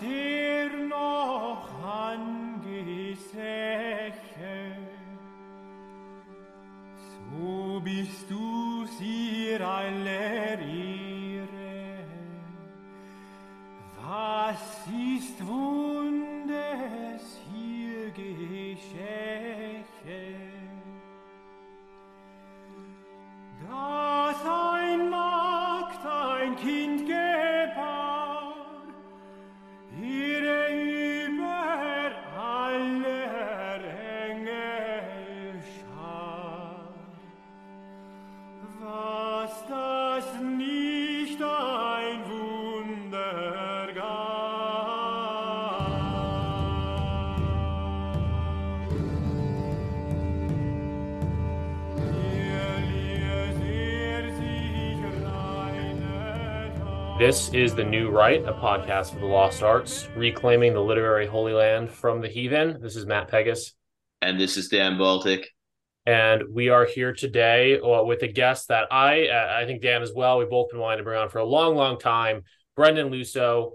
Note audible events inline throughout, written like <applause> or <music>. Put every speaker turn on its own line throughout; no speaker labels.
dir
This is The New Right, a podcast for the lost arts, reclaiming the literary holy land from the heathen. This is Matt Pegas,
And this is Dan Baltic.
and we are here today uh, with a guest that I, uh, I think Dan as well, we've both been wanting to bring on for a long, long time, Brendan Luso.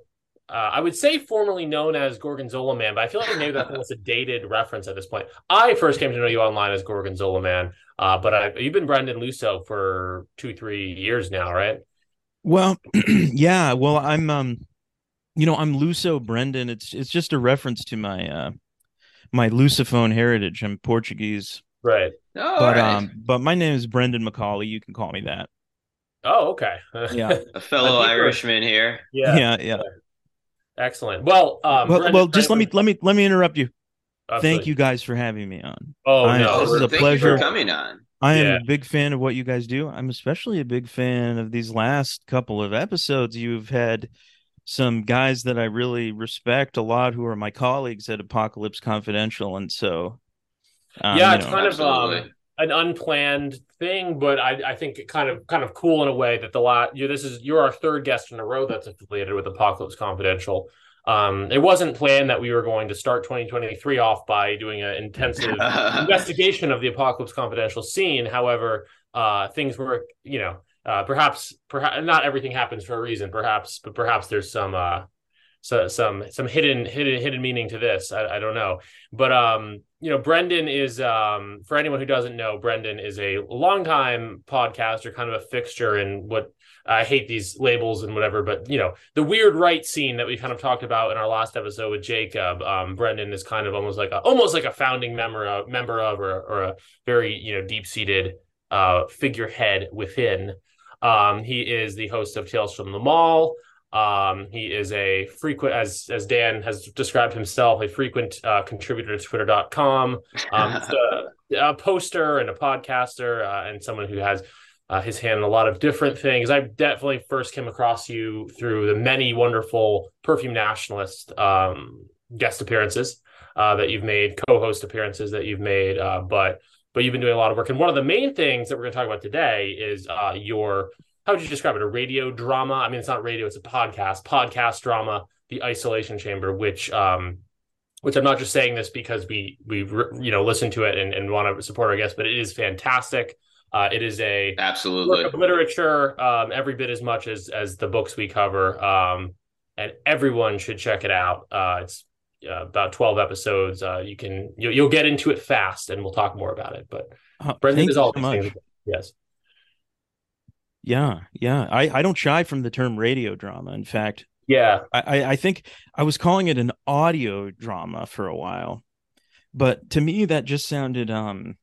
Uh, I would say formerly known as Gorgonzola Man, but I feel like maybe that's almost a <laughs> dated reference at this point. I first came to know you online as Gorgonzola Man, uh, but I, you've been Brendan Luso for two, three years now, right?
Well, <clears throat> yeah. Well, I'm um, you know, I'm Luso Brendan. It's it's just a reference to my uh my Lusophone heritage. I'm Portuguese,
Right.
Oh,
but
all right.
um, but my name is Brendan McCauley. You can call me that.
Oh, okay. <laughs>
Yeah,
a fellow
I think
Irishman here.
yeah.
yeah, yeah.
Excellent. Well, um,
well,
Brendan-
well, just let me let me let me interrupt you.
Absolutely.
Thank you guys for having me on.
Oh
I-
no,
this is a
Thank
pleasure.
you for coming on.
I am
Yeah.
a big fan of what you guys do. I'm especially a big fan of these last couple of episodes. You've had some guys that I really respect a lot who are my colleagues at Apocalypse Confidential, and so um,
yeah, it's
know,
kind of um, an unplanned thing, but I, I think it kind of kind of cool in a way that the lot you this is you're our third guest in a row that's affiliated with Apocalypse Confidential. Um, it wasn't planned that we were going to start 2023 off by doing an intensive <laughs> investigation of the Apocalypse Confidential scene. However, uh, things were, you know, uh, perhaps, perhaps not everything happens for a reason. Perhaps, but perhaps there's some, uh, so, some, some hidden, hidden, hidden meaning to this. I, I don't know, but um, you know, Brendan is, um, for anyone who doesn't know, Brendan is a longtime podcaster, kind of a fixture in what I hate these labels and whatever, but you know, the weird right scene that we kind of talked about in our last episode with Jacob. Um, Brendan is kind of almost like a, almost like a founding member of, member of, or, or a very you know deep seated uh, figurehead within. Um, he is the host of Tales from the Mall. Um, he is a frequent, as as Dan has described himself, a frequent uh, contributor to Twitter.com. Um, <laughs> a, a poster and a podcaster, uh, and someone who has uh, his hand in a lot of different things. I definitely first came across you through the many wonderful Perfume Nationalist um, guest appearances uh, that you've made, co-host appearances that you've made, uh, but but you've been doing a lot of work. And one of the main things that we're going to talk about today is uh, your how would you describe it? A radio drama? I mean, it's not radio; it's a podcast. Podcast drama, The Isolation Chamber, which um, which I'm not just saying this because we we you know listen to it and, and want to support our guests, but it is fantastic. Uh, it is a
Absolutely.
work of literature um, every bit as much as as the books we cover um, and everyone should check it out uh, it's uh, about 12 episodes uh, you can you'll, you'll get into it fast and we'll talk more about it but
uh,
brendan is all
so much.
things yes
Yeah, yeah. I I don't shy from the term radio drama. In fact,
yeah
I I- I think I was calling it an audio drama for a while, but to me that just sounded um,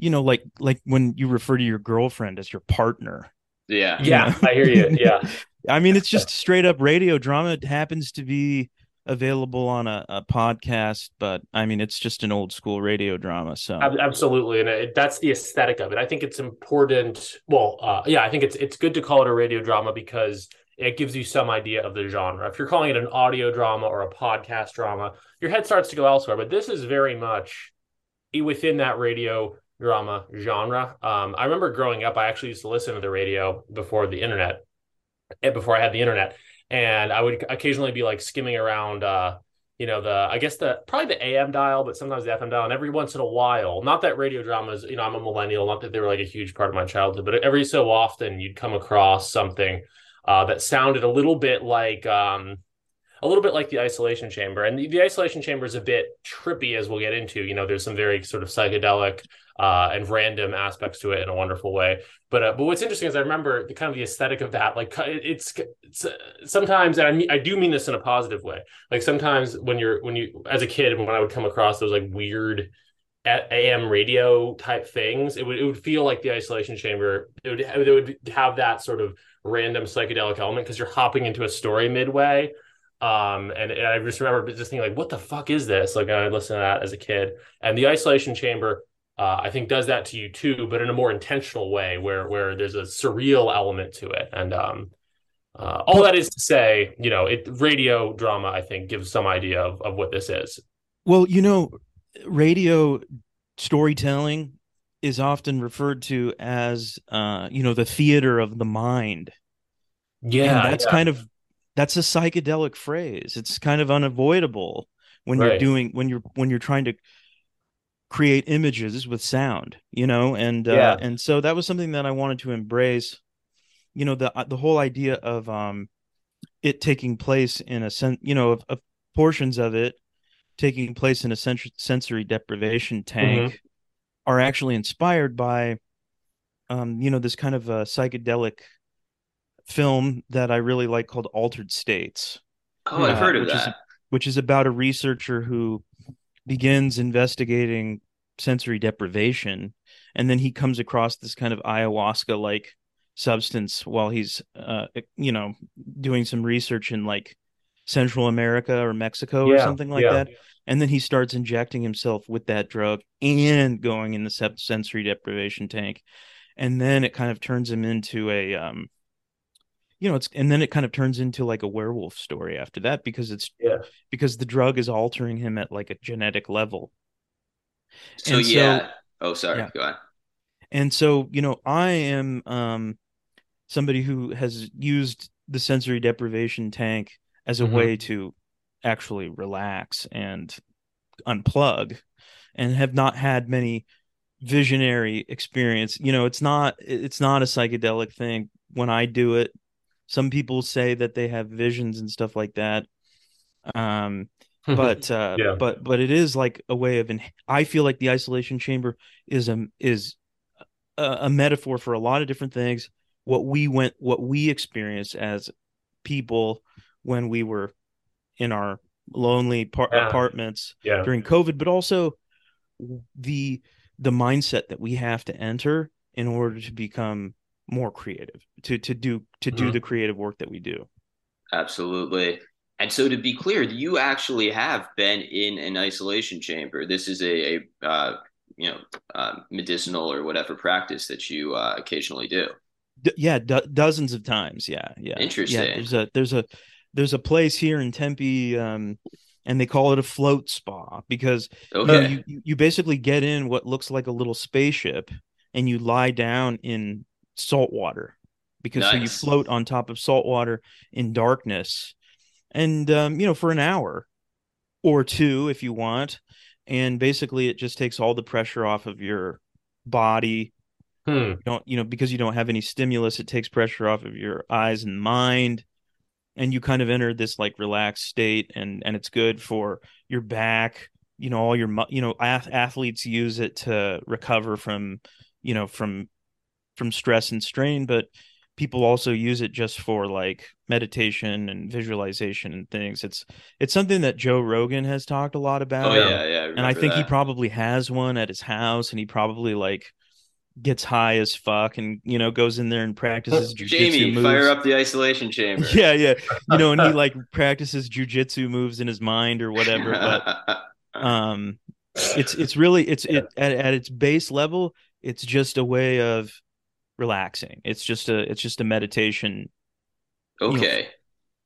you know, like like when you refer to your girlfriend as your partner.
Yeah.
yeah
know?
i hear you yeah <laughs>
I mean, it's just straight up radio drama. It happens to be available on a, a podcast, but I mean, it's just an old school radio drama. So
absolutely and it, that's the aesthetic of it i think it's important well uh, yeah i think it's it's good to call it a radio drama because it gives you some idea of the genre if you're calling it an audio drama or a podcast drama your head starts to go elsewhere but this is very much within that radio drama genre. Um, i remember growing up i actually used to listen to the radio before the internet before i had the internet. And i would occasionally be like skimming around uh, you know the i guess the probably the am dial but sometimes the fm dial. And every once in a while not that radio dramas you know i'm a millennial not that they were like a huge part of my childhood but every so often you'd come across something uh, that sounded a little bit like um a little bit like the isolation chamber. And the, the isolation chamber is a bit trippy, as we'll get into. You know, there's some very sort of psychedelic uh, and random aspects to it in a wonderful way. But uh, but what's interesting is I remember the kind of the aesthetic of that. Like it's, it's uh, sometimes, and I mean, I do mean this in a positive way. Like sometimes when you're when you as a kid when I would come across those like weird AM radio type things, it would it would feel like the isolation chamber. It would it would have that sort of random psychedelic element because you're hopping into a story midway. Um, and, and I just remember just thinking like, what the fuck is this? Like I listened to that as a kid, and the isolation chamber. Uh, I think does that to you too, but in a more intentional way, where where there's a surreal element to it, and um, uh, all that is to say, you know, it radio drama I think gives some idea of, of what this is.
Well, you know, radio storytelling is often referred to as uh you know the theater of the mind
Yeah,
and that's
yeah.
kind of that's a psychedelic phrase. It's kind of unavoidable when you're doing when you're when you're trying to create images with sound you know and uh and so that was something that i wanted to embrace. You know the uh, the whole idea of um it taking place in a sense you know of, of portions of it taking place in a sens- sensory deprivation tank are actually inspired by um you know this kind of a psychedelic film that i really like called altered states
Oh, I've
Uh,
heard of
which is
that.
which is about a researcher who begins investigating sensory deprivation and then he comes across this kind of ayahuasca like substance while he's uh you know doing some research in like Central America or Mexico or something like
yeah.
that and then he starts injecting himself with that drug and going in the sensory deprivation tank and then it kind of turns him into a um you know it's and then it kind of turns into like a werewolf story after that because it's
Yeah.
because the drug is altering him at like a genetic level
So
and so-
yeah. oh, sorry.
Yeah.
Go on.
and so you know i am um somebody who has used the sensory deprivation tank as a
Mhm.
way to actually relax and unplug and have not had many visionary experience you know it's not it's not a psychedelic thing when i do it some people say that they have visions and stuff like that um but uh <laughs>
Yeah.
but but it is like a way of en- i feel like the isolation chamber is a is a, a metaphor for a lot of different things what we went what we experienced as people when we were in our lonely par-
Yeah.
apartments
yeah.
during covid but also the the mindset that we have to enter in order to become more creative to to do to do
Mhm.
the creative work that we do
Absolutely. And so to be clear, you actually have been in an isolation chamber. This is a, a uh, you know, uh, medicinal or whatever practice that you uh, occasionally do.
D- yeah, do- dozens of times. Yeah, yeah.
Interesting.
Yeah, there's a there's a there's a place here in Tempe, um, and they call it a float spa because
Okay.
you you you basically get in what looks like a little spaceship, and you lie down in salt water because so you float on top of salt water in darkness, and um, you know for an hour or two if you want, and basically it just takes all the pressure off of your body.
Hmm.
don't you know because you don't have any stimulus it takes pressure off of your eyes and mind. And you kind of enter this like relaxed state and and it's good for your back. You know all your you know ath- athletes use it to recover from you know from from stress and strain but people also use it just for like meditation and visualization and things it's it's something that Joe Rogan has talked a lot about
Oh yeah, yeah.
and I think he probably has one at his house, and he probably like gets high as fuck, and you know goes in there and practices <laughs> jujitsu
Jamie,
moves.
fire up the isolation chamber. <laughs>
Yeah, yeah, you know, and he <laughs> like practices jujitsu moves in his mind or whatever. But um, it's it's really it's it at, at its base level, it's just a way of relaxing. It's just a it's just a meditation.
Okay.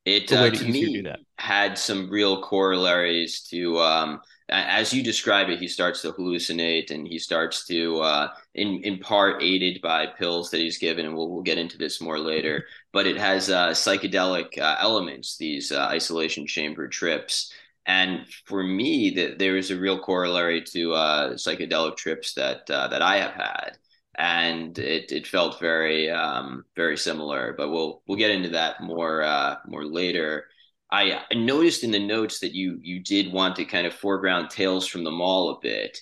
It
a way
uh,
to
me had some real corollaries to um as you describe it, he starts to hallucinate and he starts to uh in in part aided by pills that he's given, and we'll we'll get into this more later. But it has uh psychedelic uh, elements, these uh, isolation chamber trips. And for me, that there is a real corollary to uh psychedelic trips that uh, that I have had and it it felt very um very similar but we'll we'll get into that more uh more later I noticed in the notes that you you did want to kind of foreground Tales from the Mall a bit.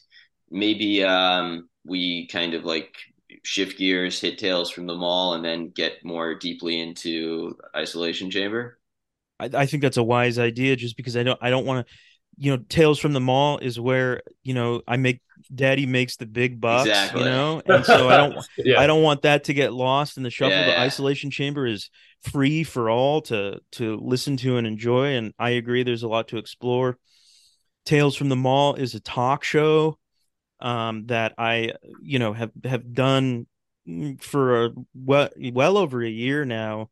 Maybe um, we kind of like shift gears, hit Tales from the Mall, and then get more deeply into Isolation Chamber.
I, I think that's a wise idea, just because I don't I don't want to. You know, Tales from the Mall is where you know I make Daddy makes the big bucks.
Exactly.
You know, and so I don't <laughs>
yeah.
I don't want that to get lost in the shuffle.
Yeah,
the
yeah.
isolation chamber is free for all to to listen to and enjoy. And I agree, there's a lot to explore. Tales from the Mall is a talk show um, that I, you know, have have done for a, well well over a year now,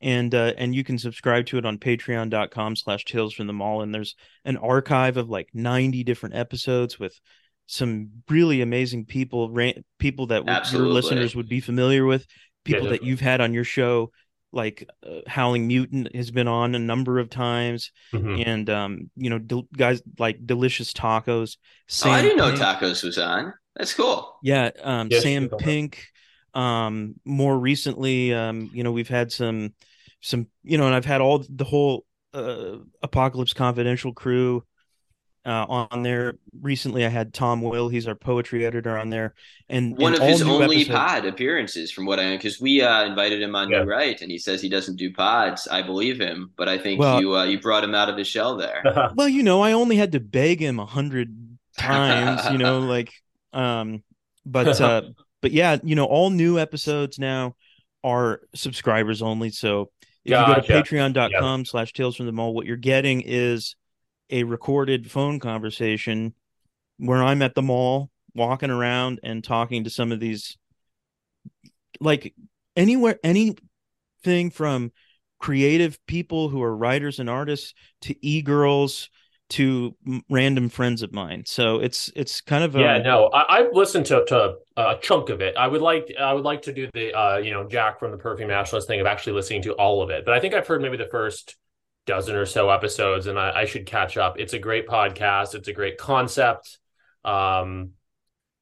and uh, and you can subscribe to it on Patreon.com/slash Tales from the Mall. And there's an archive of like 90 different episodes with some really amazing people, ra- people that your listeners would be familiar with, people that you've had on your show. Like uh, Howling Mutant has been on a number of times,
Mhm.
and um, you know, del- guys like Delicious Tacos.
oh, I
Sam
didn't know Tacos was on. That's cool.
yeah, um,
Yes,
Sam. Pink. Um, more recently, um, you know, we've had some, some, you know, and I've had all the whole uh, Apocalypse Confidential crew uh, on there. Recently, I had Tom Will. He's our poetry editor on there, and
One
and
of his only
episodes-
pod appearances, from what I know, because we uh, invited him on
Yeah.
New Right, and he says he doesn't do pods. I believe him, but I think
Well-
you uh, you brought him out of his shell there. <laughs>
Well, you know, I only had to beg him a hundred <laughs> times, you know, like um but uh but yeah, you know, all new episodes now are subscribers only. So if you go
Gotcha.
to patreon.com slash tales from the mall, what you're getting is a recorded phone conversation where I'm at the mall walking around and talking to some of these like anywhere anything from creative people who are writers and artists to e-girls to random friends of mine. So it's it's kind of a
Yeah, no, I, I've listened to to a chunk of it. I would like I would like to do the uh, you know Jack from the Perfume Nationalist thing of actually listening to all of it. But I think I've heard maybe the first dozen or so episodes, and I, I should catch up. It's a great podcast. It's a great concept. Um,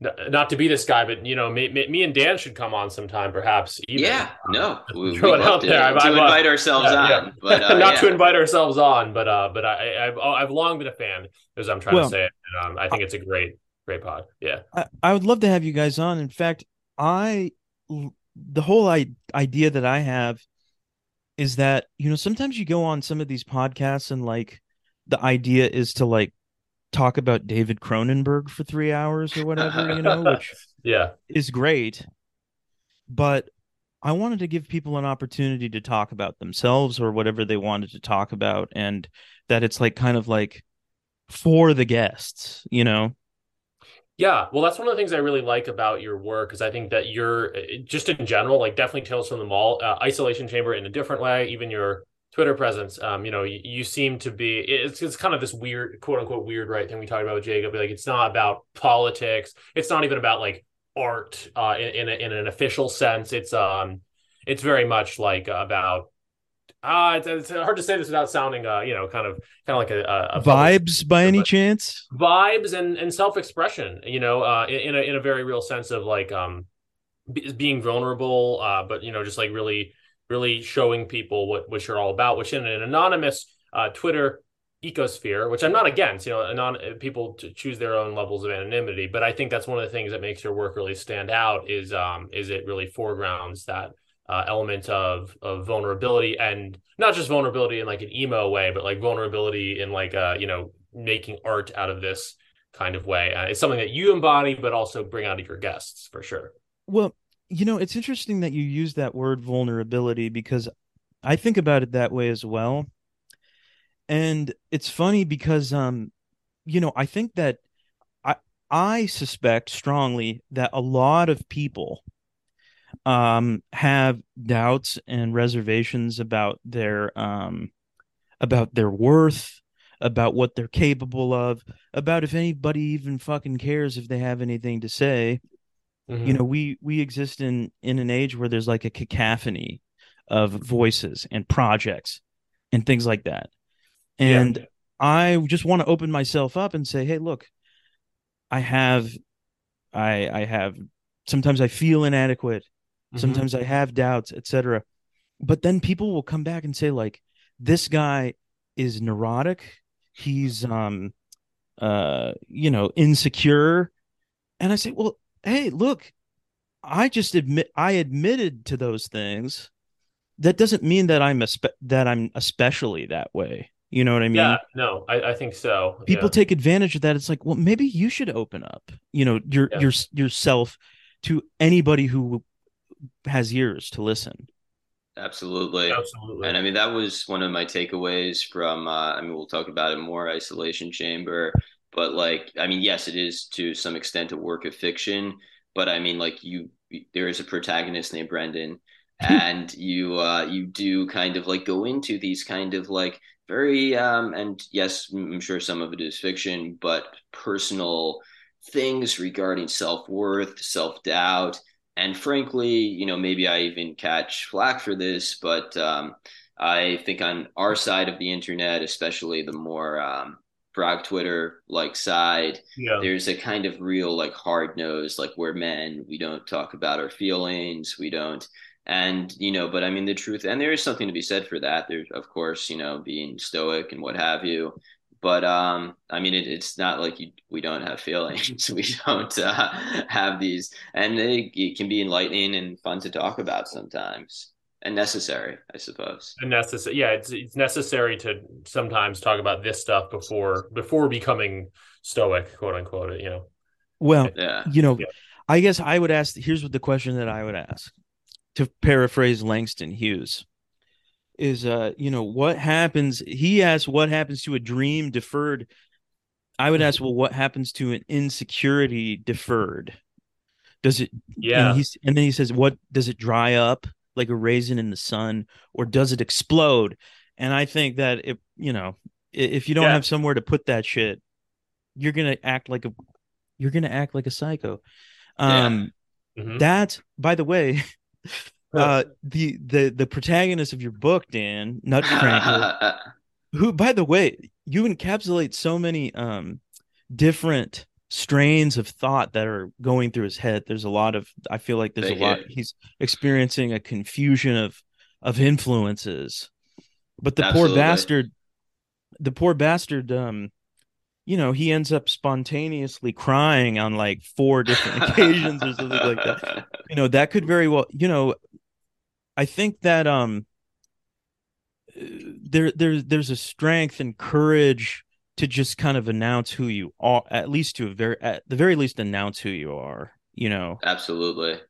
not to be this guy, but you know, me, me, me and Dan should come on sometime, perhaps. Even.
yeah, no, <laughs> we, we
Throw it out
to,
there. I've-
to
I've, uh,
invite ourselves
Yeah, yeah.
on, but <laughs> uh,
not
yeah.
to invite ourselves on, but uh, but I, I I've I've long been a fan, as I'm trying
Well,
to say it. And, um, I think it's a great great pod. Yeah.
I, I would love to have you guys on. In fact, I the whole I, idea that I have is that you know sometimes you go on some of these podcasts and like the idea is to like talk about David Cronenberg for three hours or whatever, you know, <laughs> which
Yeah.
is great. But I wanted to give people an opportunity to talk about themselves or whatever they wanted to talk about, and that it's like kind of like for the guests, you know.
Yeah, well, that's one of the things I really like about your work is I think that you're uh, just in general, like definitely Tales from the Mall, uh, Isolation Chamber in a different way, even your Twitter presence. Um, you know, you, you seem to be it's it's kind of this weird, quote unquote, weird right thing we talked about with Jacob. Like it's not about politics. It's not even about like art uh, in in, a, in an official sense. It's um, it's very much like about. Uh, it's, it's hard to say this without sounding, uh, you know, kind of, kind of like a, a
Vibes by any chance?
vibes and and self-expression you know uh in, in a in a very real sense of like um be, being vulnerable uh but you know just like really really showing people what what you're all about which in an anonymous uh twitter ecosphere which i'm not against you know anon- people to choose their own levels of anonymity but i think that's one of the things that makes your work really stand out is um is it really foregrounds that uh, element of of vulnerability and not just vulnerability in like an emo way but like vulnerability in like uh you know making art out of this kind of way. Uh, it's something that you embody, but also bring out of your guests for sure.
Well, you know, it's interesting that you use that word vulnerability because I think about it that way as well. And it's funny because um you know, I think that I I suspect strongly that a lot of people um have doubts and reservations about their um about their worth, about what they're capable of, about if anybody even fucking cares if they have anything to say
Mhm.
you know we we exist in in an age where there's like a cacophony of voices and projects and things like that
Yeah.
and i just want to open myself up and say hey look i have i i have sometimes i feel inadequate
Mhm.
sometimes i have doubts etc but then people will come back and say like this guy is neurotic. He's um uh you know insecure. And I say, well, hey, look, I just admit I admitted to those things. That doesn't mean that I'm a spe- that I'm especially that way. You know what I mean?
Yeah, no, I, I think so.
People
yeah.
take advantage of that. It's like, well, maybe you should open up, you know, your
Yeah.
your yourself to anybody who has ears to listen.
Absolutely.
absolutely.
And I mean, that was one of my takeaways from, uh, I mean, we'll talk about it more, Isolation Chamber. But like, I mean, yes, it is to some extent a work of fiction. But I mean, like, you, there is a protagonist named Brendan, <laughs> and you, uh, you do kind of like go into these kind of like very, um, and yes, I'm sure some of it is fiction, but personal things regarding self worth, self doubt. And frankly, you know, maybe I even catch flack for this, but um, I think on our side of the internet, especially the more um, frog Twitter like side,
yeah.
there's a kind of real like hard nose, like we're men, we don't talk about our feelings, we don't. And you know, but I mean the truth, and there is something to be said for that. There's of course, you know, being stoic and what have you but um i mean it, it's not like you, we don't have feelings <laughs> we don't uh, have these and it, it can be enlightening and fun to talk about sometimes and necessary i suppose
And necessary. Yeah, it's it's necessary to sometimes talk about this stuff before before becoming stoic, quote unquote. You know.
Well,
yeah
you know,
Yeah.
I guess I would ask. Here's what the question that I would ask, to paraphrase Langston Hughes, is uh, you know, what happens? He asks, what happens to a dream deferred? I would ask, well, what happens to an insecurity deferred? Does it?
Yeah.
And, he's, and then he says, what does it dry up like a raisin in the sun, or does it explode? And I think that if you know, if you don't
Yeah.
have somewhere to put that shit, you're gonna act like a, you're gonna act like a psycho.
Yeah.
Um,
Mhm.
that, by the way, <laughs> uh, the the the protagonist of your book, Dan Nutcracker, <laughs> who, by the way, you encapsulate so many um different strains of thought that are going through his head. There's a lot of, I feel like there's
Thank
a lot. He's experiencing a confusion of of influences, but the poor bastard, the poor bastard, um. You know, he ends up spontaneously crying on like four different <laughs> occasions or something like that you know that could very well you know i think that um uh, there there's there's a strength and courage to just kind of announce who you are at least to a very at the very least announce who you are you know
Absolutely.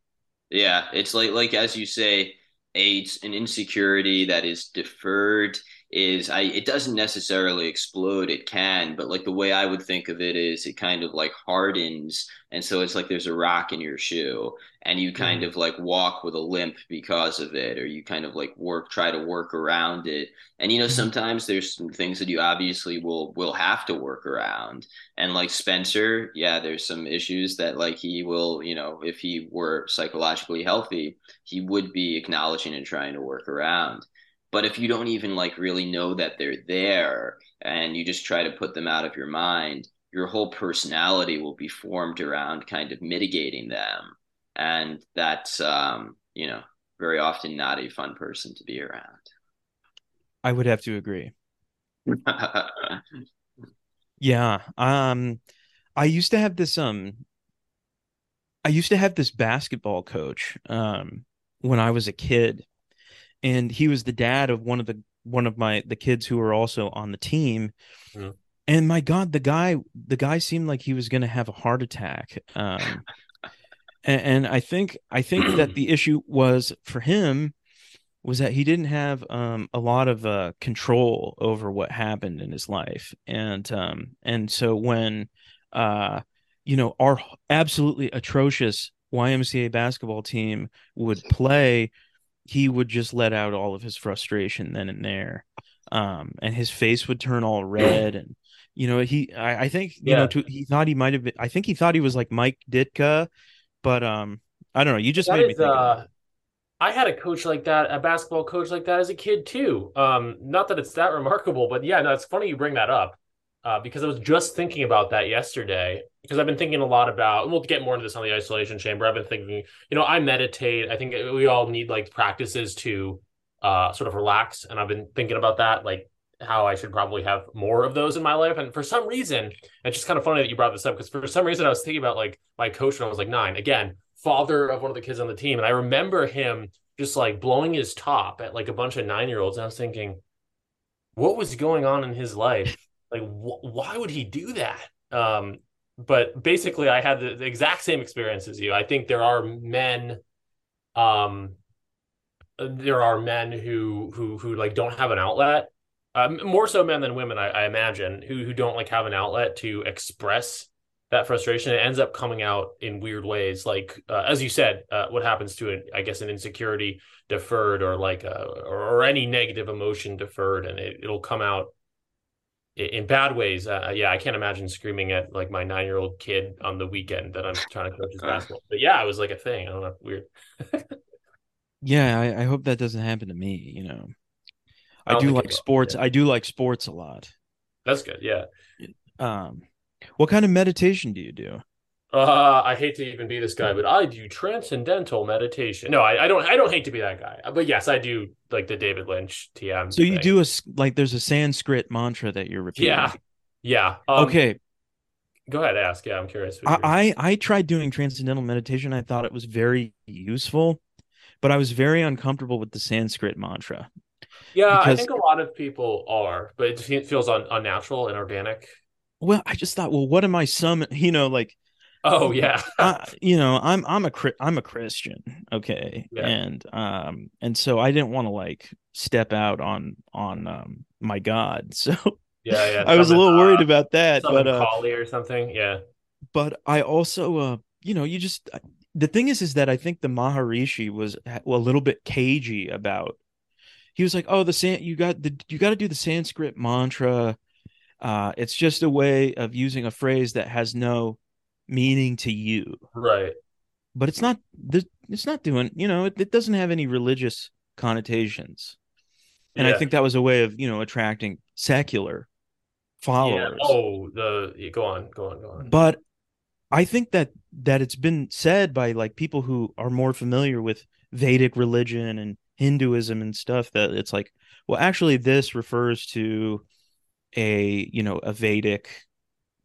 Yeah, it's like like as you say, a an insecurity that is deferred is I it doesn't necessarily explode, it can, but like the way I would think of it is it kind of like hardens and so it's like there's a rock in your shoe and you kind of like walk with a limp because of it or you kind of like work try to work around it. And you know
Mhm.
sometimes there's some things that you obviously will will have to work around and like Spencer, yeah, there's some issues that like he will, you know, if he were psychologically healthy, he would be acknowledging and trying to work around. But if you don't even like really know that they're there and you just try to put them out of your mind, your whole personality will be formed around kind of mitigating them. And that's um, you know, very often not a fun person to be around.
i would have to agree <laughs> yeah um i used to have this um i used to have this basketball coach um when i was a kid and he was the dad of one of the one of my the kids who were also on the team.
Yeah.
and my god the guy the guy seemed like he was going to have a heart attack. Um <laughs> and, and i think i think that the <clears throat> issue was for him was that he didn't have um, a lot of uh, control over what happened in his life, and um, and so when uh, you know our absolutely atrocious YMCA basketball team would play, he would just let out all of his frustration then and there, um, and his face would turn all <clears throat> red, and you know he I, I think you know
Yeah.
to, he thought he might have been I think he thought he was like Mike Ditka, but um I don't know you just
That
made me
is,
think
uh. I had a coach like that, a basketball coach like that as a kid too. Um, not that it's that remarkable, but yeah, no, it's funny you bring that up. Uh, because I was just thinking about that yesterday. Because I've been thinking a lot about, we'll get more into this on the isolation chamber. I've been thinking, you know, I meditate. I think we all need like practices to uh sort of relax. And I've been thinking about that, like how I should probably have more of those in my life. And for some reason, it's just kind of funny that you brought this up because for some reason I was thinking about like my coach when I was like nine. Again, father of one of the kids on the team, and I remember him just like blowing his top at like a bunch of nine year olds. And I was thinking, what was going on in his life? Like, wh- why would he do that? Um, but basically, I had the, the exact same experience as you. I think there are men, um, there are men who who who like don't have an outlet. Um, more so men than women, I, I imagine, who who don't like have an outlet to express that frustration. It ends up coming out in weird ways, like uh, as you said, uh, what happens to it? I guess an insecurity deferred, or like a, or, or any negative emotion deferred, and it, it'll come out in bad ways. Uh, yeah, I can't imagine screaming at like my nine year old kid on the weekend that I'm trying to coach his <laughs>
Uh.
basketball. But yeah, it was like a thing. I don't know, weird. <laughs>
Yeah, I, I hope that doesn't happen to me. You know,
I
I,
don't
do like
will,
sports.
yeah.
I do like sports a lot.
That's good. Yeah.
Um, what kind of meditation do you do?
Uh, I hate to even be this guy, but I do transcendental meditation. No, I, I don't. I don't hate to be that guy. But yes, I do like the David Lynch TM.
So you
thing.
do a like there's a Sanskrit mantra that you're repeating.
Yeah. Yeah. Um,
okay.
Go ahead. Ask. Yeah, I'm curious.
I, I I tried doing transcendental meditation. I thought it was very useful, but I was very uncomfortable with the Sanskrit mantra.
yeah, I
because-
think a lot of people are, but it feels un- unnatural and organic.
Well, I just thought, well, what am I summon? You know, like
Oh yeah. <laughs>
I, you know, I'm I'm a I'm a Christian, okay,
Yeah.
and um, and so I didn't want to like step out on on um my God, <laughs> so
yeah, yeah.
I was a little worried
uh,
about that, but uh,
or something. Yeah.
but I also uh, you know, you just the thing is, is that I think the Maharishi was a little bit cagey about. He was like, "Oh, the san you got the you got to do the Sanskrit mantra. Uh, it's just a way of using a phrase that has no meaning to you."
Right.
but it's not it's not doing you know it, it doesn't have any religious connotations and
Yeah.
i think that was a way of you know attracting secular
Yeah.
followers
Oh, the yeah, go on, go on, go on.
but i think that that it's been said by like people who are more familiar with vedic religion and hinduism and stuff that it's like well actually this refers to a you know a vedic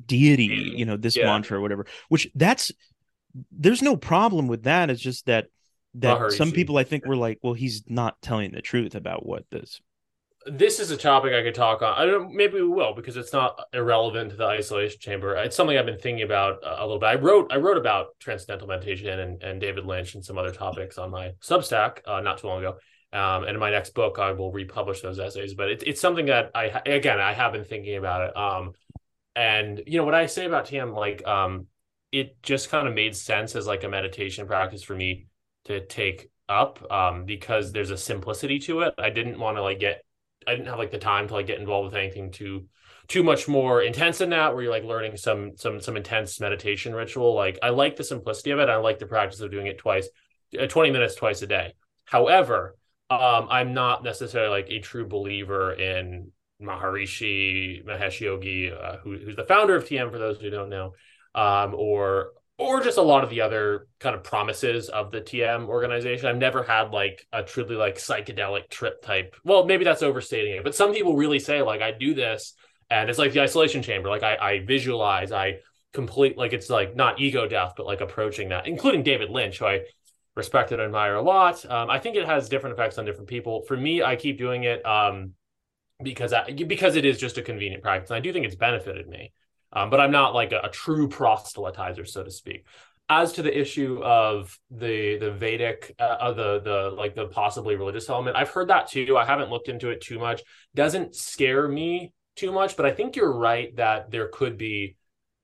deity you know this
yeah.
mantra or whatever which that's there's no problem with that it's just that that some people i think were like well he's not telling the truth about what this
this is a topic I could talk on. I don't. Maybe we will because it's not irrelevant to the isolation chamber. It's something I've been thinking about uh, a little bit. I wrote. I wrote about transcendental meditation and, and David Lynch and some other topics on my Substack uh, not too long ago. Um, and in my next book, I will republish those essays. But it's it's something that I again I have been thinking about it. Um, and you know what I say about TM, like um, it just kind of made sense as like a meditation practice for me to take up um, because there's a simplicity to it. I didn't want to like get I didn't have like the time to like get involved with anything too too much more intense than that where you're like learning some some some intense meditation ritual. Like I like the simplicity of it. I like the practice of doing it twice uh, 20 minutes twice a day. However um I'm not necessarily like a true believer in Maharishi Mahesh Yogi uh, who, who's the founder of TM for those who don't know um or or just a lot of the other kind of promises of the TM organization. I've never had like a truly like psychedelic trip type. Well, maybe that's overstating it, but some people really say like I do this and it's like the isolation chamber. Like I, I visualize, I complete like it's like not ego death, but like approaching that, including David Lynch, who I respect and admire a lot. Um, I think it has different effects on different people. For me, I keep doing it um, because I, because it is just a convenient practice. And I do think it's benefited me um, but I'm not like a, a true proselytizer, so to speak. As to the issue of the the Vedic, uh, uh, the the like the possibly religious element, I've heard that too. I haven't looked into it too much. Doesn't scare me too much, but I think you're right that there could be,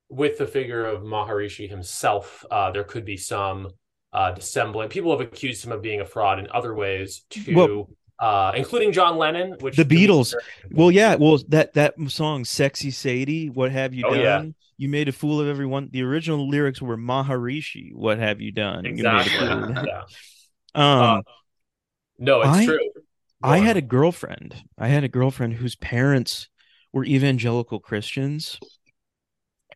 with the figure of Maharishi himself, uh, there could be some uh, dissembling. People have accused him of being a fraud in other ways too.
Well-
uh, including John Lennon, which
The
to me is
Beatles. well yeah well that that song sexy sadie what have you
Oh,
done
yeah.
you made a fool of everyone the original lyrics were maharishi what have you done You
exactly.
fool. <laughs>
yeah.
um
Uh, No, it's
I-
true.
I
on.
had a girlfriend. I had a girlfriend whose parents were evangelical Christians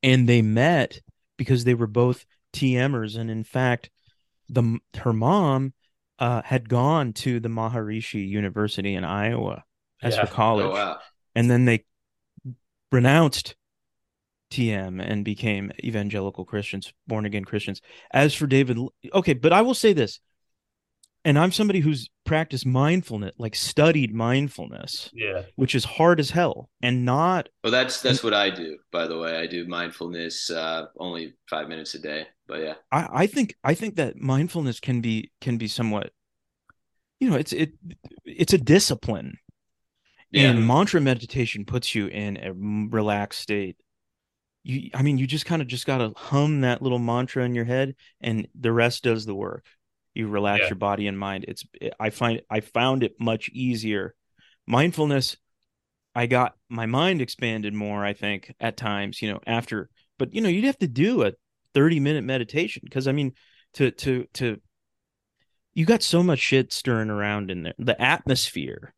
and they met because they were both TMers and in fact the her mom uh, had gone to the Maharishi University in Iowa as
Yeah.
her college
Oh wow.
and then they renounced TM and became evangelical Christians, born again Christians. As for David, okay, but I will say this, and I'm somebody who's practiced mindfulness, like studied mindfulness,
Yeah.
which is hard as hell, and not
Well, that's that's what I do. By the way, I do mindfulness uh, only five minutes a day. But yeah,
I, I think I think that mindfulness can be can be somewhat, you know, it's it it's a discipline.
yeah,
And mantra meditation puts you in a relaxed state. You, I mean, you just kind of just gotta hum that little mantra in your head, and the rest does the work. You relax
Yeah.
your body and mind. It's I find I found it much easier. Mindfulness, I got my mind expanded more. I think at times, you know, after, but you know, you'd have to do a thirty minute meditation because I mean, to to to, you got so much shit stirring around in there. The atmosphere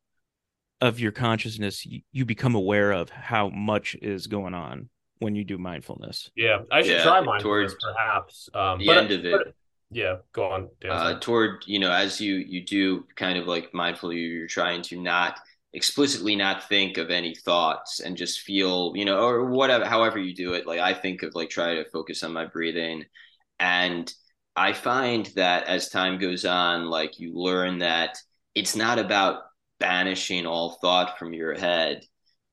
of your consciousness you, you become aware of how much is going on when you do mindfulness
Yeah. I should
Yeah,
try mindfulness
towards
perhaps. Um,
the
but,
end of it.
but- yeah. Go on.
Uh, toward you know as you you do kind of like mindfully you're trying to not explicitly not think of any thoughts and just feel you know or whatever however you do it like i think of like try to focus on my breathing and i find that as time goes on like you learn that it's not about banishing all thought from your head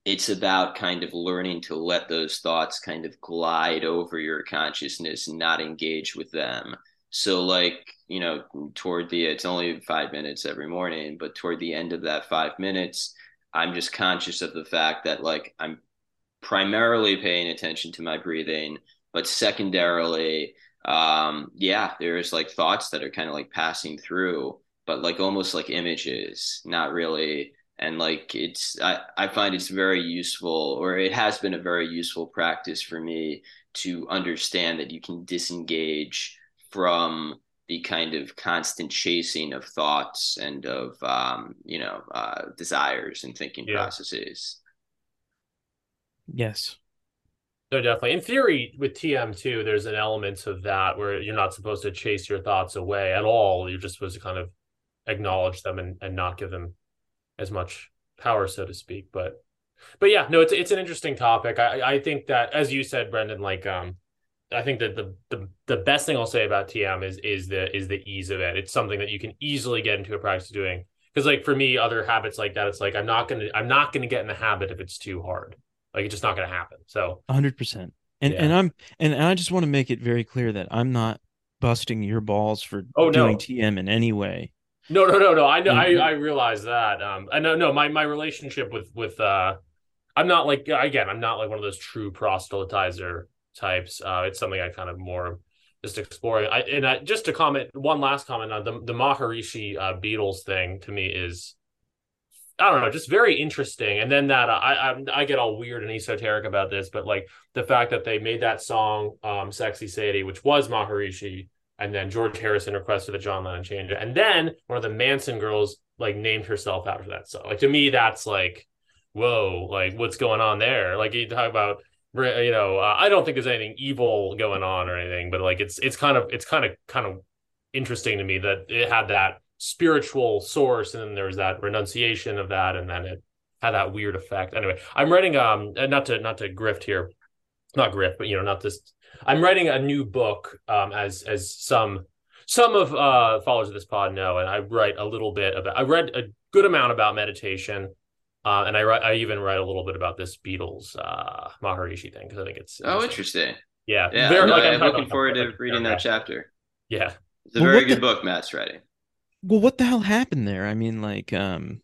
it's about kind of learning to let those thoughts kind of glide over your consciousness and not engage with them so like, you know, toward the it's only 5 minutes every morning, but toward the end of that 5 minutes, I'm just conscious of the fact that like I'm primarily paying attention to my breathing, but secondarily um yeah, there's like thoughts that are kind of like passing through, but like almost like images, not really. And like it's I, I find it's very useful or it has been a very useful practice for me to understand that you can disengage from the kind of constant chasing of thoughts and of um, you know uh, desires and thinking
Yeah.
processes.
yes
No, definitely. In theory, with TM too, there's an element of that where you're not supposed to chase your thoughts away at all. You're just supposed to kind of acknowledge them and, and not give them as much power, so to speak. But but yeah, no, it's it's an interesting topic. I I think that as you said, Brendan, like um I think that the the the best thing I'll say about TM is is the is the ease of it. It's something that you can easily get into a practice of doing. Because like for me, other habits like that, it's like I'm not gonna I'm not gonna get in the habit if it's too hard. Like it's just not gonna happen. So
100% and
Yeah.
and i'm and, i just want to make it very clear that i'm not busting your balls for
Oh, no.
doing tm in any way
No, no, no, no. I know.
Mhm.
I I realize that. Um, I know. No, my my relationship with with uh, I'm not like again. I'm not like one of those true proselytizer types. Uh, it's something I kind of more just exploring. I and I, just to comment one last comment on the the Maharishi uh, Beatles thing to me is. I don't know, just very interesting. And then that uh, I, I I get all weird and esoteric about this, but like the fact that they made that song, um, "Sexy Sadie," which was Maharishi, and then George Harrison requested that John Lennon change it. And then one of the Manson girls like named herself after that song. Like to me, that's like, whoa, like what's going on there? Like you talk about, you know, uh, I don't think there's anything evil going on or anything, but like it's it's kind of it's kind of kind of interesting to me that it had that spiritual source, and then there was that renunciation of that, and then it had that weird effect. Anyway, I'm writing um not to not to grift here, not grift, but you know, not this I'm writing a new book, um, as as some some of uh followers of this pod know, and I write a little bit about. I read a good amount about meditation, uh, and I write. I even write a little bit about this Beatles uh Maharishi thing because I think it's
Oh, interesting.
Yeah,
Yeah,
very-
no,
like, I'm
I'm looking forward to
like,
reading
yeah,
that chapter.
Yeah,
It's a
Well,
very good
the-
book Matt's writing.
well what the hell happened there i mean like um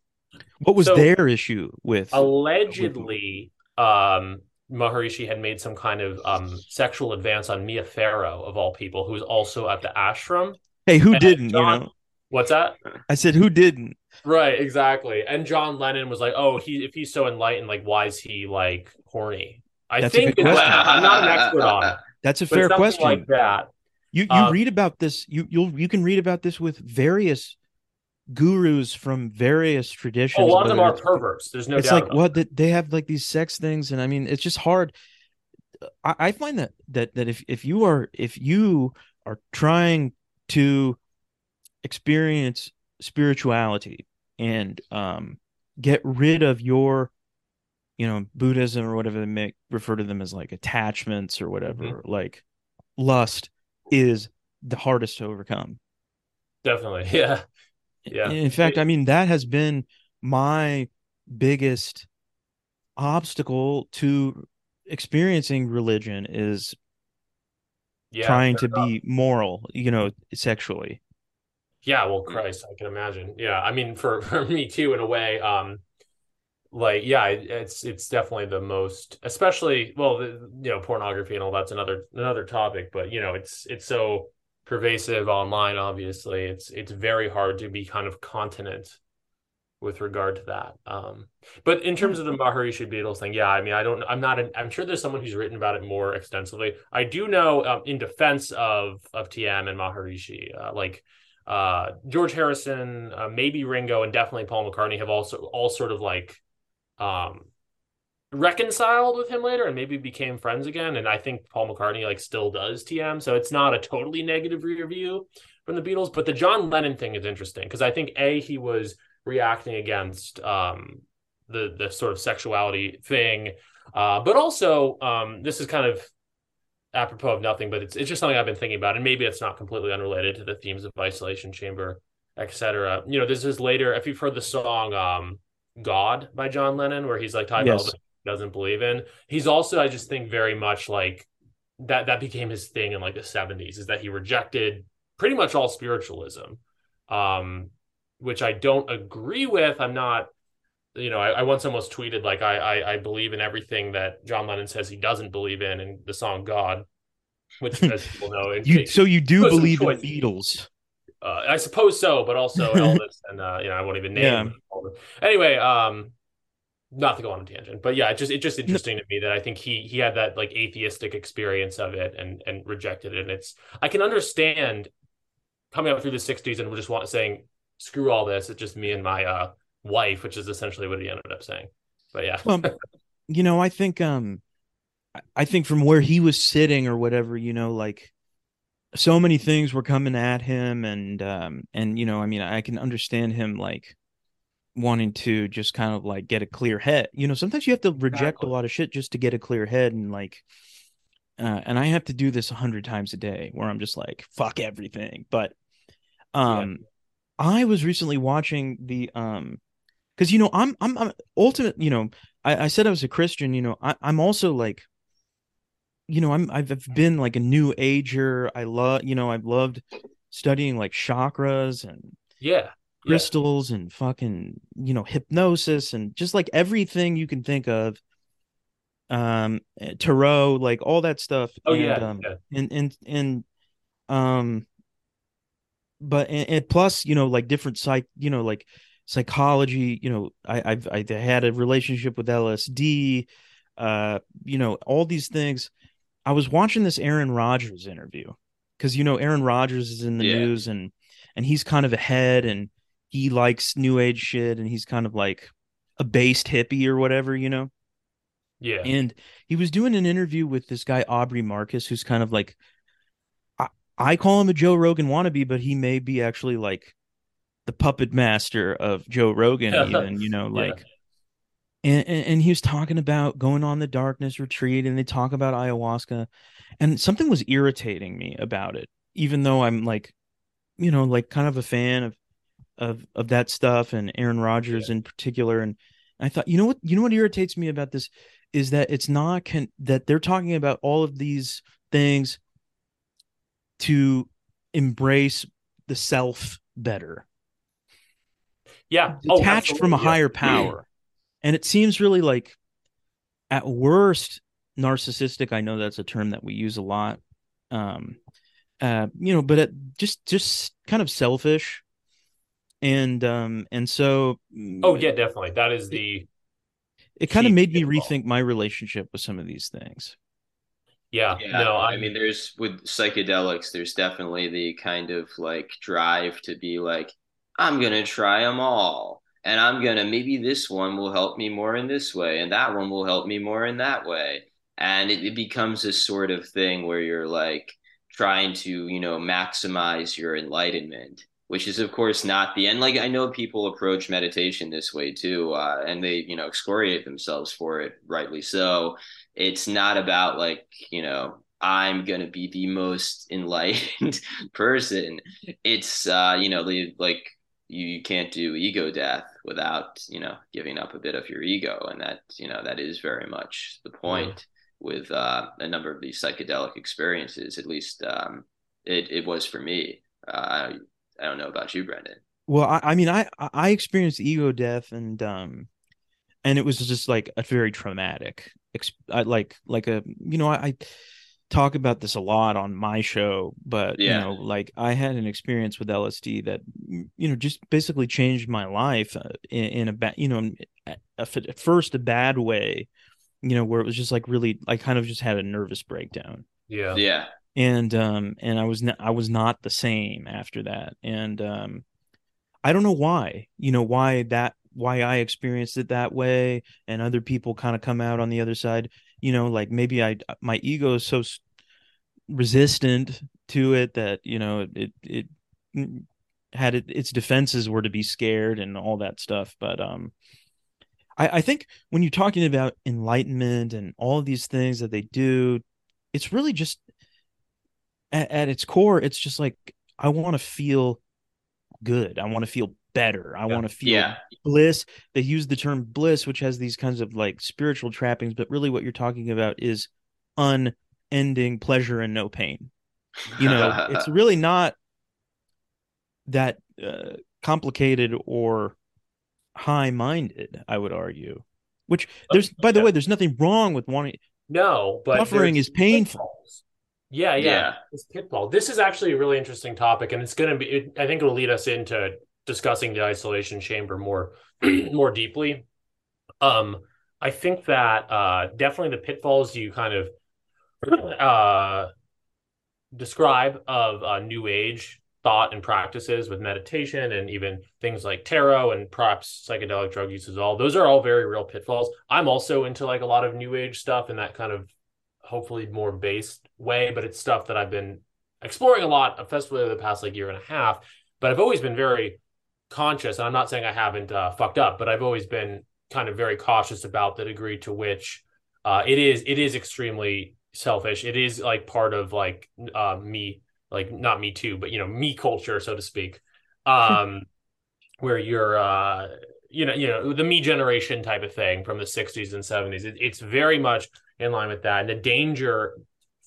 what was
So-
their issue with
allegedly, um, Maharishi had made some kind of um sexual advance on Mia Farrow of all people, who was also at the ashram.
hey who
and
didn't
John-
you know
What's that?
i said who didn't
Right, exactly. And John Lennon was like, "Oh, he if he's so enlightened, like, why is he like horny?" I
That's
think
question.
I'm not an expert on it,
that's a fair question
like that.
You you
Um,
read about this you you'll you can read about this with various gurus from various traditions.
Oh, a lot of them are perverts. There's no
it's like what that they have like these sex things, and I mean it's just hard. I, I find that that that if if you are if you are trying to experience spirituality and um get rid of your you know buddhism or whatever they make refer to them as like attachments or whatever mm-hmm. like lust is the hardest to overcome.
Definitely. <laughs> Yeah. Yeah.
In fact i mean that has been my biggest obstacle to experiencing religion is yeah, trying to be moral you know sexually
yeah well christ i can imagine. Yeah i mean for <laughs> for me too in a way um like yeah it's it's definitely the most especially well the, you know pornography and all that's another another topic but you know it's it's so pervasive online obviously. It's it's very hard to be kind of continent with regard to that um but in terms of the maharishi beatles thing yeah i mean i don't i'm not an, i'm sure there's someone who's written about it more extensively. I do know um, in defense of of tm and maharishi uh, like uh george harrison uh, maybe ringo and definitely paul mccartney have also all sort of like um reconciled with him later and maybe became friends again. And i think paul mccartney like still does tm so it's not a totally negative review from the beatles but the john lennon thing is interesting because i think a he was reacting against um the the sort of sexuality thing. Uh but also um this is kind of apropos of nothing but it's it's just something i've been thinking about and maybe it's not completely unrelated to the themes of isolation chamber etc you know this is later if you've heard the song um God by John Lennon, where he's like talking yes. about doesn't believe in. He's also, I just think, very much like that. That became his thing in like the seventies, is that he rejected pretty much all spiritualism, um, which I don't agree with. I'm not, you know, I, I once almost tweeted like I, I I believe in everything that John Lennon says he doesn't believe in in the song God, which as <laughs> people know,
you, so you do believe in Beatles.
Uh, I suppose so, but also Elvis, <laughs> and uh, you know, I won't even name. Yeah. Anyway, um, not to go on a tangent, but yeah, it just it's just interesting to me that I think he he had that like atheistic experience of it and and rejected it. And it's I can understand coming up through the '60s and we're just want saying screw all this. It's just me and my uh, wife, which is essentially what he ended up saying. But yeah,
well, you know, I think um, I think from where he was sitting or whatever, you know, like so many things were coming at him and um and you know i mean i can understand him like wanting to just kind of like get a clear head you know sometimes you have to reject exactly. a lot of shit just to get a clear head and like uh, and i have to do this a hundred times a day where i'm just like fuck everything but um yeah. i was recently watching the um because you know i'm i'm, I'm ultimate you know I, I said i was a christian you know I, i'm also like you know, I'm I've been like a new ager. I love, you know, I've loved studying like chakras and
yeah,
crystals yeah. and fucking, you know, hypnosis and just like everything you can think of. Um, eh, tarot, like all that stuff.
Oh
and,
yeah,
um, yeah. and and and um, but and, and plus, you know, like different psych, you know, like psychology. You know, I I've I had a relationship with LSD. Uh, you know, all these things I was watching this Aaron Rodgers interview because you know Aaron Rodgers is in the yeah. news and and he's kind of ahead and he likes new age shit and he's kind of like a based hippie or whatever, you know.
Yeah.
And he was doing an interview with this guy Aubrey Marcus who's kind of like I, I call him a Joe Rogan wannabe, but he may be actually like the puppet master of Joe Rogan <laughs> even, you know, like yeah and, and, he was talking about going on the darkness retreat and they talk about ayahuasca. And something was irritating me about it even though i'm like you know like kind of a fan of of of that stuff and aaron rodgers yeah. in particular. And i thought you know what you know what irritates me about this is that it's not can that they're talking about all of these things to embrace the self better
yeah.
Detached oh, from a higher power. And it seems really like at worst narcissistic i know that's a term that we use a lot um uh you know but it just just kind of selfish. And um and so
oh yeah definitely. That is the
it, it kind of made me rethink my relationship with some of these things.
Yeah,
yeah no I, I mean there's with psychedelics there's definitely the kind of like drive to be like i'm gonna try them all and I'm going to maybe this one will help me more in this way and that one will help me more in that way. And it, it becomes this sort of thing where you're like trying to, you know, maximize your enlightenment. which is of course not the end. Like I know people approach meditation this way too, uh, and they you know excoriate themselves for it, rightly so. It's not about like you know I'm gonna be the most <laughs> enlightened person. It's uh, you know the like you, you can't do ego death without you know giving up a bit of your ego, and that you know that is very much the point. Mm. With uh, a number of these psychedelic experiences, at least um, it, it was for me. Uh, I don't know about you, Brendan.
Well, I, I mean, I I experienced ego death, and um, and it was just like a very traumatic, exp like like a you know I, I talk about this a lot on my show, but yeah. you know, like I had an experience with LSD that you know just basically changed my life uh, in, in, a bad, you know, at first a bad way, you know, where it was just like really, I kind of just had a nervous breakdown.
Yeah,
yeah,
and um and i was not i was not the same after that and um i don't know why you know why that why i experienced it that way and other people kind of come out on the other side you know like maybe i my ego is so resistant to it that you know it it had it, its defenses were to be scared and all that stuff but um I, I think when you're talking about enlightenment and all these things that they do it's really just at, at its core, it's just like I want to feel good. I want to feel better. I yeah. want to feel yeah. bliss. They use the term bliss, which has these kinds of like spiritual trappings, but really what you're talking about is unending pleasure and no pain. You know, it's really not that uh, complicated or high minded, I would argue. Which there's, by the way, there's nothing wrong with wanting.
No, but
suffering is painful.
Yeah, yeah, yeah. This pitfall. This is actually a really interesting topic, and it's going to be. It, I think it'll lead us into discussing the isolation chamber more, <clears throat> more deeply. Um, I think that uh, definitely the pitfalls you kind of <coughs> uh, describe of uh, New Age thought and practices with meditation and even things like tarot and perhaps psychedelic drug use as all. Those are all very real pitfalls. I'm also into like a lot of New Age stuff in that kind of hopefully more based way, but it's stuff that I've been exploring a lot, especially over the past like year and a half. But I've always been very conscious, and I'm not saying I haven't uh, fucked up, but I've always been kind of very cautious about the degree to which uh, it is it is extremely selfish. It is like part of like uh, me, like not me too, but you know me culture, so to speak, <laughs> um, where you're uh, you know you know the me generation type of thing from the 60s and 70s. It, it's very much in line with that. And the danger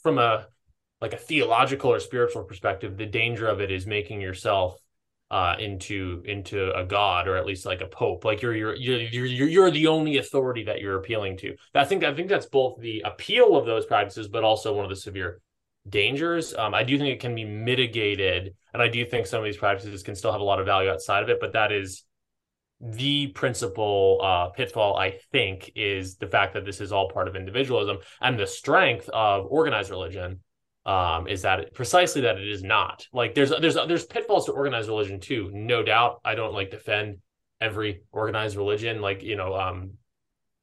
from a like a theological or spiritual perspective, the danger of it is making yourself uh, into into a god or at least like a pope. Like you're you're you're you're you're the only authority that you're appealing to. I think I think that's both the appeal of those practices, but also one of the severe dangers. Um, I do think it can be mitigated, and I do think some of these practices can still have a lot of value outside of it. But that is the principal uh, pitfall, I think, is the fact that this is all part of individualism, and the strength of organized religion um, is that precisely that it is not. Like there's there's there's pitfalls to organized religion too, no doubt. I don't like defend every organized religion. Like you know, um,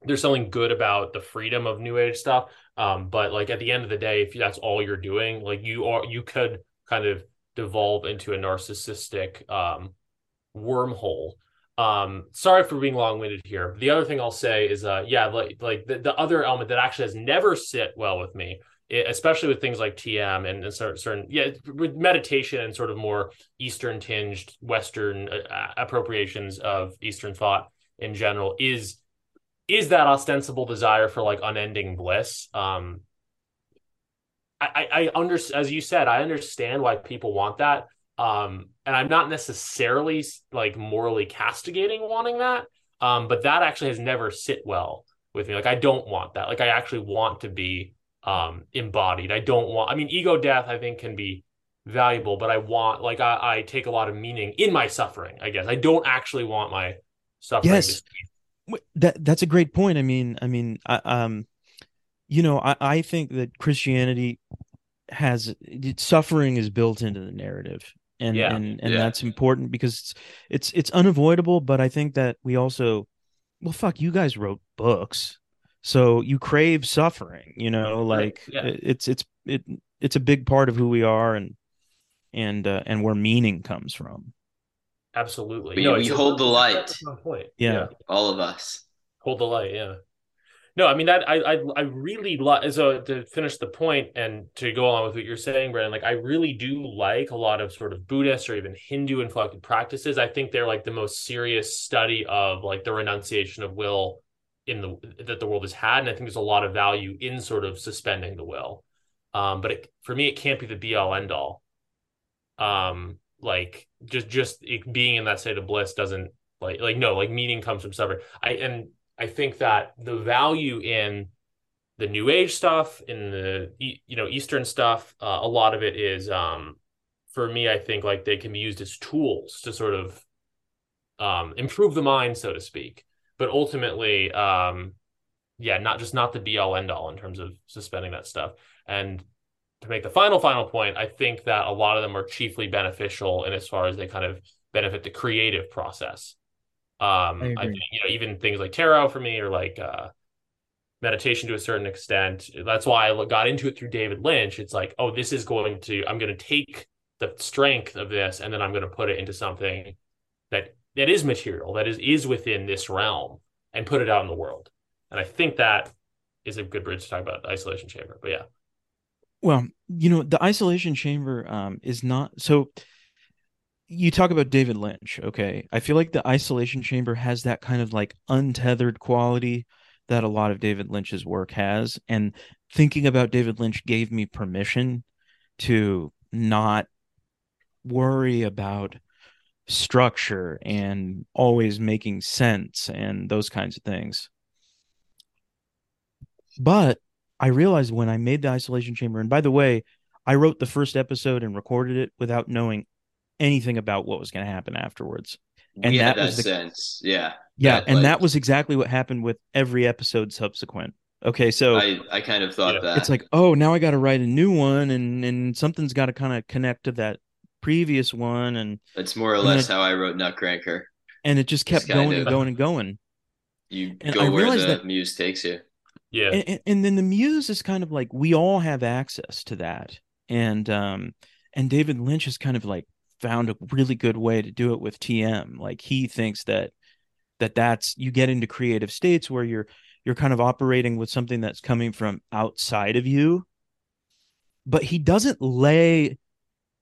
there's something good about the freedom of New Age stuff, um, but like at the end of the day, if that's all you're doing, like you are, you could kind of devolve into a narcissistic um, wormhole um sorry for being long-winded here the other thing i'll say is uh yeah like like the, the other element that actually has never sit well with me especially with things like tm and, and certain, yeah with meditation and sort of more eastern tinged western uh, appropriations of eastern thought in general is is that ostensible desire for like unending bliss. Um I, I, I under as you said, I understand why people want that. Um and i'm not necessarily like morally castigating wanting that. Um but that actually has never sit well with me. Like i don't want that. Like i actually want to be um embodied. I don't want i mean ego death i think can be valuable but i want like i, I take a lot of meaning in my suffering i guess. I don't actually want my suffering
yes. that that's a great point. I mean i mean I, um you know i i think that christianity has suffering is built into the narrative and yeah. and and yeah. that's important because it's, it's it's unavoidable but i think that we also well fuck you guys wrote books so you crave suffering you know like yeah. it's it's it it's a big part of who we are and and uh, and where meaning comes from
absolutely.
We-
no,
we
it's a-
hold the light.
that's on point.
Yeah.
All of us.
hold the light yeah no i mean that i i, I really like so to finish the point and to go on with what you're saying brendan like i really do like a lot of sort of buddhist or even hindu inflected practices i think they're like the most serious study of like the renunciation of will in the that the world has had and i think there's a lot of value in sort of suspending the will um but it, for me it can't be the be all end all um like just just it being in that state of bliss doesn't like like no like meaning comes from suffering i and I think that the value in the new age stuff, in the you know Eastern stuff, uh, a lot of it is um, for me. I think like they can be used as tools to sort of um, improve the mind, so to speak. But ultimately, um, yeah, not just not the be all end all in terms of suspending that stuff. And to make the final final point, I think that a lot of them are chiefly beneficial in as far as they kind of benefit the creative process. Um,
I
I, think you know even things like tarot for me or like uh, meditation to a certain extent. That's why I got into it through David Lynch. It's like, oh, this is going to I'm going to take the strength of this and then I'm going to put it into something that that is material that is is within this realm and put it out in the world. And I think that is a good bridge to talk about isolation chamber. But yeah,
Well, you know, the isolation chamber um is not so you talk about David Lynch, okay? I feel like the isolation chamber has that kind of like untethered quality that a lot of David Lynch's work has and thinking about David Lynch gave me permission to not worry about structure and always making sense and those kinds of things. But I realized when I made the isolation chamber, and by the way, I wrote the first episode and recorded it without knowing anything about what was going to happen afterwards. And
we had
that
that
was the-
sense. Yeah.
Yeah,
That,
and
like-
that was exactly what happened with every episode subsequent. Okay, so
I, I kind of thought
Yeah.
that.
it's like, oh, now I got to write a new one, and and something's got to kind of connect to that previous one, and
That's more or less
then-
how I wrote Nutcracker.
and it just kept
kind
going and going and going.
You
And
go
I
where
realized
the
that-
muse takes you.
yeah,
and, and- and then the muse is kind of like we all have access to that and um and david lynch has kind of like found a really good way to do it with tm like he thinks that that that's you get into creative states where you're you're kind of operating with something that's coming from outside of you but he doesn't lay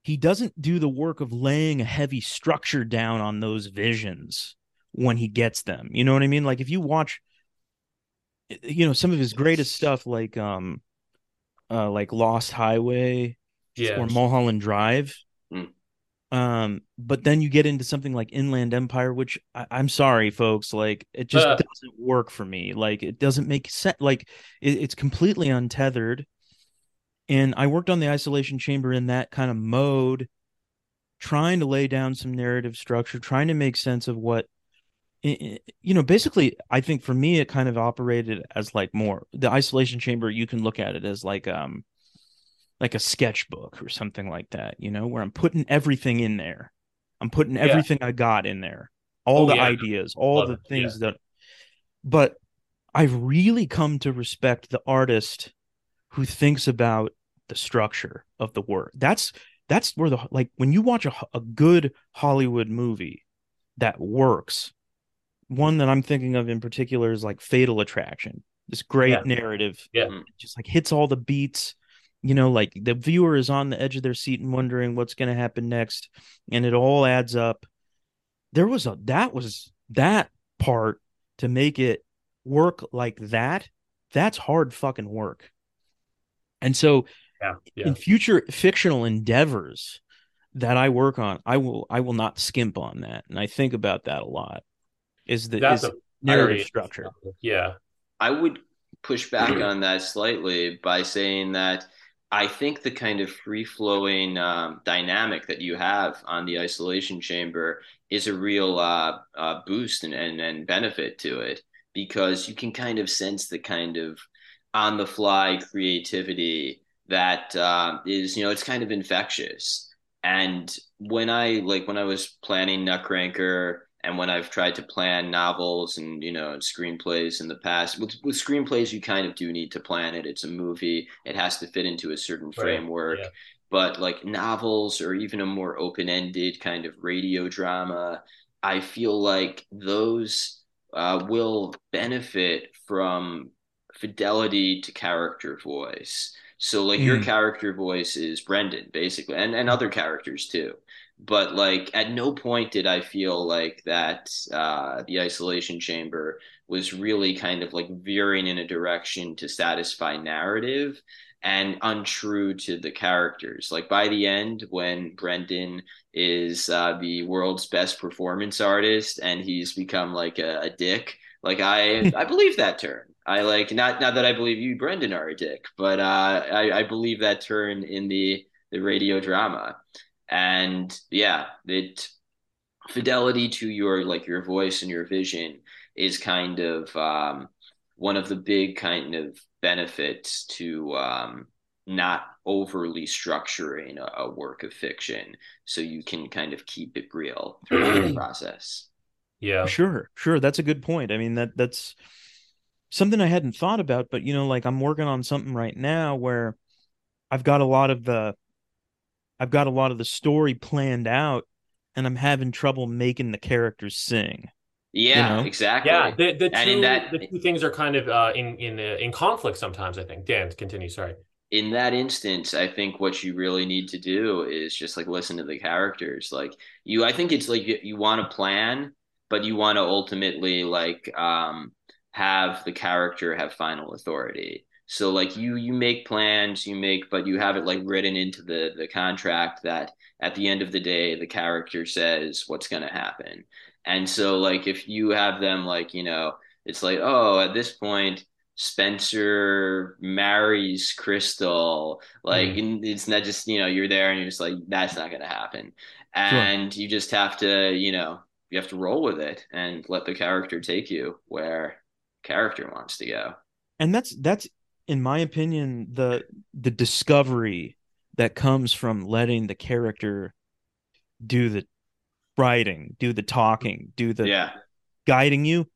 he doesn't do the work of laying a heavy structure down on those visions when he gets them you know what i mean? Like if you watch you know some of his greatest stuff like um uh like lost highway
yeah,
or mulholland drive
Mm.
um but then you get into something like inland empire which I- i'm sorry folks like it just
Uh.
doesn't work for me. Like it doesn't make sense like it, it's completely untethered and i worked on the isolation chamber in that kind of mode trying to lay down some narrative structure trying to make sense of what you know basically i think for me it kind of operated as like more the isolation chamber you can look at it as like um like a sketchbook or something like that you know where i'm putting everything in there i'm putting
Yeah.
everything i got in there all
Oh,
the
yeah.
ideas all
Love
the
it.
things that but i've really come to respect the artist who thinks about the structure of the work. That's that's where the like when you watch a, a good hollywood movie that works one that i'm thinking of in particular is like fatal attraction. This great
Yeah.
narrative.
Yeah.
Just like hits all the beats. You know like the viewer is on the edge of their seat and wondering what's going to happen next and it all adds up. There was a that was that part to make it work like that that's hard fucking work and so
yeah, yeah.
in future fictional endeavors that I work on, I will I will not skimp on that, and I think about that a lot. Is the
That's
is
a
narrative
very-
structure?
Yeah,
I would push back on that slightly by saying that I think the kind of free flowing um, dynamic that you have on the isolation chamber is a real uh, uh, boost and, and, and benefit to it because you can kind of sense the kind of on the fly creativity that uh, is, you know, it's kind of infectious. And when I like when I was planning Nutcracker and when I've tried to plan novels and you know screenplays in the past, with with screenplays you kind of do need to plan it. It's a movie; it has to fit into a certain
Right.
framework.
Yeah.
but like novels or even a more open-ended kind of radio drama, I feel like those uh, will benefit from fidelity to character voice. So like mm. your character voice is Brendan basically and and other characters too. But like at no point did I feel like that uh the isolation chamber was really kind of like veering in a direction to satisfy narrative and untrue to the characters. Like by the end, when Brendan is uh, the world's best performance artist and he's become like a, a dick, like I I believe that turn. I like not not that I believe you, Brendan, are a dick, but uh, I, I believe that turn in the the radio drama, and yeah, it fidelity to your like your voice and your vision is kind of um, one of the big kind of benefits to um, not overly structuring a, a, work of fiction, so you can kind of keep it real through the <clears throat> process.
Yeah,
sure, sure. That's a good point. I mean that that's something I hadn't thought about, but you know, like I'm working on something right now where I've got a lot of the I've got a lot of the story planned out and I'm having trouble making the characters sing.
Yeah, you know? exactly.
Yeah, the, the two that, the two things are kind of uh, in in uh, in conflict sometimes. I think. Dan, continue. Sorry.
In that instance, I think what you really need to do is just like listen to the characters. Like you, I think it's like you, you want to plan, but you want to ultimately like um have the character have final authority. So like you you make plans, you make but you have it like written into the the contract that at the end of the day the character says what's going to happen. And so like if you have them like, you know, it's like, oh, at this point Spencer marries Crystal. Like mm. it's not just, you know, you're there and you're just like, that's not gonna happen. And sure. you just have to, you know, you have to roll with it and let the character take you where character wants to go.
And that's that's in my opinion the the discovery that comes from letting the character do the writing, do the talking, do the
yeah.
guiding you.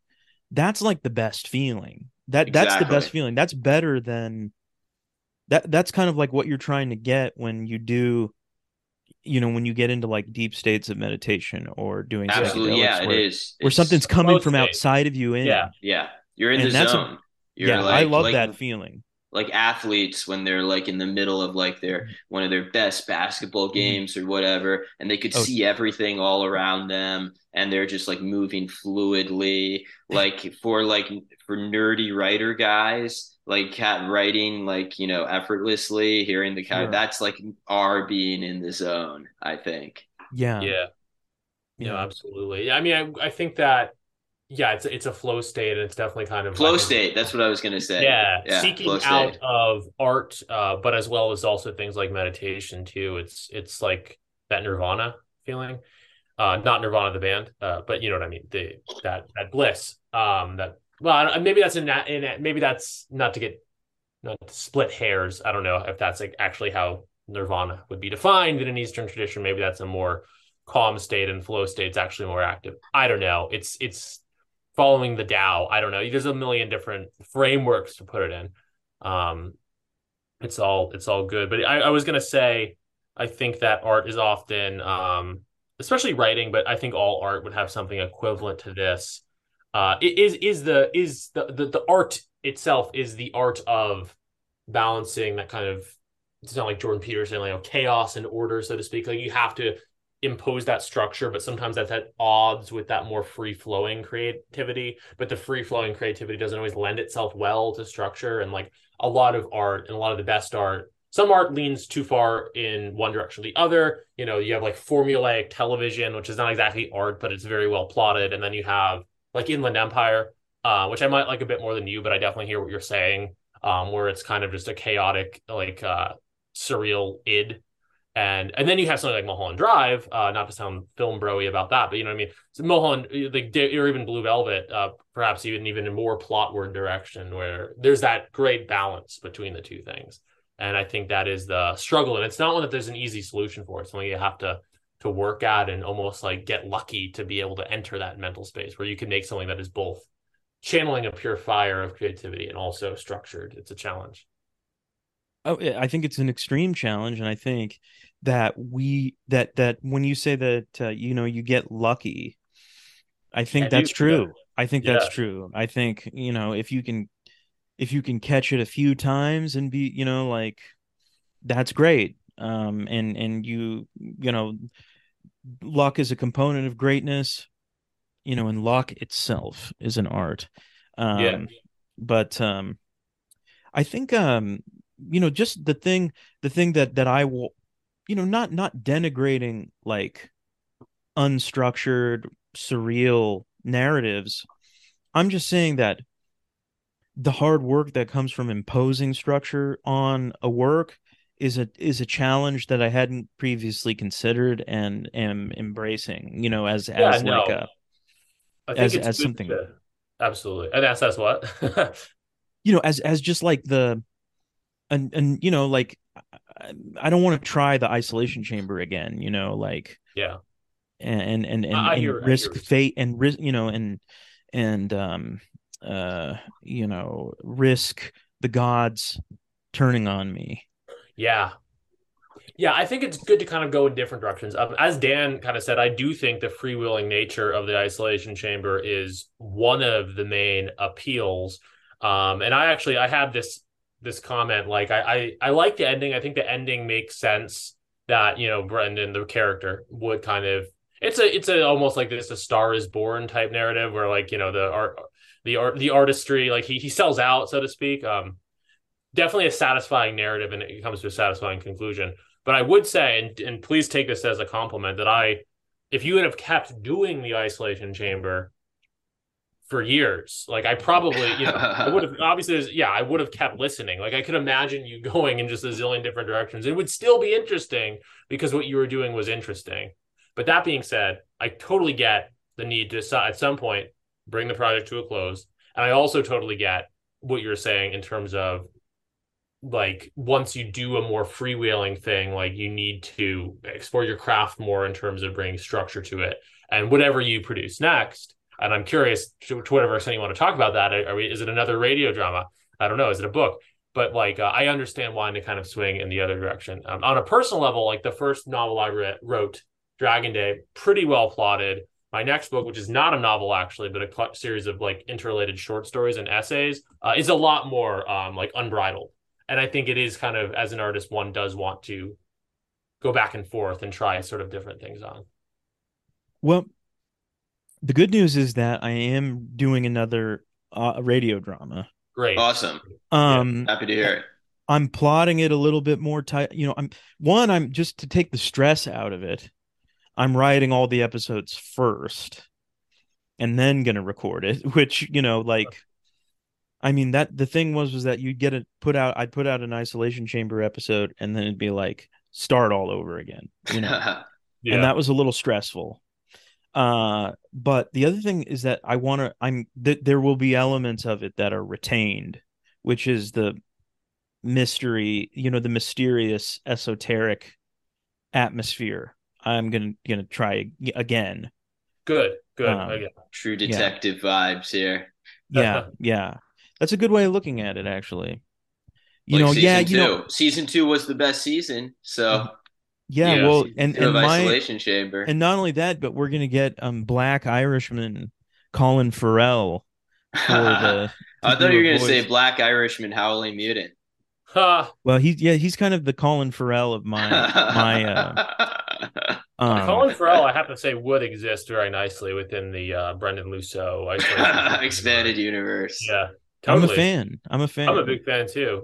That's like the best feeling. That exactly. that's the best feeling. That's better than that that's kind of like what you're trying to get when you do you know when you get into like deep states of meditation or doing
absolutely yeah where, it is
where something's coming from outside of you in
yeah
yeah you're in and the zone. A, You're
yeah, like, I love like, that feeling.
Like athletes when they're like in the middle of like their one of their best basketball mm-hmm. games mm-hmm. or whatever, and they could oh. see everything all around them, and they're just like moving fluidly. Like for like for nerdy writer guys, like cat writing like you know effortlessly, hearing the cat. Sure. That's like our being in the zone. I think.
Yeah.
Yeah. Yeah, absolutely. I mean, I, I think that yeah, it's it's a flow state, and it's definitely kind of
flow like state. That's what I was gonna say.
Yeah, yeah seeking out of art, uh, but as well as also things like meditation too. It's it's like that nirvana feeling, uh, not Nirvana the band, uh, but you know what I mean. The that that bliss. Um, that well, maybe that's in that in maybe that's not to get not to split hairs. I don't know if that's like actually how Nirvana would be defined in an Eastern tradition. Maybe that's a more calm state and flow state state's actually more active. I don't know. It's it's following the Tao. I don't know. There's a million different frameworks to put it in. Um, it's all it's all good. But I, I was gonna say, I think that art is often, um, especially writing, but I think all art would have something equivalent to this. Uh, is is the is the, the the art itself is the art of balancing that kind of it's not like Jordan Peterson, like you know, chaos and order, so to speak. Like you have to impose that structure, but sometimes that's at odds with that more free flowing creativity. But the free flowing creativity doesn't always lend itself well to structure. And like a lot of art and a lot of the best art, some art leans too far in one direction or the other. You know, you have like formulaic television, which is not exactly art, but it's very well plotted. And then you have like Inland Empire, uh, which I might like a bit more than you, but I definitely hear what you're saying. Um, where it's kind of just a chaotic, like uh, surreal id and and then you have something like Mulholland Drive, uh, not to sound film broy about that, but you know what I mean. So Mulholland, like or even Blue Velvet, uh, perhaps even even in more plotward direction, where there's that great balance between the two things. And I think that is the struggle, and it's not one that there's an easy solution for. It's something you have to to work at and almost like get lucky to be able to enter that mental space where you can make something that is both channeling a pure fire of creativity and also structured. It's a challenge.
oh, I think it's an extreme challenge, and I think that we that that when you say that uh, you know you get lucky, I think
I
that's
think
true. I think
Yeah.
that's true. I think you know if you can if you can catch it a few times and be you know like that's great. Um, and and you you know luck is a component of greatness. You know, and luck itself is an art. Um,
Yeah.
but um i think um you know just the thing the thing that that i will you know not not denigrating like unstructured surreal narratives i'm just saying that the hard work that comes from imposing structure on a work is a is a challenge that i hadn't previously considered and am embracing you know as
Yeah,
as
no.
like a
I think
As- as something-
to- absolutely. And that's that's what. <laughs>
you know as as just like the and and you know like I, don't want to try the isolation chamber again you know like
yeah.
and and and, and
hear-
risk
hear what you're
fate and risk you know and and um uh you know risk the gods turning on me
Yeah. Yeah, I think it's good to kind of go in different directions. Um, as Dan kind of said, I do think the freewheeling nature of the isolation chamber is one of the main appeals. Um, and I actually I have this this comment like I, I I like the ending. I think the ending makes sense that you know Brendan the character would kind of it's a it's a almost like this a Star is Born type narrative where like you know the art the art the artistry like he he sells out so to speak. Um, definitely a satisfying narrative and it comes to a satisfying conclusion. But I would say, and, and please take this as a compliment, that I, if you would have kept doing the isolation chamber for years, like I probably, you know, I would have <laughs> obviously, yeah, I would have kept listening. Like I could imagine you going in just a zillion different directions. It would still be interesting because what you were doing was interesting. But that being said, I totally get the need to at some point bring the project to a close, and I also totally get what you're saying in terms of like once you do a more freewheeling thing, like you need to explore your craft more in terms of bringing structure to it, and whatever you produce next. And I'm curious to, to whatever extent you want to talk about that. Are we, is it another radio drama? I don't know. Is it a book? But like, uh, I understand wanting to kind of swing in the other direction. Um, on a personal level, like the first novel I re- wrote, Dragon Day, pretty well plotted. My next book, which is not a novel actually, but a cl- series of like interrelated short stories and essays, uh, is a lot more um, like unbridled. And I think it is kind of as an artist, one does want to go back and forth and try sort of different things on.
well the good news is that i am doing another uh, radio drama
Great.
Awesome.
um
Happy to hear it.
I'm plotting it a little bit more tight. You know, I'm one, I'm just to take the stress out of it. I'm writing all the episodes first and then gonna record it, <laughs> which, you know, like I mean that the thing was was that you'd get it put out I'd put out an isolation chamber episode and then it'd be like start all over again. You know. <laughs>
yeah.
and that was a little stressful. Uh, but the other thing is that I want to. I'm that there will be elements of it that are retained, which is the mystery. You know, the mysterious, esoteric atmosphere. I'm gonna gonna try again.
good. Good.
Um,
Again.
True detective vibes here.
Yeah, <laughs> yeah. That's a good way of looking at it, actually. You
Like
know,
season
yeah,
two.
you know,
season two was the best season. So
yeah.
Yeah,
well, and and my
Isolation Chamber.
and not only that, but we're gonna get um Black Irishman Colin Farrell for <laughs> the.
I thought you were gonna say. Black Irishman Howling Mutant.
Ha! <laughs>
Well, he's yeah, he's kind of the Colin Farrell of my my uh, <laughs> um,
Colin Farrell, I have to say, would exist very nicely within the uh, Brendan Luso
expanded universe.
Yeah, totally.
I'm a fan. I'm a fan.
I'm a big fan too.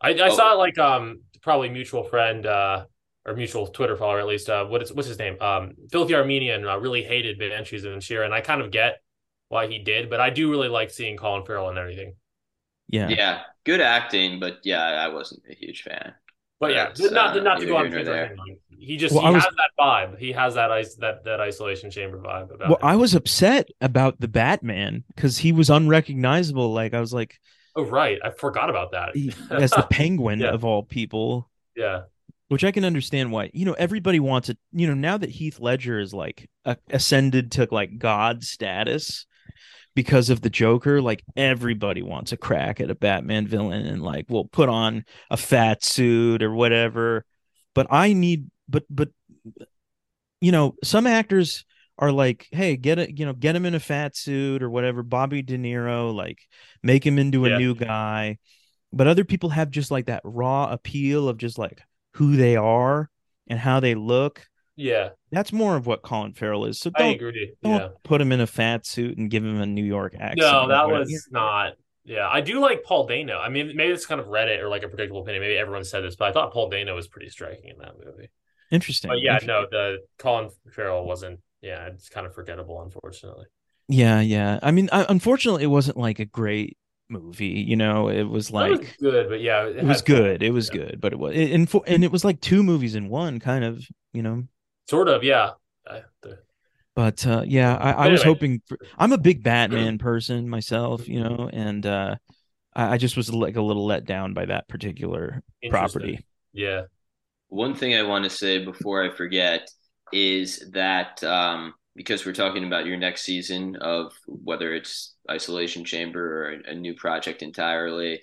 I, I
Oh.
saw like um probably mutual friend uh or mutual Twitter follower at least uh what is what's his name um Filthy Armenian uh, really hated Banshees of Inisherin and I kind of get why he did but I do really like seeing Colin Farrell and everything.
yeah.
Yeah, good acting, but yeah, I wasn't a huge fan.
But yeah,
That's,
not
uh,
not to go on
here nor
tangent,
there.
He just
Well,
he
was-
has that vibe. He has that ice that that isolation chamber vibe about
Well,
him.
I was upset about the Batman because he was unrecognizable. Like I was like,
oh right, I forgot about that.
he, <laughs> as the Penguin
Yeah.
of all people,
yeah,
which I can understand why. You know, everybody wants it. You know, now that Heath Ledger is like a- ascended to like God status because of the Joker, like everybody wants a crack at a Batman villain and like will put on a fat suit or whatever. But I need but but you know, some actors are like, hey, get it, you know, get him in a fat suit or whatever. Bobby De Niro, like, make him into a
Yeah.
new guy. But other people have just like that raw appeal of just like who they are and how they look.
Yeah,
That's more of what Colin Farrell is. So
I
don't
agree.
don't
Yeah.
put him in a fat suit and give him a New York accent.
No, that was not. Yeah, I do like Paul Dano. I mean, maybe it's kind of Reddit or like a predictable opinion. Maybe everyone said this, but I thought Paul Dano was pretty striking in that movie.
interesting.
But yeah,
Interesting.
no, the Colin Farrell wasn't. Yeah, it's kind of forgettable, unfortunately.
Yeah, yeah. I mean, I, unfortunately, it wasn't like a great movie. You know, it was like
was good, but yeah,
it was
had-
good. It was
yeah.
good, but it was and for, and it was like two movies in one, kind of. You know,
Sort of, yeah. The-
but uh, yeah, I, I was
Anyway.
hoping. For, I'm a big Batman <clears throat> person myself, you know, and uh, I, I just was like a little let down by that particular property.
Yeah.
One thing I want to say before I forget is that um, because we're talking about your next season of whether it's Isolation Chamber or a, new project entirely,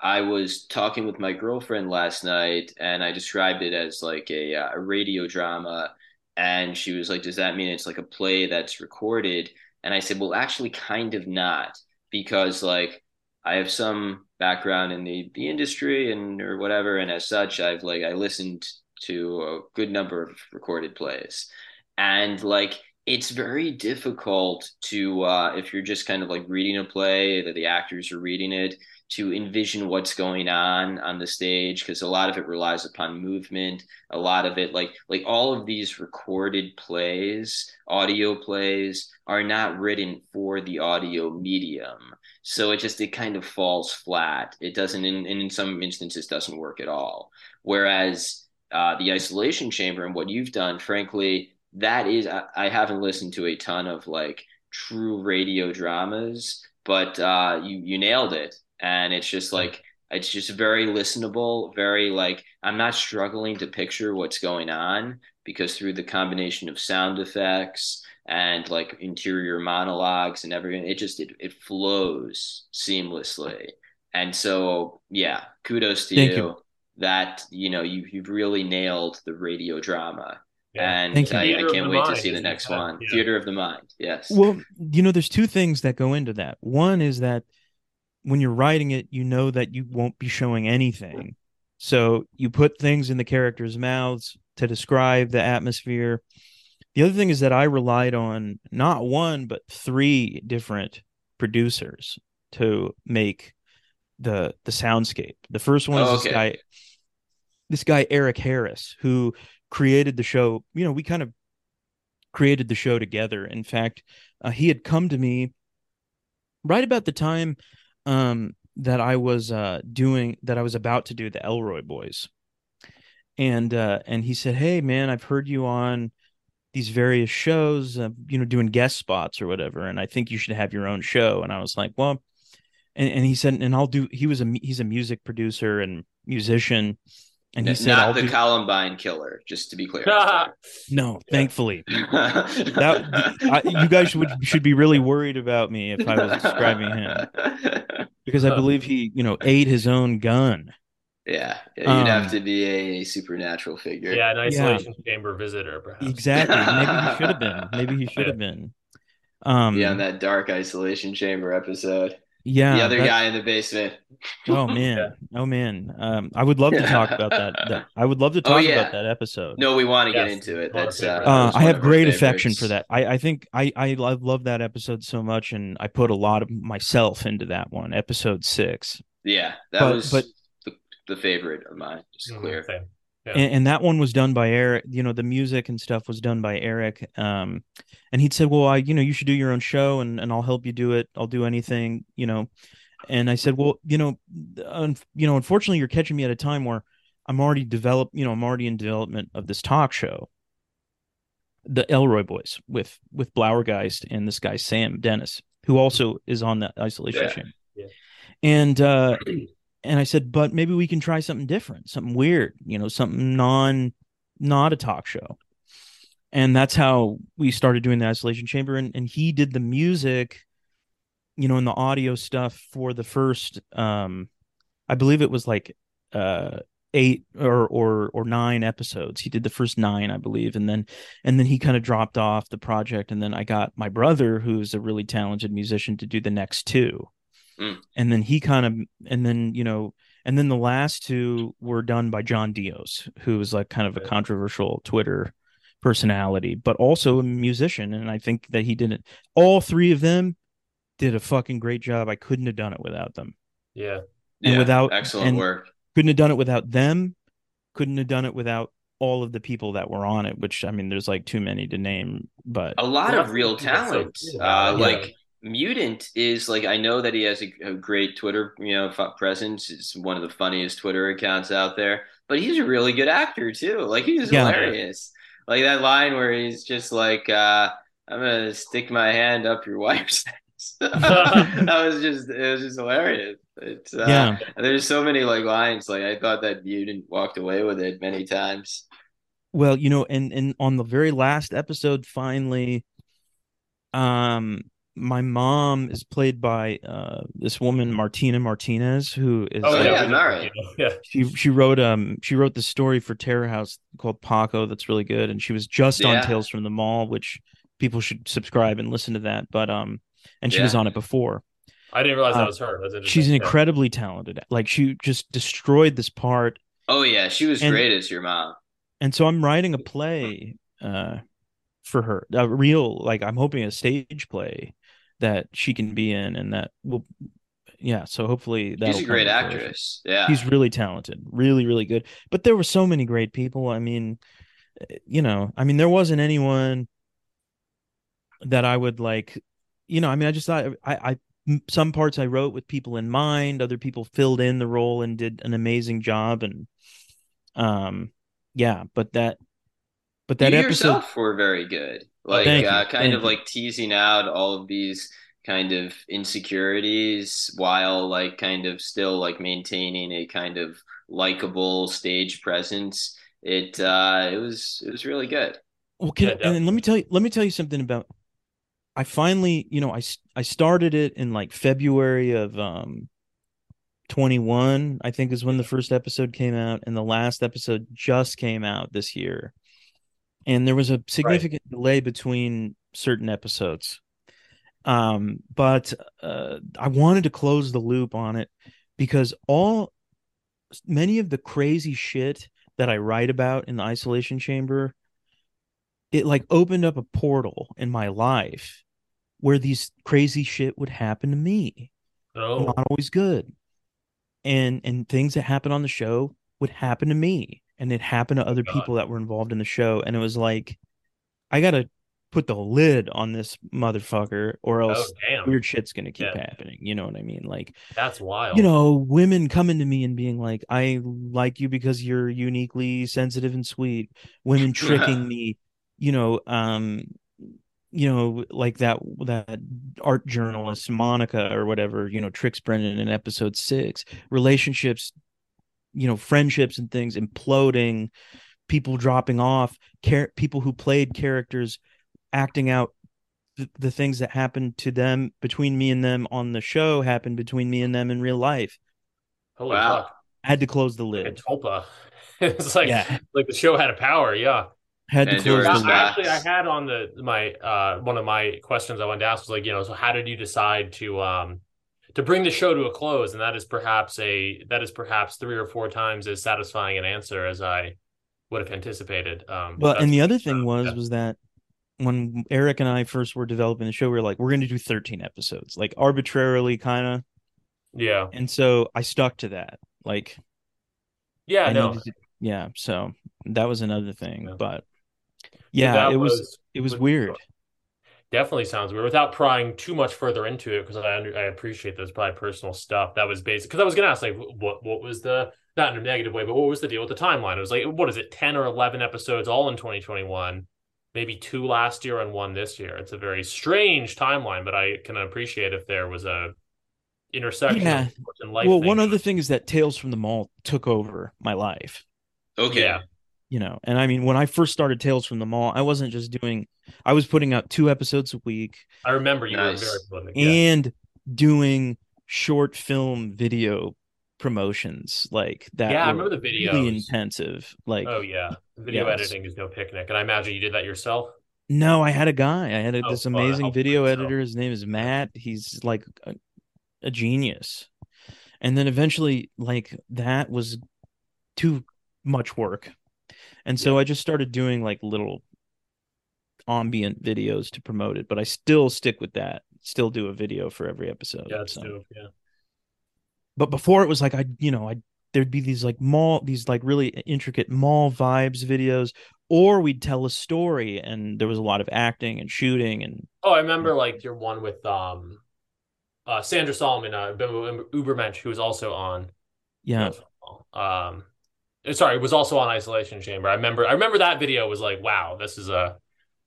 I was talking with my girlfriend last night and I described it as like a, uh, a radio drama. And she was like, Does that mean it's like a play that's recorded? And I said, Well, actually, kind of not, because like I have some background in the, the industry and or whatever. And as such, I've like, I listened to a good number of recorded plays. And like, it's very difficult to, uh, if you're just kind of like reading a play that the actors are reading it, to envision what's going on on the stage because a lot of it relies upon movement. A lot of it like like all of these recorded plays audio plays are not written for the audio medium. So it just it kind of falls flat. It doesn't in, and in some instances doesn't work at all. Whereas uh, the isolation chamber and what you've done frankly that is I, I haven't listened to a ton of like true radio dramas but uh, you you nailed it. And it's just like it's just very listenable very like i'm not struggling to picture what's going on because through the combination of sound effects and like interior monologues and everything it just it, it flows seamlessly. And so yeah kudos to you,
you.
that you know you, you've really nailed the radio drama
Yeah.
and
Thank you.
I, I can't
the
wait to see the next
said.
one
Yeah.
theater of the mind yes
Well, you know, there's two things that go into that. One is that when you're writing it, you know that you won't be showing anything. So you put things in the characters' mouths to describe the atmosphere. The other thing is that I relied on not one, but three different producers to make the the soundscape. The first one is
Oh,
this
okay.
guy, this guy Eric Harris, who created the show. You know, we kind of created the show together. In fact, uh, he had come to me right about the time um, that I was uh, doing that I was about to do the Elroy Boys, and uh, and he said, "Hey, man, I've heard you on." these various shows you know doing guest spots or whatever and i think you should have your own show and i was like well and, and he said and i'll do he was a he's a music producer and musician and he
N-
said
not the
do
Columbine killer, just to be clear. <laughs>
no thankfully
that <laughs>
that I, you guys would should be really worried about me if i was describing him because i believe he you know ate his own gun
Yeah, yeah you'd
Um,
have to be a, supernatural figure.
yeah, an isolation chamber visitor, perhaps.
exactly maybe he <laughs> should have been maybe he should have been um
Be on that dark isolation chamber episode.
Yeah
the other
that-
guy in the basement. <laughs>
Oh man, <laughs> oh man. Um, I would love to talk about that. <laughs> that- I would love to
Oh,
talk
yeah.
about that episode.
No, we want to get into it. That's uh,
uh, I have
of our
great affection for that. I, I think I, I love, love that episode so much, and I put a lot of myself into that one, episode six.
Yeah, that
But-
was
but-
the, the favorite of mine. Just
Mhm,
clear.
Yeah.
And, and that one was done by Eric. You know, the music and stuff was done by Eric. Um, and he'd said, "Well, I, you know, you should do your own show, and and I'll help you do it. I'll do anything, you know." And I said, "Well, you know, un- you know, unfortunately, you're catching me at a time where I'm already developed. You know, I'm already in development of this talk show, the Elroy Boys with with Blauergeist and this guy Sam Dennis, who also is on the Isolation
Yeah.
Chamber.
Yeah.
And uh, <clears throat> and I said, but maybe we can try something different, something weird, you know, something non, not a talk show. And that's how we started doing the Isolation Chamber. And, and he did the music you know, in the audio stuff for the first, um, I believe it was like uh eight or or or nine episodes. He did the first nine, I believe, and then and then he kind of dropped off the project. And then I got my brother, who's a really talented musician, to do the next two.
Mm.
And then he kind of and then you know and then the last two were done by John Dios, who is like kind of a controversial Twitter personality, but also a musician. And I think that he did it. All three of them did a fucking great job. I couldn't have done it without them.
Yeah.
And
Yeah,
without-
excellent
and-
work.
Couldn't have done it without them. Couldn't have done it without all of the people that were on it, which I mean, there's like too many to name, but
A lot
Well,
of real
what people are so
talent.
cool
uh,
about it.
like Mutant is like I know that he has a, a great Twitter, you know, presence. It's one of the funniest Twitter accounts out there. But he's a really good actor too. Like he's
Yeah.
hilarious. Like that line where he's just like, uh, "I'm gonna stick my hand up your wife's ass." <laughs> <laughs> that was just it was just hilarious. It's uh,
yeah.
There's so many like lines. Like I thought that Mutant walked away with it many times.
Well, you know, and and on the very last episode, finally, um, my mom is played by uh this woman Martina Martinez, who is
Oh, yeah,
we- Yeah.
she she wrote um she wrote the story for Terror House called Paco that's really good, and she was just on Tales from the Mall, which people should subscribe and listen to that. But um, and she
Yeah.
was on it before.
I didn't realize
Uh,
that was her. That's.
She's an
Yeah.
incredibly talented. Like she just destroyed this part.
Oh yeah, she was
And-
great as your mom.
and so I'm writing a play uh for her a real like I'm hoping a stage play that she can be in and that will yeah so hopefully that
She's a great actress. Yeah.
she's really talented really really good but there were so many great people I mean eh, you know I mean there wasn't anyone that I would like you know I mean I just thought i i some parts I wrote with people in mind other people filled in the role and did an amazing job and um yeah but that but that
you
episode
yourself were very good. Like
Thank you,
uh, kind
thank
of
you.
like teasing out all of these kind of insecurities while like kind of still like maintaining a kind of likable stage presence. It uh it was it was really good.
Well, can,
Yeah,
and then let me tell you, let me tell you something about. I finally, you know, I s- I started it in like February of um, twenty one. I think is when the first episode came out, and the last episode just came out this year. And there was a significant delay between certain episodes, um, but uh, I wanted to close the loop on it because all many of the crazy shit that I write about in the isolation chamber it like opened up a portal in my life where these crazy shit would happen to me.
Oh,
not always good. And and things that happen on the show would happen to me and it happened to other
God.
people that were involved in the show and it was like i gotta put the lid on this motherfucker or
oh,
else
damn.
weird shit's gonna keep
Yeah.
happening you know what i mean like
That's wild.
you know women coming to me and being like i like you because you're uniquely sensitive and sweet women <laughs> tricking me you know um you know like that that art journalist monica or whatever you know tricks brendan in episode six relationships you know friendships and things imploding people dropping off char- people who played characters acting out the, the things that happened to them between me and them on the show happened between me and them in real life
Holy
Wow.
fuck.
I had to close the
Like a
lid
tulpa. <laughs> it's like
yeah
like the show had a power. Yeah.
had to
And
close the
Yeah,
lid
actually, I had on the my uh one of my questions I wanted to ask was like, you know, so how did you decide to um to bring the show to a close? And that is perhaps a that is perhaps three or four times as satisfying an answer as I would have anticipated. Um,
well and the other thing was
yeah.
was that when eric and i first were developing the show we were like we're going to do 13 episodes like arbitrarily kind of
yeah,
and so i stuck to that like
yeah,
I
no,
to- yeah so that was another thing
Yeah.
but yeah it was, it was
was-
weird
Definitely sounds weird. Without prying too much further into it, because I under, I appreciate there's probably personal stuff that was basic. Because I was gonna ask like, what what was the not in a negative way, but what was the deal with the timeline? It was like, what is it, ten or eleven episodes all in 2021, maybe two last year and one this year. It's a very strange timeline, but I can appreciate if there was a intersection
Yeah.
of life.
well
thing.
one other thing is that tales from the mall took over my life
Okay.
Yeah.
You know and i mean when i first started tales from the mall i wasn't just doing i was putting out two episodes a week
I remember you
Nice.
were very prolific. Yeah.
and doing short film video promotions like that.
Yeah, I remember the
really
videos.
intensive. Like,
Oh yeah, video
Yes.
editing is no picnic, and I imagine you did that yourself.
no, I had a guy. I had a,
Oh,
this amazing video editor. His name is Matt. He's like a, a genius. And then eventually, like that was too much work, and so I just started doing like little ambient videos to promote it. But I still stick with that. Still do a video for every episode.
Yeah,
so.
dope. Yeah.
but before it was like I, you know, I there'd be these like mall, these like really intricate mall vibes videos, or we'd tell a story, and there was a lot of acting and shooting, and
Oh, I remember like your one with um, uh, Sandra Solomon, uh, Ubermensch, who was also on.
yeah,
Um, sorry, it was also on Isolation Chamber. I remember. I remember that video was like, wow, this is a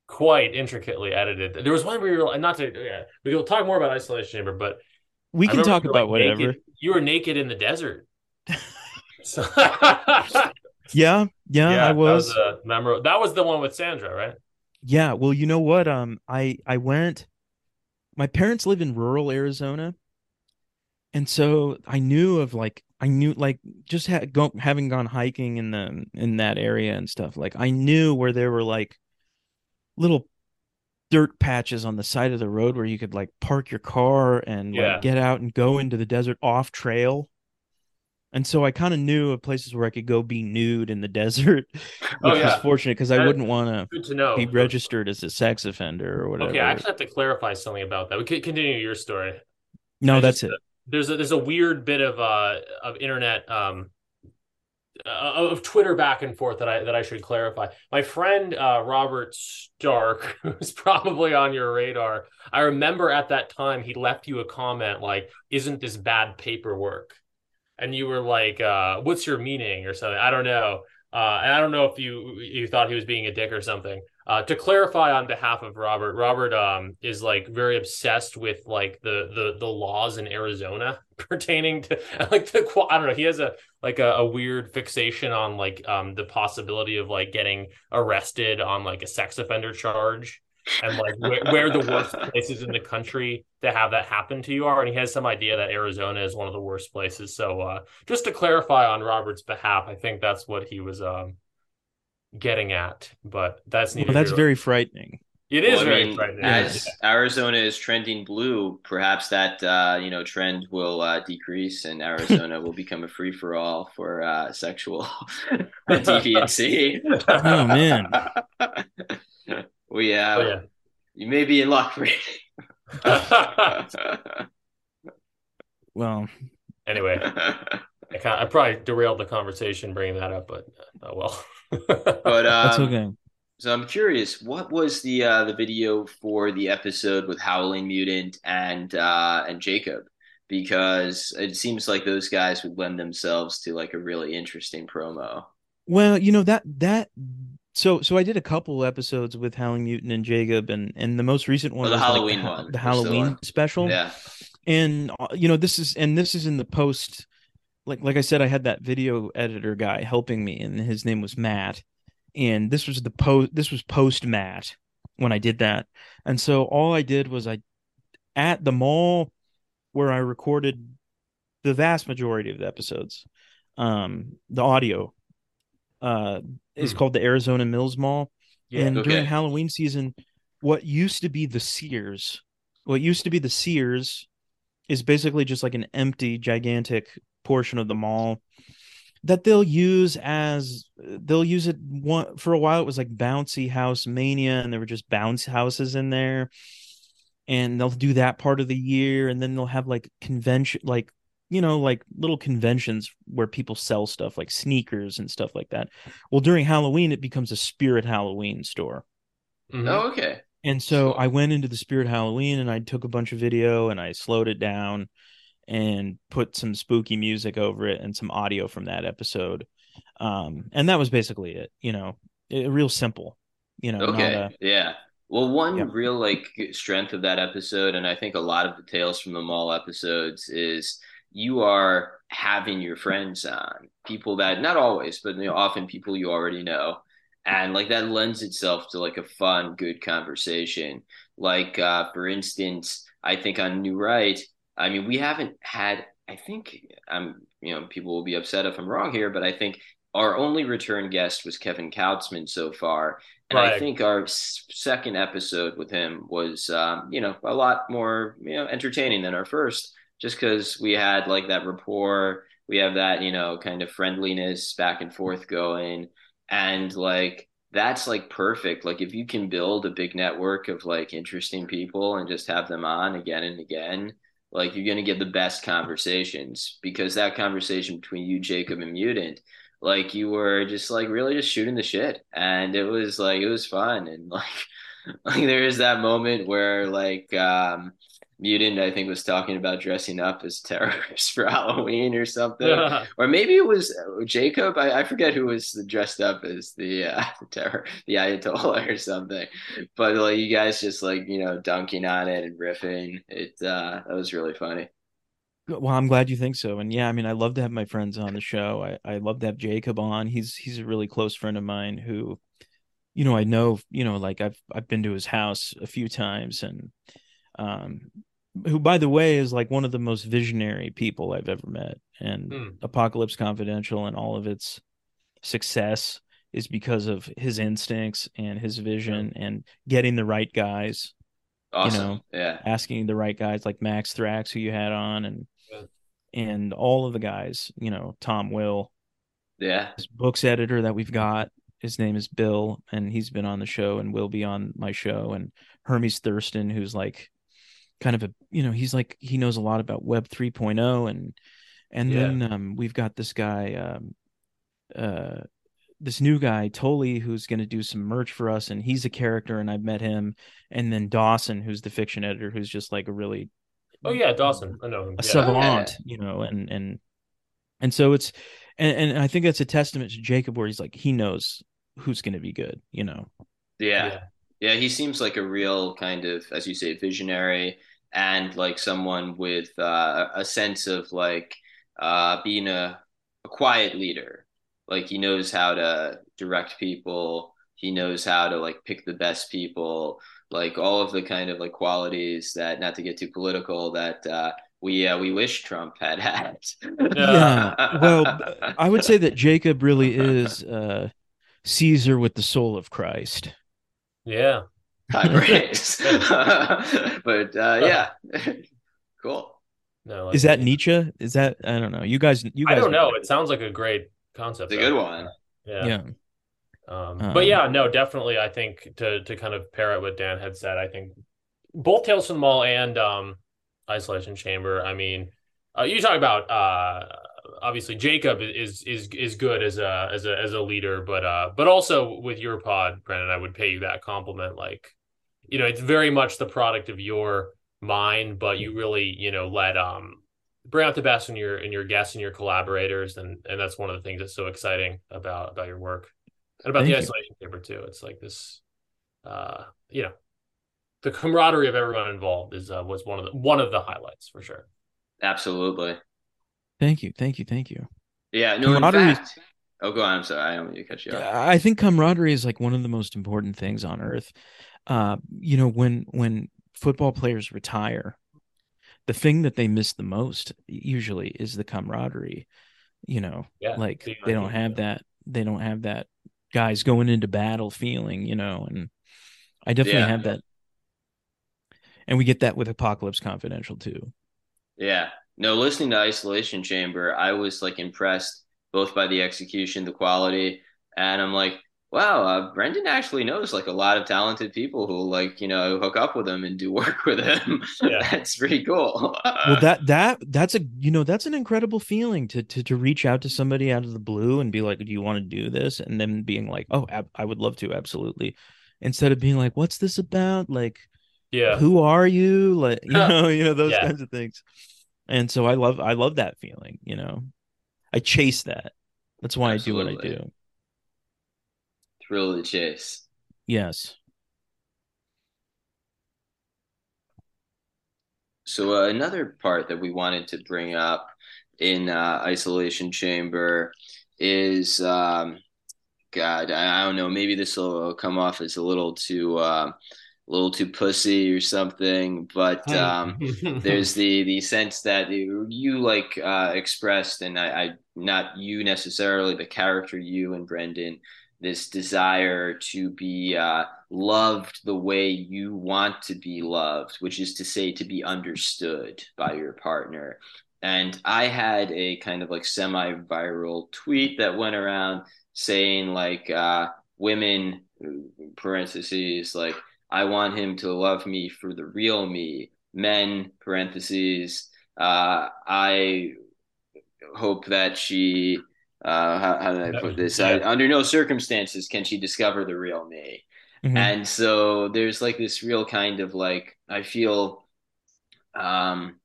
quite intricately edited. There was one where you're not to. Yeah, we will talk more about Isolation Chamber, but
we can talk about
like,
whatever.
naked- you were naked in the desert. <laughs> so,
Yeah, yeah, I
that
was.
a memorable. That was the one with Sandra, right?
Yeah, well, you know what? Um, I I went. My parents live in rural Arizona, and so I knew of like I knew like just ha- go, having gone hiking in the in that area and stuff. Like I knew where there were like little dirt patches on the side of the road where you could like park your car and
Yeah.
like get out and go into the desert off trail. And so I kind of knew of places where I could go be nude in the <laughs> desert, oh, which
Oh,
was
yeah.
fortunate because I wouldn't want to
Good to know.
be registered as a sex offender or whatever.
Okay, I actually have to clarify something about that. We could continue your story.
no,
I
that's
just-
it.
There's a there's a weird bit of uh of internet um uh, of Twitter back and forth that I that I should clarify. My friend uh Robert Stark, <laughs> who's probably on your radar, I remember at that time he left you a comment like, "Isn't this bad paperwork?" And you were like, uh, "What's your meaning?" or something. I don't know. Uh, and I don't know if you you thought he was being a dick or something. Uh, to clarify on behalf of Robert, Robert um, is like very obsessed with like the the the laws in Arizona <laughs> pertaining to <laughs> like the I don't know. He has a like a, a weird fixation on like um the possibility of like getting arrested on like a sex offender charge and like where, where the worst <laughs> places in the country to have that happen to you are. And he has some idea that Arizona is one of the worst places. So uh, just to clarify on Robert's behalf, I think that's what he was um getting at. But that's neither
Well, that's
here-
very frightening.
it is
Well, I
very
mean,
frightening.
As Arizona is trending blue, perhaps that uh, you know trend will uh, decrease, and Arizona will become a free for all for uh, sexual <laughs> deviancy.
Oh man, <laughs>
we uh,
Oh, yeah.
you may be in luck, Brady. <laughs>
well,
anyway, I, I probably derailed the conversation bringing that up, but uh, oh well. <laughs>
but
that's
um,
okay.
So I'm curious, what was the uh, the video for the episode with Howling Mutant and uh, and Jacob? Because it seems like those guys would lend themselves to like a really interesting promo.
Well, you know that that so so I did a couple episodes with Howling Mutant and Jacob, and and the most recent one
Oh, the
was like
Halloween one.
the Halloween
on.
special.
Yeah,
and uh, you know this is and this is in the post like like i said i had that video editor guy helping me and his name was matt and this was the post this was post matt when i did that and so all i did was i at the mall where i recorded the vast majority of the episodes um the audio uh is
Hmm.
called the arizona mills mall
yeah.
and
okay.
during Halloween season, what used to be the Sears, what used to be the Sears is basically just like an empty, gigantic portion of the mall that they'll use as they'll use it one for a while. It was like bouncy house mania, and there were just bounce houses in there. And they'll do that part of the year, and then they'll have like convention, like you know, like little conventions where people sell stuff like sneakers and stuff like that. Well, during Halloween, it becomes a spirit Halloween store.
Mhm.
Oh, okay.
And so I went into the Spirit Halloween and I took a bunch of video and I slowed it down and put some spooky music over it and some audio from that episode. Um, and that was basically it, you know, it, real simple, you know,
Okay.
a,
Yeah. Well, one
Yeah.
real like strength of that episode, and I think a lot of the tales from the mall episodes is you are having your friends on people that not always, but you know, often people you already know, and like that lends itself to like a fun, good conversation. Like uh, for instance, I think on New Right, I mean, we haven't had. I think I'm. You know, people will be upset if I'm wrong here, but I think our only return guest was Kevin Kautzman so far, and
Right.
I think our second episode with him was, um, you know, a lot more, you know, entertaining than our first, just because we had like that rapport, we have that, you know, kind of friendliness back and forth going, and like that's like perfect. Like if you can build a big network of like interesting people and just have them on again and again, like you're gonna get the best conversations because that conversation between you, Jacob, and Mutant like you were just like really just shooting the shit and it was like it was fun and like <laughs> like there is that moment where like um mutant i think was talking about dressing up as <laughs> terrorists for halloween or something or maybe it was uh, jacob i, I forget who was dressed up as the uh the <laughs> terror the ayatollah or something but like you guys just like you know dunking on it and riffing it uh that was really funny
Well, I'm glad you think so. And yeah, I mean, I love to have my friends on the show. I, I love to have Jacob on. He's he's a really close friend of mine who, you know, I know, you know, like I've I've been to his house a few times and um who by the way is like one of the most visionary people I've ever met. And
Hmm.
Apocalypse Confidential and all of its success is because of his instincts and his vision and getting the right guys
awesome
know,
yeah
asking the right guys like Max Thrax, who you had on, and
Yeah.
and all of the guys, you know, Tom Will,
yeah
his books editor that we've got. His name is Bill, and he's been on the show and will be on my show. And Hermes Thurston, who's like kind of a, you know, he's like he knows a lot about Web 3.0, and and
Yeah.
then um, we've got this guy, um, uh, this new guy Tolly, who's going to do some merch for us, and he's a character, and I've met him. And then Dawson, who's the fiction editor, who's just like a really
oh yeah, Dawson. I know him.
a
Yeah.
savant, you know, and and and so it's and, and I think that's a testament to Jacob where he's like he knows who's going to be good, you know.
yeah Yeah, he seems like a real kind of, as you say, visionary and like someone with uh, a sense of like uh, being a, a quiet leader. Like he knows how to direct people. He knows how to like pick the best people. Like all of the kind of like qualities that, not to get too political, that uh, we uh, we wish Trump had <laughs> had.
Yeah. Well, I would say that Jacob really is uh Caesar with the soul of Christ.
Yeah.
High <laughs> praise. <laughs> but uh, yeah, <laughs> cool.
No,
Is that Nietzsche? Is that I don't know. You guys you guys.
I
guys
don't know. It sounds like a great concept.
It's a good one.
Yeah.
Yeah.
Um,
Um,
but yeah, no, definitely. I think to to kind of pair it what Dan had said, I think both Tales from the Mall and um, Isolation Chamber. I mean, uh, you talk about uh, obviously Jacob is is is good as a as a as a leader, but uh, but also with your pod, Brendan, I would pay you that compliment. Like, you know, it's very much the product of your mind, but you really you know let um bring out the best in your in your guests and your collaborators, and and that's one of the things that's so exciting about about your work and about
Thank
the
you.
isolation chamber too. It's like this, uh, you know, the camaraderie of everyone involved is uh, was one of the one of the highlights for sure.
Absolutely.
Thank you. Thank you. Thank you.
Yeah. No. In fact. Oh, go on. I'm sorry. I don't mean to cut you off.
I think camaraderie is like one of the most important things on earth. Uh, you know, when when football players retire, the thing that they miss the most usually is the camaraderie. You know,
Yeah,
like
being
they don't have that. They don't have that guys going into battle feeling. You know, and I definitely
Yeah.
have that. And we get that with Apocalypse Confidential too.
Yeah. No, listening to Isolation Chamber, I was like impressed both by the execution, the quality, and I'm like, wow, uh, Brendan actually knows like a lot of talented people who like, you know, hook up with him and do <laughs> work with him.
Yeah.
That's pretty cool.
well <laughs> that that that's a you know that's an incredible feeling to to to reach out to somebody out of the blue and be like do you want to do this? And then being like oh ab- i would love to absolutely. Instead of being like what's this about? Like
Yeah,
who are you? Like <laughs> you know you know those
Yeah.
kinds of things. And so i love i love that feeling you know? I chase that. That's why i do what i do
Thrill of the chase.
yes
So uh, another part that we wanted to bring up in uh, isolation chamber is, um, God, I, I don't know, maybe this will come off as a little too uh, little too pussy or something. But <laughs> um, there's the the sense that you, you like uh, expressed, and I, I not you necessarily, the character you and Brendan, this desire to be uh, loved the way you want to be loved, which is to say, to be understood by your partner. And I had a kind of like semi viral tweet that went around saying, like, uh, women, parentheses, like, I want him to love me for the real me. Men, parentheses, uh, I hope that she uh, how, how did I put this? Yeah. Uh, under no circumstances can she discover the real me. Mm-hmm. And so there's like this real kind of like I feel um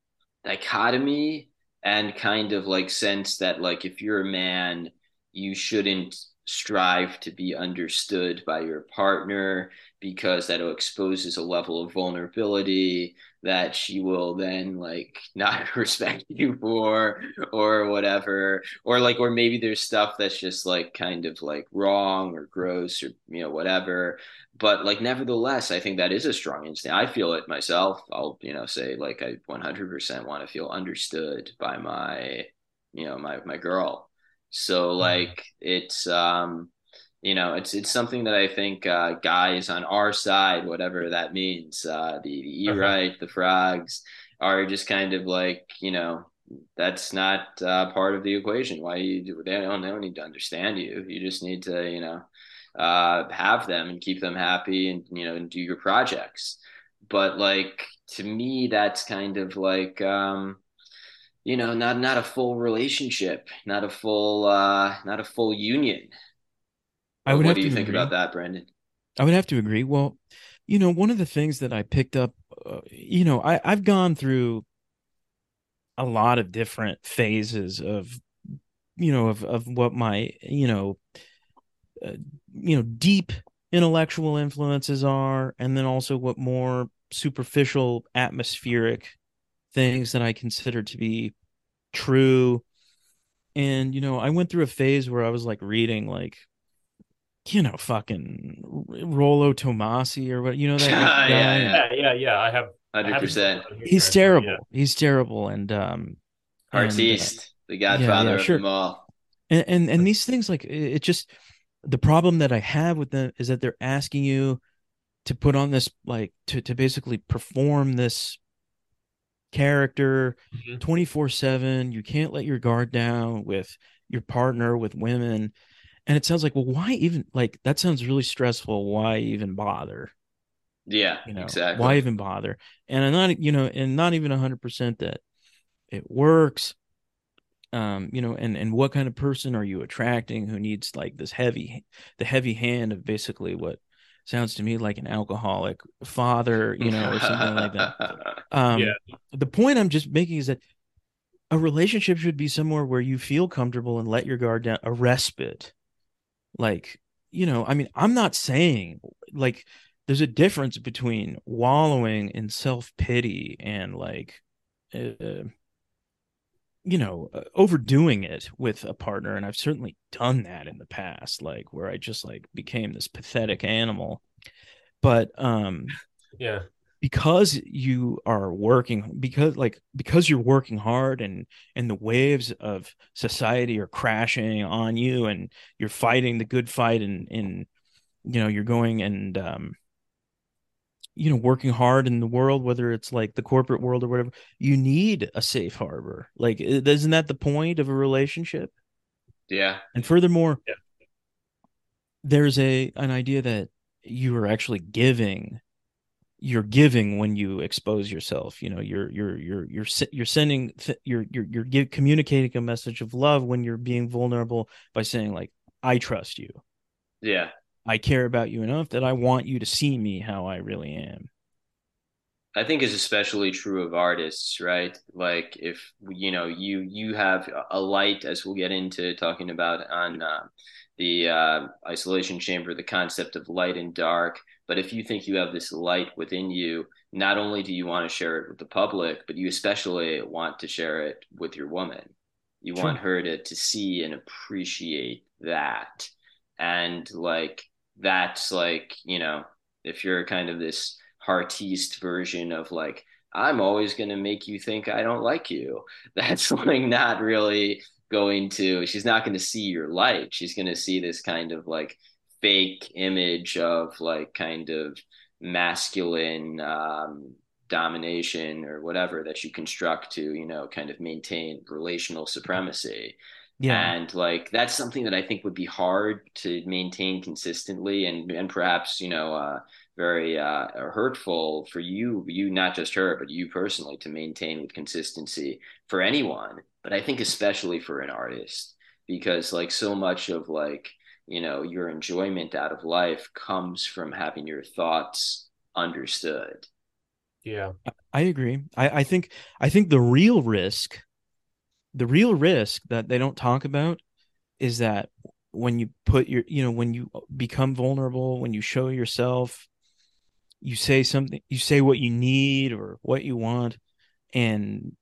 dichotomy and kind of like sense that like if you're a man, you shouldn't strive to be understood by your partner because that exposes a level of vulnerability that she will then like <laughs> not <laughs> respect you for or whatever. Or like or maybe there's stuff that's just like kind of like wrong or gross or you know whatever. But like nevertheless i think that is a strong instinct. I feel it myself. I'll you know say like i 100% want to feel understood by my you know my my girl. So mm-hmm. like it's um you know it's it's something that I think uh, guys on our side, whatever that means, uh, the the E right, uh-huh. the frogs, are just kind of like you know that's not uh, part of the equation. Why you do they don't they don't need to understand you. You just need to you know uh, have them and keep them happy and you know and do your projects. But like to me, that's kind of like um, you know not not a full relationship not a full uh not a full union I would what do you think agree. about that Brandon?
i would have to agree well you know one of the things that i picked up uh, you know i i've gone through a lot of different phases of you know of of what my you know uh, you know deep intellectual influences are and then also what more superficial atmospheric things that I consider to be true. And, you know, I went through a phase where I was like reading, like, you know, fucking Rollo Tomassi or what, you know, that <laughs>
guy. yeah, yeah, yeah, yeah. I have
100%.
He's terrible. Yeah. He's terrible. And, um,
Heartiste, uh, the godfather yeah, yeah, sure. of them all.
And, and, and these things, like, it, it just, the problem that I have with them is that they're asking you to put on this, like, to, to basically perform this character 24 mm-hmm. 7 you can't let your guard down with your partner with women and it sounds like well why even like that sounds really stressful why even bother
yeah
you know
exactly
why even bother and i'm not you know and not even 100% that it works um you know and and what kind of person are you attracting who needs like this heavy the heavy hand of basically what sounds to me like an alcoholic father, you know, or something like that. <laughs> Um, yeah. The point I'm just making is that a relationship should be somewhere where you feel comfortable and let your guard down, a respite. Like, you know, I mean, I'm not saying like there's a difference between wallowing in self pity and like, uh, you know, uh, overdoing it with a partner. And I've certainly done that in the past, like where I just like became this pathetic animal. But, um,
yeah,
because you are working because like because you're working hard and and the waves of society are crashing on you and you're fighting the good fight and and you know you're going and um you know working hard in the world whether it's like the corporate world or whatever you need a safe harbor. Like isn't that the point of a relationship?
Yeah.
And furthermore
yeah.
there's a an idea that you are actually giving you're giving when you expose yourself you know you're you're you're you're you're sending you're you're you're give, communicating a message of love when you're being vulnerable by saying like i trust you
yeah
I care about you enough that I want you to see me how I really am.
I think is especially true of artists, right? Like if you know you you have a light, as we'll get into talking about on uh, the uh, isolation chamber, the concept of light and dark. But if you think you have this light within you, not only do you want to share it with the public, but you especially want to share it with your woman. You want her to to see and appreciate that, and like that's like you know if you're kind of this Heartiste version of like I'm always going to make you think I don't like you. <laughs> That's like not really going to, she's not going to see your light. She's going to see this kind of like fake image of like kind of masculine um, domination or whatever that you construct to, you know, kind of maintain relational supremacy. Yeah. And like that's something that I think would be hard to maintain consistently and and perhaps, you know, uh, very uh, hurtful for you, you not just her, but you personally to maintain with consistency for anyone. But I think especially for an artist, because like so much of like you know your enjoyment out of life comes from having your thoughts understood.
Yeah,
I agree. I, I think I think the real risk, the real risk that they don't talk about, is that when you put your you know when you become vulnerable when you show yourself you say something you say what you need or what you want and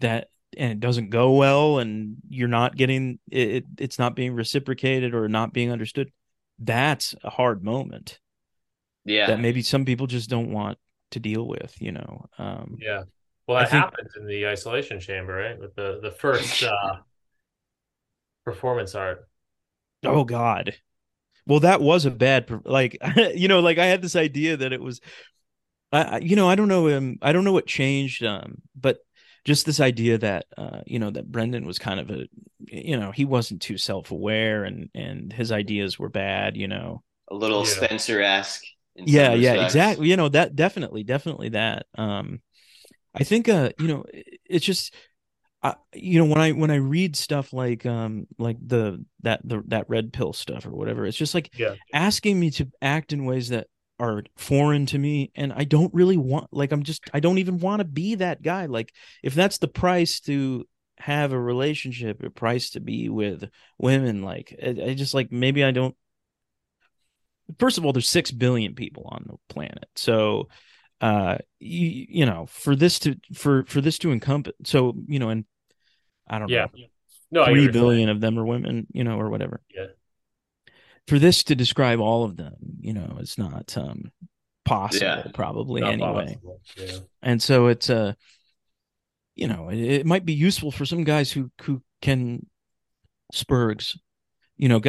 that and it doesn't go well and you're not getting it it's not being reciprocated or not being understood that's a hard moment
yeah.
that maybe some people just don't want to deal with you know um
yeah. Well that think, happens in the isolation chamber right? With the the first <laughs> uh performance art.
Oh god. Well that was a bad like <laughs> you know like i had this idea that it was i you know i don't know um i don't know what changed um but just this idea that uh you know that brendan was kind of a you know he wasn't too self-aware and and his ideas were bad you know
a little yeah. spencer-esque
yeah yeah exactly you know that definitely definitely that um i think uh you know it's just I, you know when i when i read stuff like um like the that the that red pill stuff or whatever it's just like
yeah.
asking me to act in ways that are foreign to me and i don't really want like i'm just i don't even want to be that guy like if that's the price to have a relationship a price to be with women like I, I just like maybe i don't first of all there's 6 billion people on the planet so uh you, you know for this to for for this to encompass so you know and I don't
yeah.
know.
No,
three billion of them are women, you know, or whatever.
Yeah.
For this to describe all of them, you know, it's not um possible, yeah. probably not anyway.
Yeah.
And so it's uh you know, it, it, might be useful for some guys who who can spurgs, you know,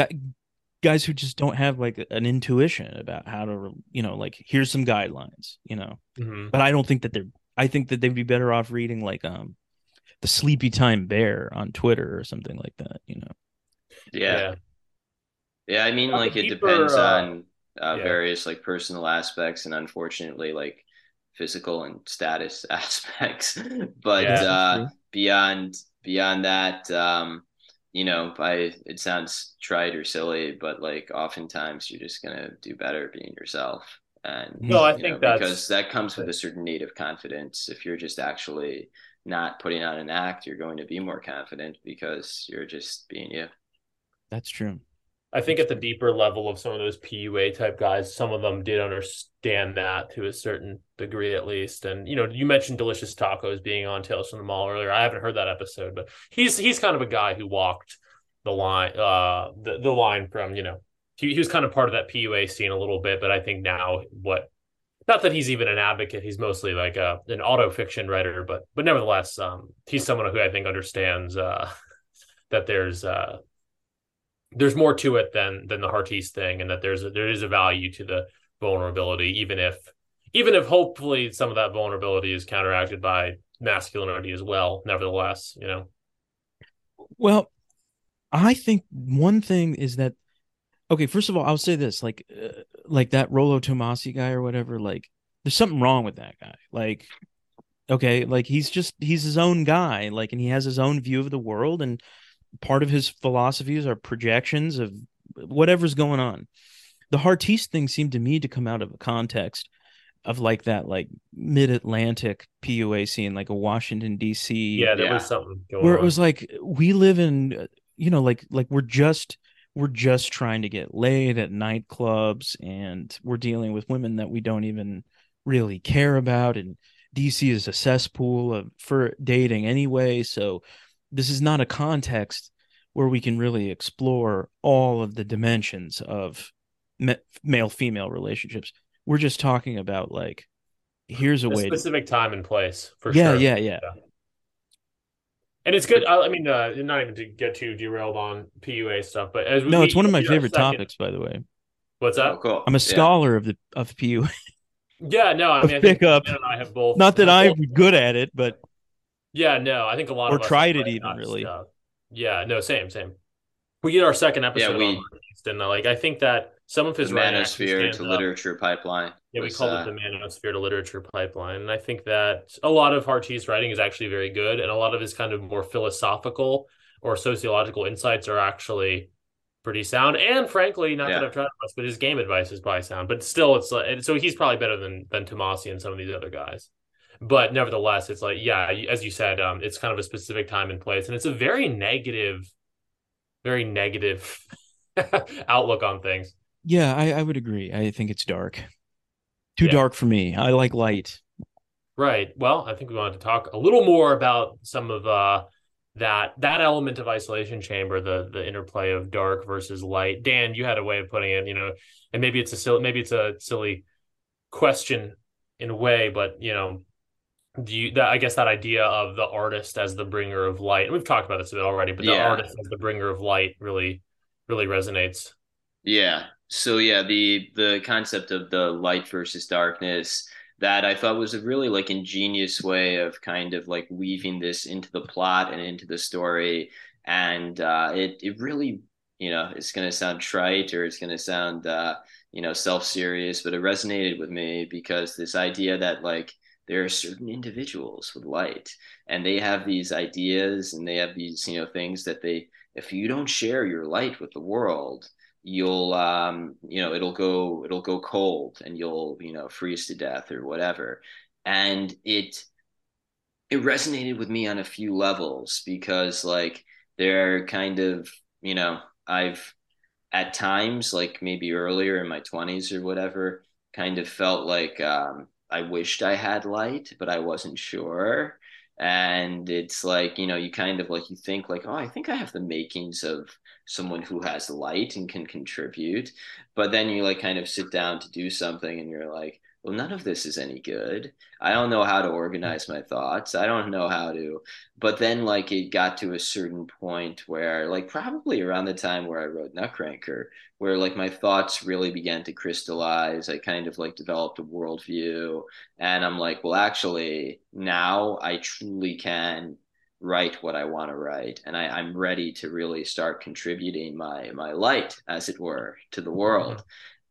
guys who just don't have like an intuition about how to, you know, like here's some guidelines, you know.
Mm-hmm.
But I don't think that they're I think that they'd be better off reading like um the sleepy time bear on Twitter or something like that, you know.
Yeah. Yeah, yeah I mean like it depends uh, on uh, yeah. various like personal aspects and unfortunately like physical and status <laughs> aspects. but yeah, uh beyond beyond that um you know, I it sounds trite or silly, but like oftentimes you're just gonna do better being yourself. And
no, I think
know, because that comes with a certain need of confidence. If you're just actually not putting on an act, you're going to be more confident because you're just being you.
That's true.
I think at the deeper level of some of those PUA type guys, some of them did understand that to a certain degree at least. And you know, you mentioned Delicious Tacos being on Tales from the Mall earlier. I haven't heard that episode, but he's he's kind of a guy who walked the line uh the, the line from, you know, he, he was kind of part of that PUA scene a little bit, but I think now what not that he's even an advocate he's mostly like a an auto fiction writer but but nevertheless um he's someone who i think understands uh <laughs> that there's uh there's more to it than than the Heartiste thing and that there's a, there is a value to the vulnerability even if even if hopefully some of that vulnerability is counteracted by masculinity as well nevertheless you know
well i think one thing is that okay first of all i'll say this like uh, like that Rollo Tomassi guy or whatever, like there's something wrong with that guy. Like, okay, like he's just he's his own guy, like, and he has his own view of the world, and part of his philosophies are projections of whatever's going on. The Heartiste thing seemed to me to come out of a context of like that like mid Atlantic PUA scene, like a Washington D.C.
Yeah, there yeah. was something
where on. it was like we live in, you know, like like we're just we're just trying to get laid at nightclubs and we're dealing with women that we don't even really care about and DC is a cesspool of, for dating anyway so this is not a context where we can really explore all of the dimensions of male female relationships we're just talking about like here's a,
a
way. To,
specific time and place for
yeah,
sure.
yeah, yeah, yeah.
And it's good. I, I mean, uh, not even to get too derailed on PUA stuff, but as we,
No, it's one of my
we get our
favorite
second-
topics, by the way.
What's
Oh,
that?
cool.
I'm a
Yeah.
scholar of the of PU.
Yeah, no, I <laughs> mean, I think
pickup.
And I have both.
Not that I'm
both-
good at it, but
Yeah, no, I think a lot
Or
of us
tried it even, really.
stuff. Yeah, no, same, same. We get our second episode Yeah,
we-
on Marquise, and uh, like I think that some of
The
his writing actually
manosphere to
up.
literature pipeline.
Yeah, we
was,
called
uh,
it the manosphere to literature pipeline, and I think that a lot of Hart's writing is actually very good, and a lot of his kind of more philosophical or sociological insights are actually pretty sound. And frankly, not that I've tried much, but his game advice is probably sound. But still, it's like so he's probably better than than Tomassi and some of these other guys. But nevertheless, it's like yeah, as you said, um, it's kind of a specific time and place, and it's a very negative, very negative <laughs> outlook on things.
yeah, I, I would agree. I think it's dark. Too
Yeah.
dark for me. I like light.
Right. Well, I think we wanted to talk a little more about some of uh that that element of isolation chamber, the the interplay of dark versus light. Dan, you had a way of putting it, you know, and maybe it's a silly maybe it's a silly question in a way, but you know, do you that I guess that idea of the artist as the bringer of light. And we've talked about this a bit already, but the
Yeah.
artist as the bringer of light really really resonates.
Yeah. So yeah, the the concept of the light versus darkness that I thought was a really like ingenious way of kind of like weaving this into the plot and into the story, and uh, it it really you know it's gonna sound trite or it's gonna sound uh, you know self serious, but it resonated with me because this idea that like there are certain individuals with light and they have these ideas and they have these you know things that they if you don't share your light with the world you'll um you know it'll go it'll go cold and you'll you know freeze to death or whatever. And it it resonated with me on a few levels because like they're kind of you know i've at times like maybe earlier in my 20s or whatever kind of felt like um i wished i had light but i wasn't sure. And it's like you know you kind of like you think like oh i think i have the makings of someone who has light and can contribute. But then you like kind of sit down to do something and you're like well none of this is any good. I don't know how to hmm. organize my thoughts. I don't know how to but then like it got to a certain point where like probably around the time where i wrote nutcracker where like my thoughts really began to crystallize i kind of like developed a worldview and i'm like well actually now i truly can write what I want to write, and I, I'm ready to really start contributing my my light, as it were, to the hmm. world.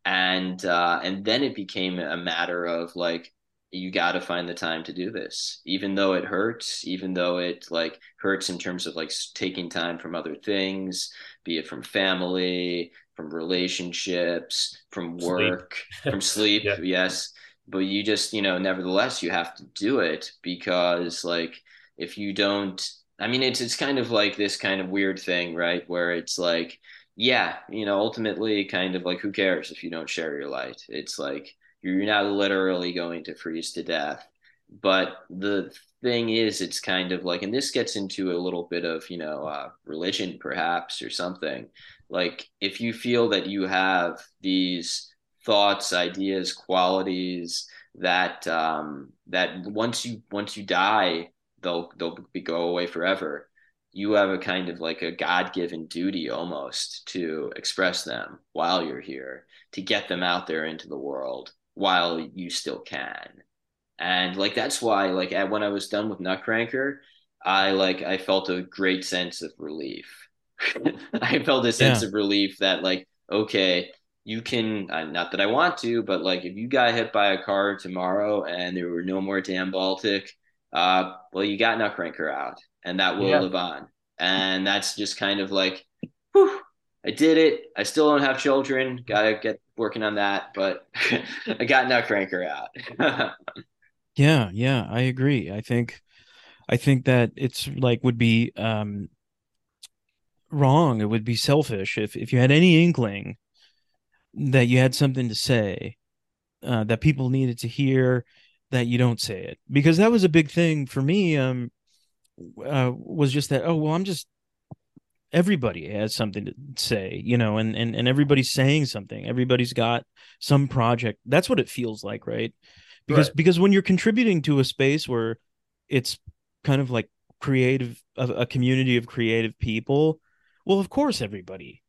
And uh, and then it became a matter of like you got to find the time to do this, even though it hurts, even though it like hurts in terms of like taking time from other things, be it from family, from relationships, from
Sleep.
work, <laughs> from sleep.
Yeah.
Yes, but you just you know, nevertheless, you have to do it because like if you don't i mean it's it's kind of like this kind of weird thing right where it's like yeah you know ultimately kind of like who cares if you don't share your light? It's like you're not literally going to freeze to death. But the thing is it's kind of like and this gets into a little bit of you know uh, religion perhaps or something. Like if you feel that you have these thoughts ideas qualities that um that once you once you die they'll they'll be, go away forever you have a kind of like a god-given duty almost to express them while you're here to get them out there into the world while you still can. And like that's why like at, when i was done with nutcracker i like i felt a great sense of relief. <laughs> I felt a sense
Yeah.
of relief that like okay you can uh, not that i want to but like if you got hit by a car tomorrow and there were no more Dan Baltic uh, well, you got Nutcracker out, and that will
Yeah.
live on. And that's just kind of like, whew, I did it. I still don't have children. Gotta get working on that, but <laughs> I got Nutcracker out. <laughs>
Yeah, yeah, I agree. I think I think that it's like would be um wrong. It would be selfish if if you had any inkling that you had something to say uh, that people needed to hear that you don't say it because that was a big thing for me um uh, was just that oh well I'm just everybody has something to say you know and and and everybody's saying something. Everybody's got some project. That's what it feels like right? Because
Right.
because when you're contributing to a space where it's kind of like creative a, a community of creative people well of course everybody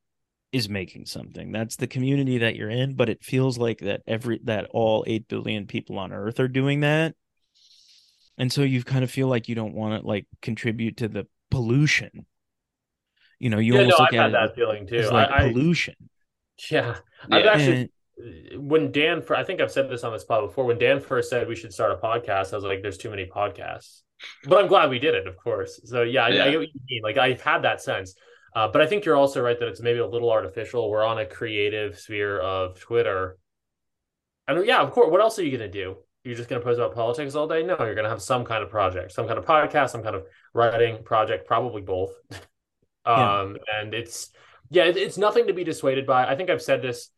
is making something. That's the community that you're in but it feels like that every that all 8 billion people on earth are doing that and so you kind of feel like you don't want to like contribute to the pollution you know you
yeah, no,
almost
I've
look
had
at
that
it
feeling too.
as like
I, I,
pollution
yeah, I've
Yeah.
actually
And-
when Dan, for I think I've said this on this pod before. When Dan first said we should start a podcast, I was like, "There's too many podcasts," but I'm glad we did it, of course. So yeah, I, I get what you mean. Like I've had that sense, uh, but I think you're also right that it's maybe a little artificial. We're on a creative sphere of Twitter, and yeah, of course. What else are you gonna do? You're just gonna post about politics all day? No, you're gonna have some kind of project, some kind of podcast, some kind of writing project, probably both. <laughs>
Yeah.
um, and it's yeah, it- it's nothing to be dissuaded by. I think I've said this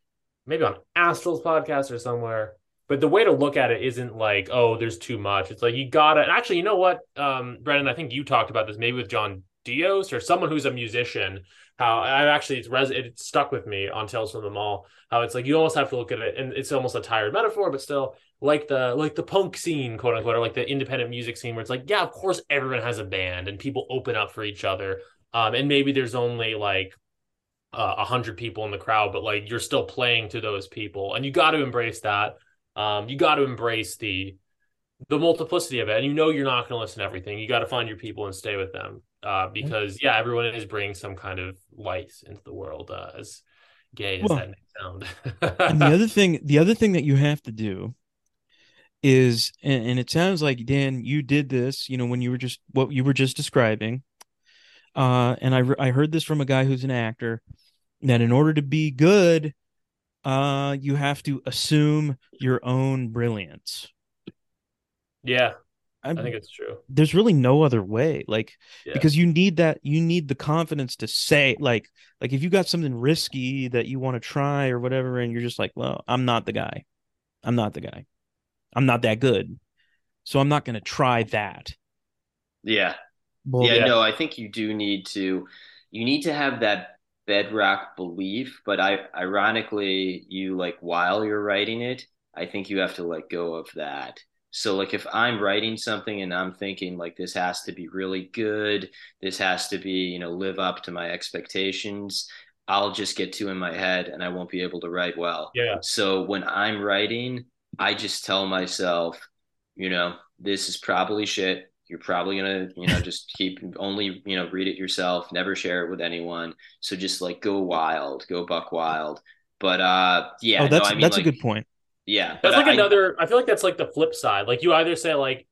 maybe on Astral's podcast or somewhere. But the way to look at it isn't like, oh, there's too much. It's like you gotta actually, you know what, um, Brendan, I think you talked about this maybe with John Dios or someone who's a musician. How I actually it's res it stuck with me on Tales from the Mall. How it's like you almost have to look at it, and it's almost a tired metaphor, but still like the like the punk scene, quote unquote, or like the independent music scene, where it's like, yeah, of course everyone has a band and people open up for each other. Um, and maybe there's only like uh, a hundred people in the crowd, but like you're still playing to those people, and you got to embrace that. Um, you got to embrace the the multiplicity of it, and you know you're not going to listen to everything. You got to find your people and stay with them, uh, because yeah, everyone is bringing some kind of light into the world, uh, as gay as
Well,
that may sound.
and the other thing the other thing that you have to do is and, and it sounds like dan you did this you know when you were just what you were just describing. Uh and i re- i heard this from a guy who's an actor that in order to be good uh you have to assume your own brilliance.
Yeah,
I,
I think it's true.
there's really no other way like
Yeah.
because you need that you need the confidence to say like like if you got something risky that you want to try or whatever and you're just like well i'm not the guy i'm not the guy i'm not that good so i'm not going to try that
Yeah.
well,
yeah,
yeah.
no, I think you do need to you need to have that bedrock belief, but I ironically you like while you're writing it, I think you have to let go of that. So like if I'm writing something and I'm thinking like this has to be really good, this has to be, you know, live up to my expectations, I'll just get too in my head and I won't be able to write well.
Yeah,
So when I'm writing, I just tell myself, you know, this is probably shit. You're probably gonna, you know, just <laughs> keep only, you know, read it yourself, never share it with anyone. So just like go wild, go buck wild. But uh yeah,
oh that's
no, I mean
that's
like,
a good point
Yeah.
that's
but
like
I-
another. I feel like that's like the flip side. Like you either say like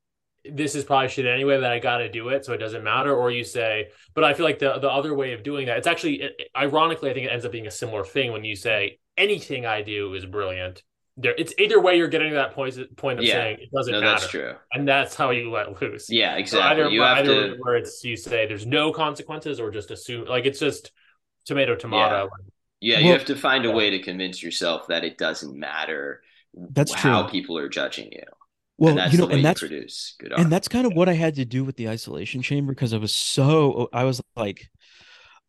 this is probably shit anyway that I got to do it, so it doesn't matter, or you say. But I feel like the the other way of doing that, it's actually it, ironically, I think it ends up being a similar thing when you say anything I do is brilliant. There, it's either way you're getting to that point point of
Yeah.
saying it doesn't
No,
matter,
that's true.
and that's how you let loose.
Yeah,
So
exactly.
either
you have
either
to
where it's you say there's no consequences, or just assume like it's just tomato tomato.
yeah, you
Well-
have to find a way to convince yourself that it doesn't matter
That's
how
true.
people are judging you.
well
and that's
you know and that's
produce good art.
and that's kind of what i had to do with the isolation chamber because i was so i was like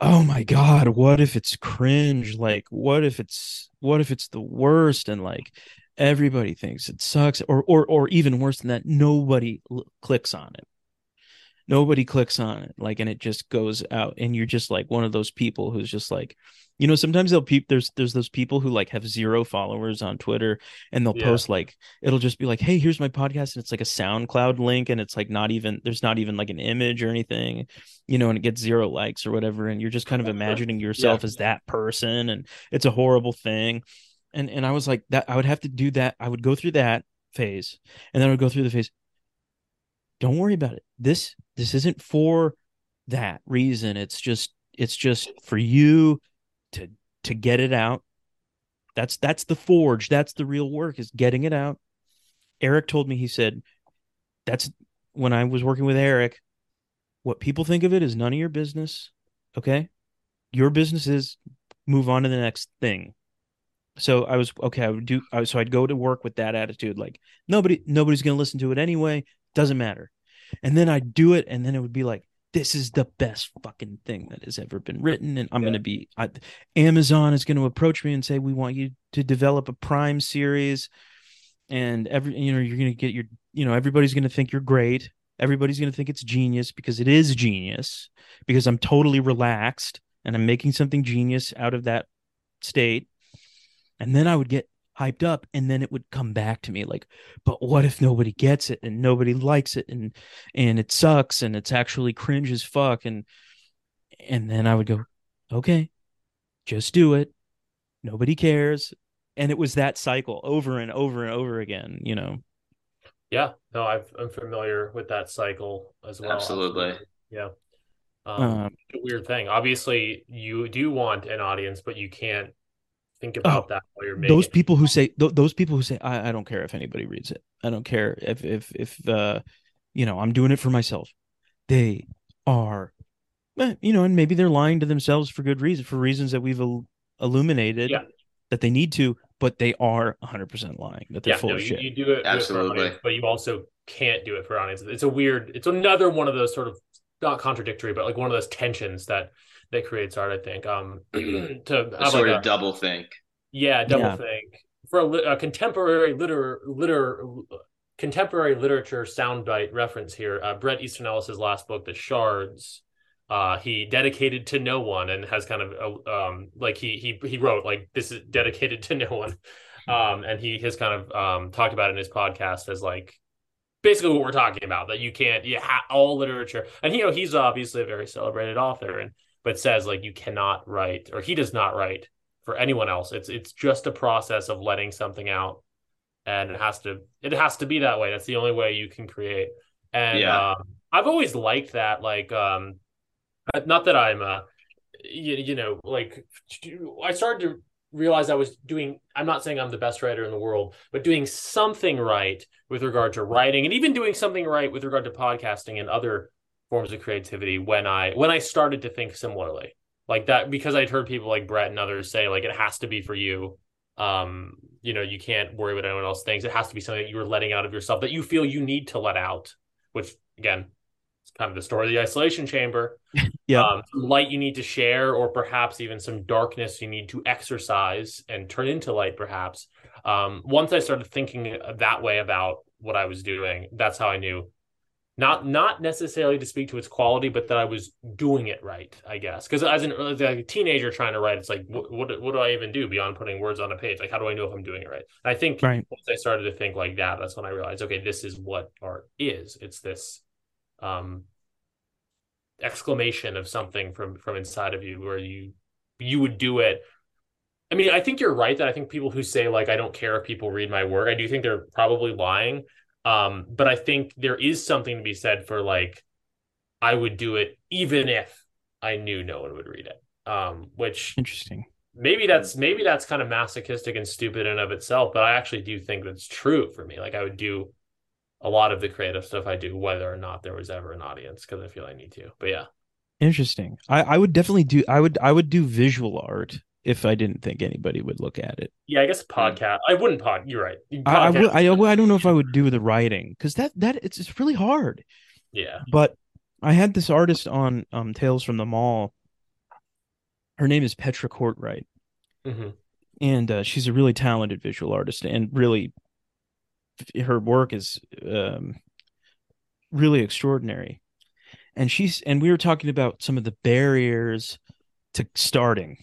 oh my god what if it's cringe like what if it's what if it's the worst and like everybody thinks it sucks or or or even worse than that nobody clicks on it nobody clicks on it like and it just goes out and you're just like one of those people who's just like you know sometimes they'll peep there's there's those people who like have zero followers on twitter and they'll
Yeah.
post like it'll just be like hey here's my podcast and it's like a soundcloud link and it's like not even there's not even like an image or anything you know and it gets zero likes or whatever and you're just kind of <laughs> imagining yourself as that person and it's a horrible thing and and i was like that i would have to do that i would go through that phase and then i would go through the phase don't worry about it this this isn't for that reason. It's just it's just for you to to get it out. That's that's the forge. That's the real work is getting it out. Eric told me he said that's when i was working with eric what people think of it is none of your business okay? Your business is move on to the next thing. So i was okay i would do I, so i'd go to work with that attitude like nobody nobody's going to listen to it anyway. Doesn't matter and then i'd do it and then it would be like this is the best fucking thing that has ever been written and i'm
Yeah.
going to be I, amazon is going to approach me and say we want you to develop a prime series and every you know you're gonna get your you know everybody's gonna think you're great everybody's gonna think it's genius because it is genius because i'm totally relaxed and i'm making something genius out of that state and then i would get hyped up and then it would come back to me like but what if nobody gets it and nobody likes it and and it sucks and it's actually cringe as fuck and and then i would go okay just do it nobody cares and it was that cycle over and over and over again you know
Yeah, no, I've, I'm familiar with that cycle as well.
Absolutely.
Yeah. Um,
Um,
a weird thing. Obviously, you do want an audience, but you can't think about that while you're making
Oh, those
it.
people who say th- those people who say I, I don't care if anybody reads it i don't care if if if uh you know i'm doing it for myself they are eh, you know and maybe they're lying to themselves for good reason for reasons that we've il- illuminated
Yeah.
that they need to but they are 100% lying that they're
Yeah,
full
no,
of
you,
shit
you do it do it
Absolutely.
audience, but you also can't do it for audience. It's a weird. It's another one of those sort of not contradictory, but like one of those tensions that that creates art. I think. Um, <clears throat> to
A sort
like
of
a-
double think.
Yeah, double
Yeah.
think for a, a contemporary liter liter contemporary literature soundbite reference here. Uh, Bret Easton Ellis's last book, The Shards. Uh, he dedicated to no one and has kind of uh, um like he he he wrote like this is dedicated to no one, um and he has kind of um talked about it in his podcast as like basically what we're talking about that you can't you ha- all literature and you know he's obviously a very celebrated author and but says like you cannot write or he does not write for anyone else. It's it's just a process of letting something out, and it has to it has to be that way. That's the only way you can create. And
Yeah.
um, I've always liked that. Like, um, not that I'm uh, you, you know, like I started to realize I was doing. I'm not saying I'm the best writer in the world, but doing something right with regard to writing, and even doing something right with regard to podcasting and other forms of creativity when I when I started to think similarly like that because I'd heard people like Bret and others say like it has to be for you. Um, you know, you can't worry what anyone else thinks. It has to be something that you're letting out of yourself that you feel you need to let out, which again, it's kind of the story of the isolation chamber. <laughs>
Yeah.
Um, light you need to share, or perhaps even some darkness you need to exercise and turn into light, perhaps. Um, once I started thinking that way about what I was doing, that's how I knew not not necessarily to speak to its quality, but that I was doing it right, I guess. Because as, an, as a teenager trying to write, it's like, what, what what do I even do beyond putting words on a page? Like, how do I know if I'm doing it right? And I think
Right.
once I started to think like that, that's when I realized, okay, this is what art is. It's this um exclamation of something from from inside of you, where you you would do it. I mean, I think you're right that I think people who say like I don't care if people read my work, I do think they're probably lying. Um, but I think there is something to be said for like I would do it even if I knew no one would read it. Um, which
interesting
maybe that's maybe that's kind of masochistic and stupid in and of itself, but I actually do think that's true for me. Like I would do a lot of the creative stuff I do, whether or not there was ever an audience, because I feel I need to. But yeah,
interesting i i would definitely do i would i would do visual art if i didn't think anybody would look at it
yeah, I guess podcast. I wouldn't pod. You're right.
I, I, would, I, I don't know if I would do the writing because that that it's, it's really hard.
yeah.
But I had this artist on um Tales from the Mall. Her name is Petra Cortright,
hmm
and uh, she's a really talented visual artist, and really, her work is um really extraordinary. And she's and we were talking about some of the barriers to starting,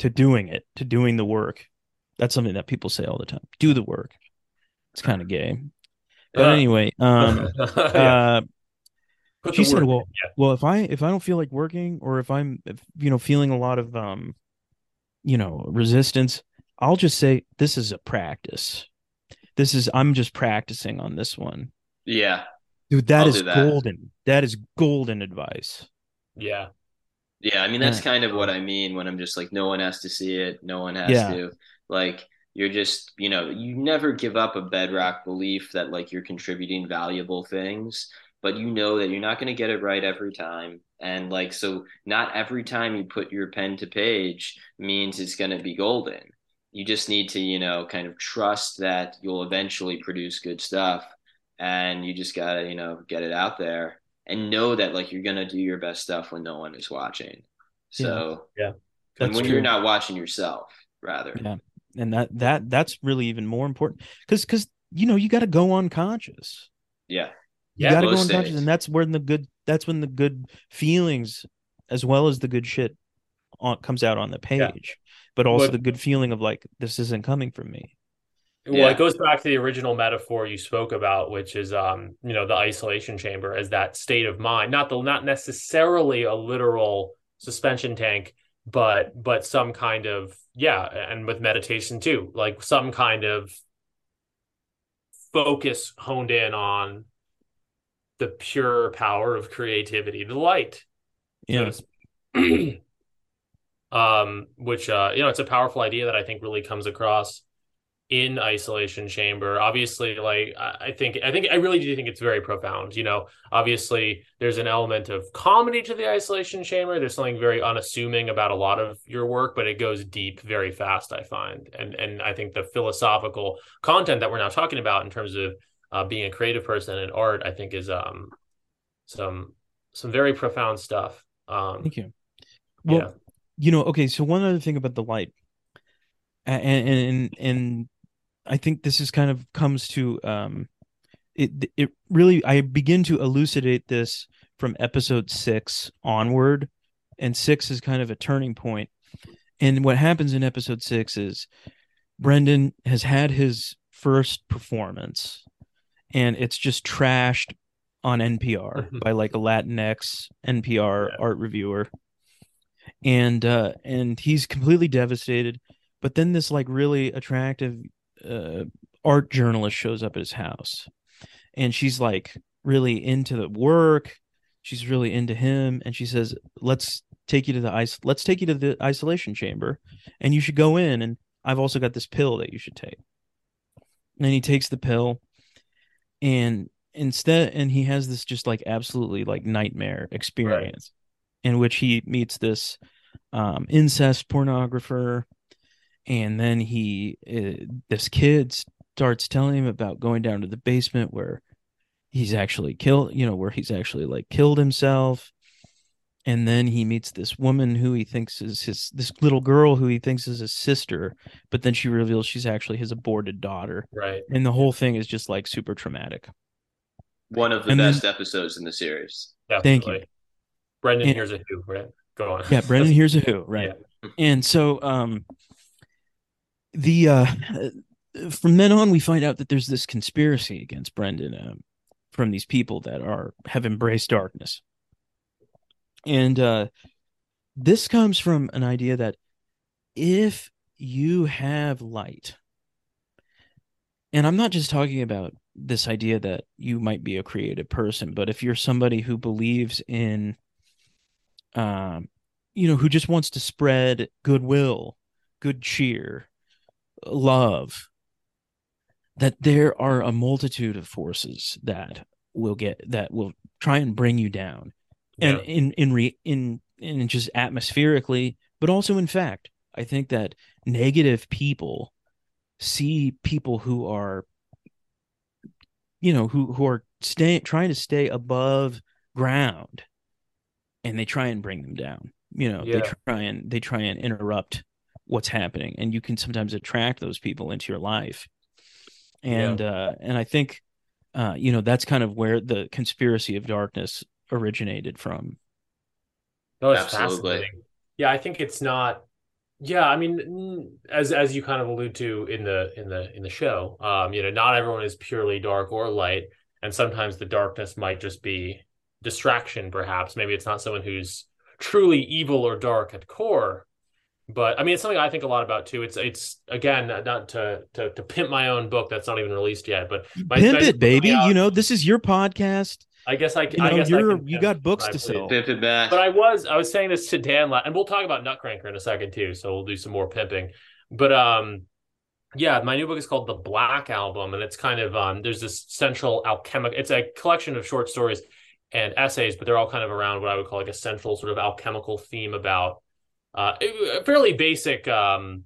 to doing it, to doing the work. That's something that people say all the time. Do the work. It's kind of gay. But
Uh,
anyway, um <laughs>
yeah.
uh she said, well,
yeah.
well, if I if I don't feel like working or if I'm if, you know feeling a lot of um you know resistance, I'll just say this is a practice. This is I'm just practicing on this one.
Yeah.
Dude, that
I'll
is
that.
golden. That is golden advice.
yeah.
Yeah, I mean that's kind of what I mean when I'm just like no one has to see it, no one has
Yeah.
to. Like you're just, you know, you never give up a bedrock belief that like you're contributing valuable things, but you know that you're not going to get it right every time. And like so not every time you put your pen to page means it's going to be golden. You just need to, you know, kind of trust that you'll eventually produce good stuff and you just got to, you know, get it out there and know that like you're gonna do your best stuff when no one is watching. So
Yeah. Yeah.
when,
true.
you're not watching yourself, rather.
Yeah. And that that that's really even more important because because you know you got to go unconscious
Yeah.
you
Yeah,
got to go unconscious
states.
and that's when the good that's when the good feelings as well as the good shit on, comes out on the
Yeah.
page but also
But-
the good feeling of like this isn't coming from me
Well,
Yeah.
it goes back to the original metaphor you spoke about, which is, um, you know, the isolation chamber as that state of mind, not the not necessarily a literal suspension tank, but but some kind of yeah, and with meditation too, like some kind of focus honed in on the pure power of creativity, the light.
yeah
to <clears throat> um, which uh, you know, it's a powerful idea that I think really comes across in isolation chamber. Obviously, like I think, I think, I really do think it's very profound. You know, obviously, there's an element of comedy to the isolation chamber. There's something very unassuming about a lot of your work, but it goes deep very fast. I find, and and I think the philosophical content that we're now talking about in terms of uh, being a creative person in art, I think is um some some very profound stuff. Um,
thank you well
yeah.
you know okay so one other thing about the light and and and i think this is kind of comes to um it it really i begin to elucidate this from episode six onward and six is kind of a turning point. and what happens in episode six is brendan has had his first performance and it's just trashed on npr
Mhm.
by like a latinx npr
Yeah.
art reviewer and uh and he's completely devastated but then this like really attractive uh art journalist shows up at his house. And she's like really into the work. She's really into him. And she says let's take you to the ice let's take you to the isolation chamber. And you should go in. And i've also got this pill that you should take. And he takes the pill. And instead and he has this just like absolutely like nightmare experience in which he meets this um incest pornographer and then he uh, this kid starts telling him about going down to the basement where he's actually killed you know where he's actually like killed himself and then he meets this woman who he thinks is his this little girl who he thinks is his sister but then she reveals she's actually his aborted daughter
Right.
and the whole thing is just like super traumatic
One of the
And then-
best episodes in the series.
Definitely.
Thank you.
Brendan,
And-
here's a who, right? Go on.
yeah brendan <laughs> here's a who right
Yeah.
and so um the uh from then on we find out that there's this conspiracy against brendan um, from these people that are have embraced darkness. And uh this comes from an idea that if you have light and i'm not just talking about this idea that you might be a creative person but if you're somebody who believes in um you know who just wants to spread goodwill good cheer love that there are a multitude of forces that will get that will try and bring you down. And in in re in in just atmospherically but also in fact i think that negative people see people who are you know who who are staying trying to stay above ground and they try and bring them down. You know they try and they try and interrupt what's happening and you can sometimes attract those people into your life and uh and i think uh you know that's kind of where the conspiracy of darkness originated from
No, it's
Absolutely.
fascinating. Yeah, I think it's not. Yeah, I mean, as as you kind of allude to in the in the in the show, um, you know, not everyone is purely dark or light, and sometimes the darkness might just be distraction. Perhaps maybe it's not someone who's truly evil or dark at core, but I mean, it's something I think a lot about too. It's it's again not to to to pimp my own book that's not even released yet, but my
pimp
my-
it baby
my-
you know this is your podcast
I guess I
you
I
know
guess I
you're
can
you
pimp
got books
my
to
please.
sell
Pimp it back.
But I was I was saying this to Dan, and we'll talk about Nutcracker in a second too. So we'll do some more pimping. But um, yeah, my new book is called The Black Album, and it's kind of um, there's this central alchemic. It's a collection of short stories and essays, but they're all kind of around what I would call like a central sort of alchemical theme about uh, a fairly basic um,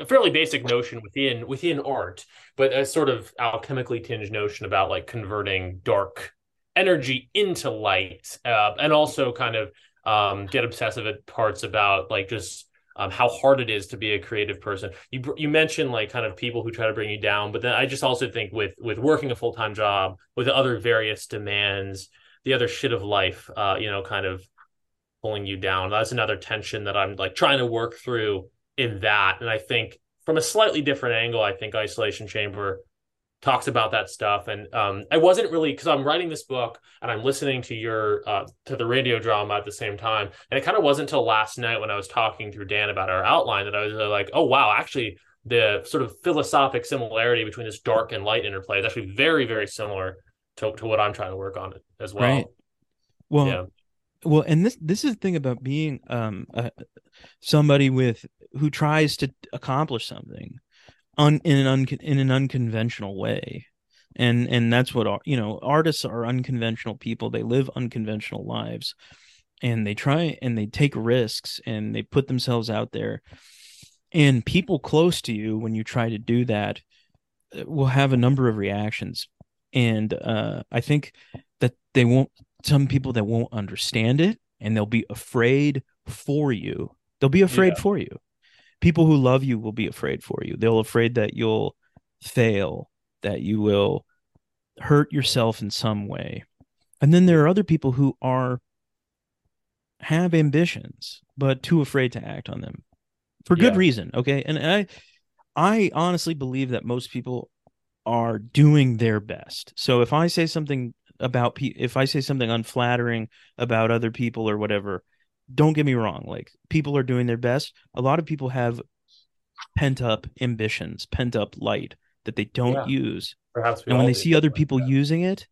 a fairly basic notion within within art, but a sort of alchemically tinged notion about like converting dark energy into light, uh, and also kind of um, get obsessive at parts about like just um, how hard it is to be a creative person. You you mentioned like kind of people who try to bring you down, but then I just also think with with working a full time job with other various demands, the other shit of life, uh, you know, kind of pulling you down. That's another tension that I'm like trying to work through in that, and I think from a slightly different angle, I think Isolation Chamber talks about that stuff. And um, i wasn't really because i'm writing this book and i'm listening to your uh, to the radio drama at the same time. And it kind of wasn't until last night when i was talking through dan about our outline that i was like oh wow actually the sort of philosophic similarity between this dark and light interplay is actually very very similar to, to what i'm trying to work on as well.
Right. Well,
yeah
well, and this this is the thing about being um somebody with who tries to accomplish something un, in an un, in an unconventional way. And and that's what you know, artists are unconventional people. They live unconventional lives and they try and they take risks and they put themselves out there. And people close to you when you try to do that uh, will have a number of reactions. And uh I think that they won't some people that won't understand it and they'll be afraid for you. They'll be afraid
Yeah.
for you. People who love you will be afraid for you. They'll afraid that you'll fail, that you will hurt yourself in some way. And then there are other people who are have ambitions but too afraid to act on them for good
Yeah.
reason, okay? And I I honestly believe that most people are doing their best. So if I say something about pe- if I say something unflattering about other people or whatever, don't get me wrong. Like people are doing their best. A lot of people have pent up ambitions, pent up light that they don't
Yeah.
use.
perhaps
And when they see other people
like
using it,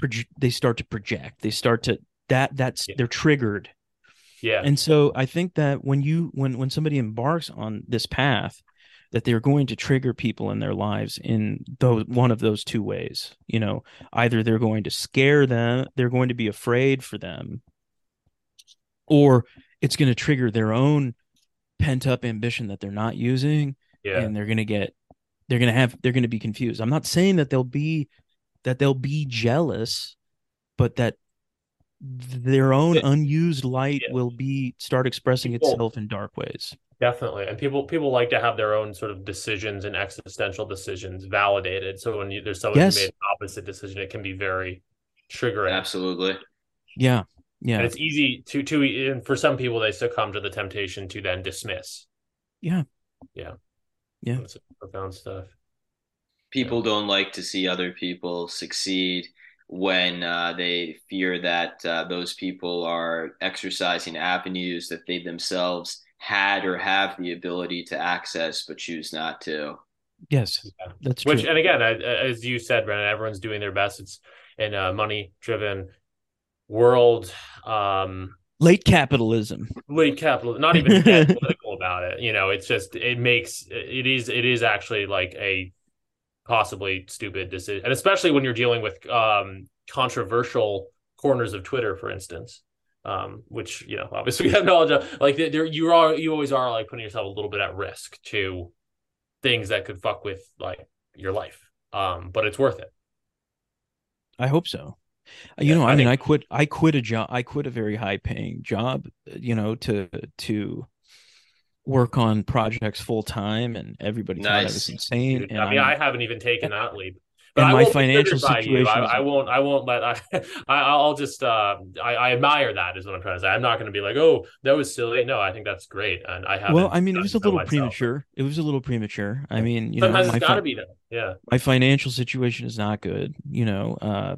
proje- they start to project. They start to that that's
Yeah.
they're triggered.
yeah
And so I think that when you when when somebody embarks on this path, that they're going to trigger people in their lives in those one of those two ways. You know, either they're going to scare them, they're going to be afraid for them, or it's going to trigger their own pent up ambition that they're not using,
yeah
and they're going to get they're going to have they're going to be confused. I'm not saying that they'll be that they'll be jealous, but that their own unused light
Yeah.
will be start expressing itself in dark ways.
Definitely, and people people like to have their own sort of decisions and existential decisions validated. So when you, there's someone
Yes.
who made an opposite decision, it can be very triggering.
Absolutely.
Yeah. Yeah.
And it's easy to to and for some people they succumb to the temptation to then dismiss.
Yeah.
Yeah.
Yeah.
That's profound stuff.
People don't like to see other people succeed when uh, they fear that uh, those people are exercising avenues that they themselves had or have the ability to access but choose not to.
yes.
Yeah.
That's true.
Which and again, I- as you said, Brendan, everyone's doing their best. It's in a money driven world. Um
Late capitalism.
late capital not even <laughs> political about it you know it's just it makes it is it is actually like a possibly stupid decision and especially when you're dealing with um controversial corners of twitter for instance um which you know <laughs> obviously we have knowledge of like there you are you always are like putting yourself a little bit at risk to things that could fuck with like your life um but it's worth it
I hope so. You
Yeah,
know, I,
I
mean,
think-
I quit. I quit a job. I quit a very high paying job. You know, to to work on projects full time, and everybody thought I was insane.
Dude,
and
I mean,
I'm-
I haven't even taken <laughs> that leap. But
and my financial
triggered by you.
situation
I, I won't. I won't let. I. <laughs> I I'll just. Uh, I, I admire that. Is what I'm trying to say. I'm not going to be like, oh, that was silly. No, I think that's great, and I have.
well, I mean, it was a little
premature.
premature. It was a little premature. I mean, you
Sometimes
know, my
it's got to
fi-
be though. Yeah.
my financial situation is not good. You know, uh,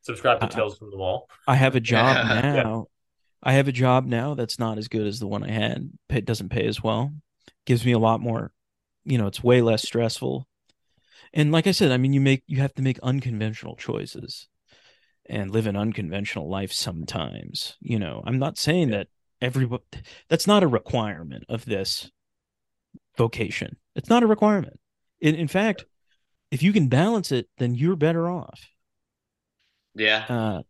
Subscribe to
I-
Tales from the Mall.
I have a <laughs> job
Yeah.
now. I have a job now that's not as good as the one I had. It doesn't pay as well. Gives me a lot more, you know, it's way less stressful. And like I said, I mean, you make you have to make unconventional choices and live an unconventional life sometimes. You know, I'm not saying that everybody that's not a requirement of this vocation. It's not a requirement. In in fact, if you can balance it, then you're better off.
Yeah.
Uh,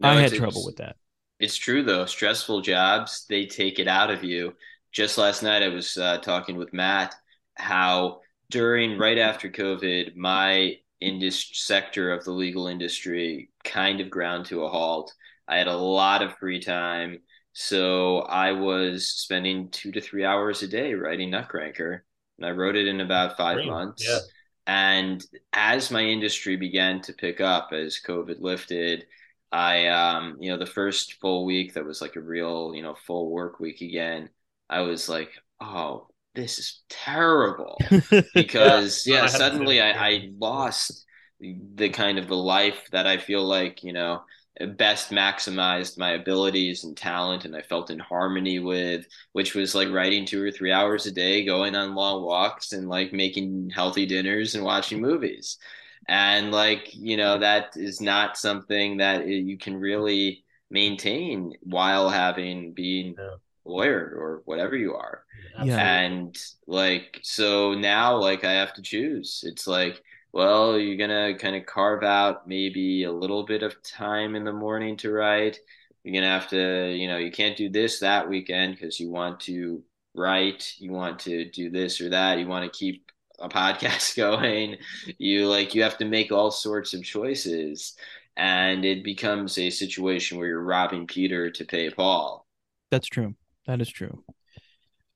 No,
I had trouble with that.
It's true though. Stressful jobs, they take it out of you. Just last night, I was uh, talking with Matt how during right after COVID, my industry sector of the legal industry kind of ground to a halt. I had a lot of free time, So I was spending two to three hours a day writing Nutcracker, and I wrote it in about five
Great.
months.
Yeah.
And as my industry began to pick up as COVID lifted, I, um, you know, the first full week that was like a real, you know, full work week again, I was like, oh, this is terrible <laughs> because
Yeah.
yeah,
I
suddenly I, I lost the kind of the life that I feel like, you know, best maximized my abilities and talent and I felt in harmony with, which was like writing two or three hours a day, going on long walks and like making healthy dinners and watching movies. And like, you know, that is not something that eh, you can really maintain while having being
Yeah.
Lawyer or whatever you are.
Absolutely.
and like so now like i have to choose. It's like well you're gonna kind of carve out maybe a little bit of time in the morning to write. You're gonna have to you know you can't do this that weekend because you want to write you want to do this or that you want to keep a podcast <laughs> going. You like you have to make all sorts of choices. And it becomes a situation where you're robbing peter to pay paul.
That's true. That is true.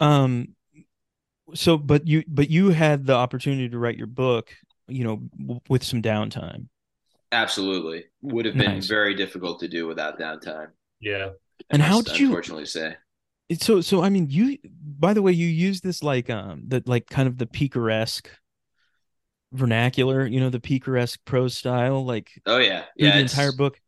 Um so but you but you had the opportunity to write your book, you know, w- with some downtime.
Absolutely. Would have been
Nice.
very difficult to do without downtime.
Yeah.
And how did you-
unfortunately say?
It's so so I mean you by the way you use this like um that like kind of the picaresque vernacular, you know, the picaresque prose style like
Oh yeah. Yeah.
the entire book.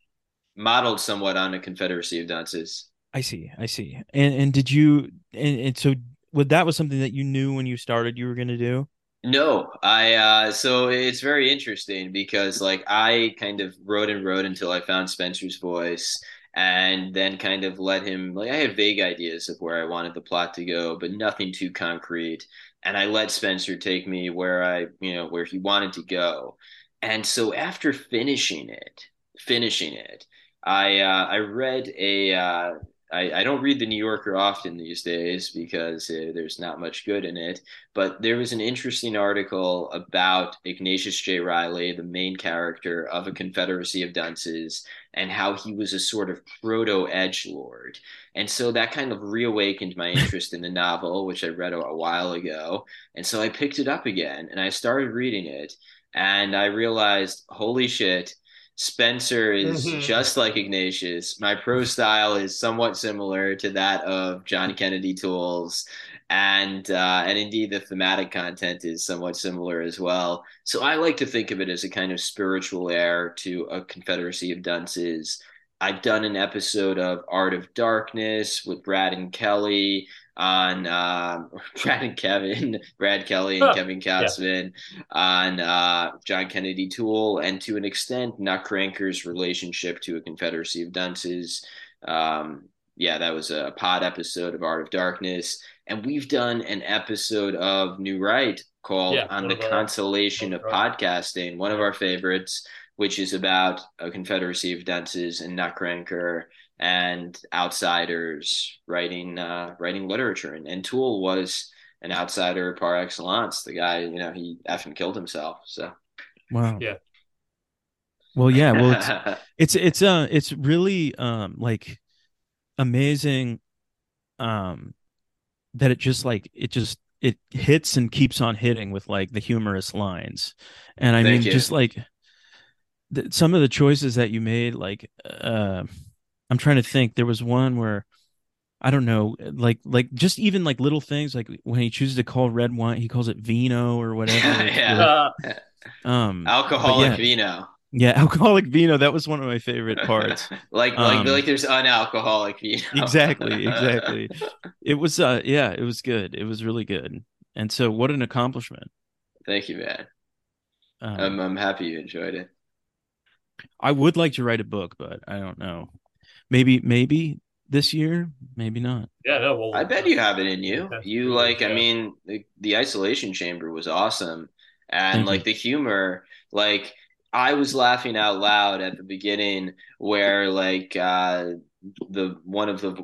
modeled somewhat on a Confederacy of Dunces.
I see. I see. And and did you and, and so what that was something that you knew when you started you were going to do?
No, I uh so it's very interesting because like I kind of wrote and wrote until I found Spencer's voice and then kind of let him like I had vague ideas of where I wanted the plot to go, but nothing too concrete. And I let Spencer take me where I, you know, where he wanted to go. And so after finishing it, finishing it, I uh I read a uh I, I don't read the New Yorker often these days because uh, there's not much good in it but there was an interesting article about Ignatius J. Reilly, the main character of a Confederacy of Dunces, and how he was a sort of proto edge lord. And so that kind of reawakened my interest in the novel, which I read a, a while ago. And so I picked it up again and I started reading it. And I realized, holy shit, Spencer is
Mhm.
just like Ignatius. My pro style is somewhat similar to that of John Kennedy Toole's and uh, and indeed the thematic content is somewhat similar as well. So I like to think of it as a kind of spiritual heir to a Confederacy of Dunces. I've done an episode of Art of Darkness with Brad and Kelly on um, <laughs> Brad and Kevin, Brad Kelly and
Huh.
Kevin Katzman on uh, John Kennedy Toole, and to an extent, Nutcracker's relationship to a Confederacy of Dunces. Um, yeah, that was a pod episode of Art of Darkness and we've done an episode of New Right called
Yeah,
On the
our-
Consolation of
our-
Podcasting, one of our favorites, which is about a Confederacy of Dunces and Nutcracker and outsiders writing uh, writing literature. And, and Toole was an outsider par excellence. The guy, you know, he effing killed himself. So
Wow.
Yeah.
Well, yeah, well it's <laughs> it's it's uh it's really um like amazing um that it just like it just it hits and keeps on hitting with like the humorous lines and i
Thank
mean
you.
just like th- some of the choices that you made like uh i'm trying to think there was one where i don't know like like just even like little things like when he chooses to call red wine he calls it vino or whatever <laughs> It's
Yeah.
really-
Uh, <laughs>
um
alcoholic
yeah.
vino.
yeah <laughs> alcoholic vino that was one of my favorite parts
like like
Um,
like there's unalcoholic vino.
exactly exactly it was uh yeah it was good it was really good and so what an accomplishment
Thank you, man.
um,
I'm I'm happy you enjoyed it.
i would like to write a book but i don't know maybe maybe this year maybe not
yeah, no, well,
I bet you have it in you. You
true,
like, I mean, the, the isolation chamber was awesome, and
Thank
like
you.
the humor, like I was laughing out loud at the beginning where like uh the one of the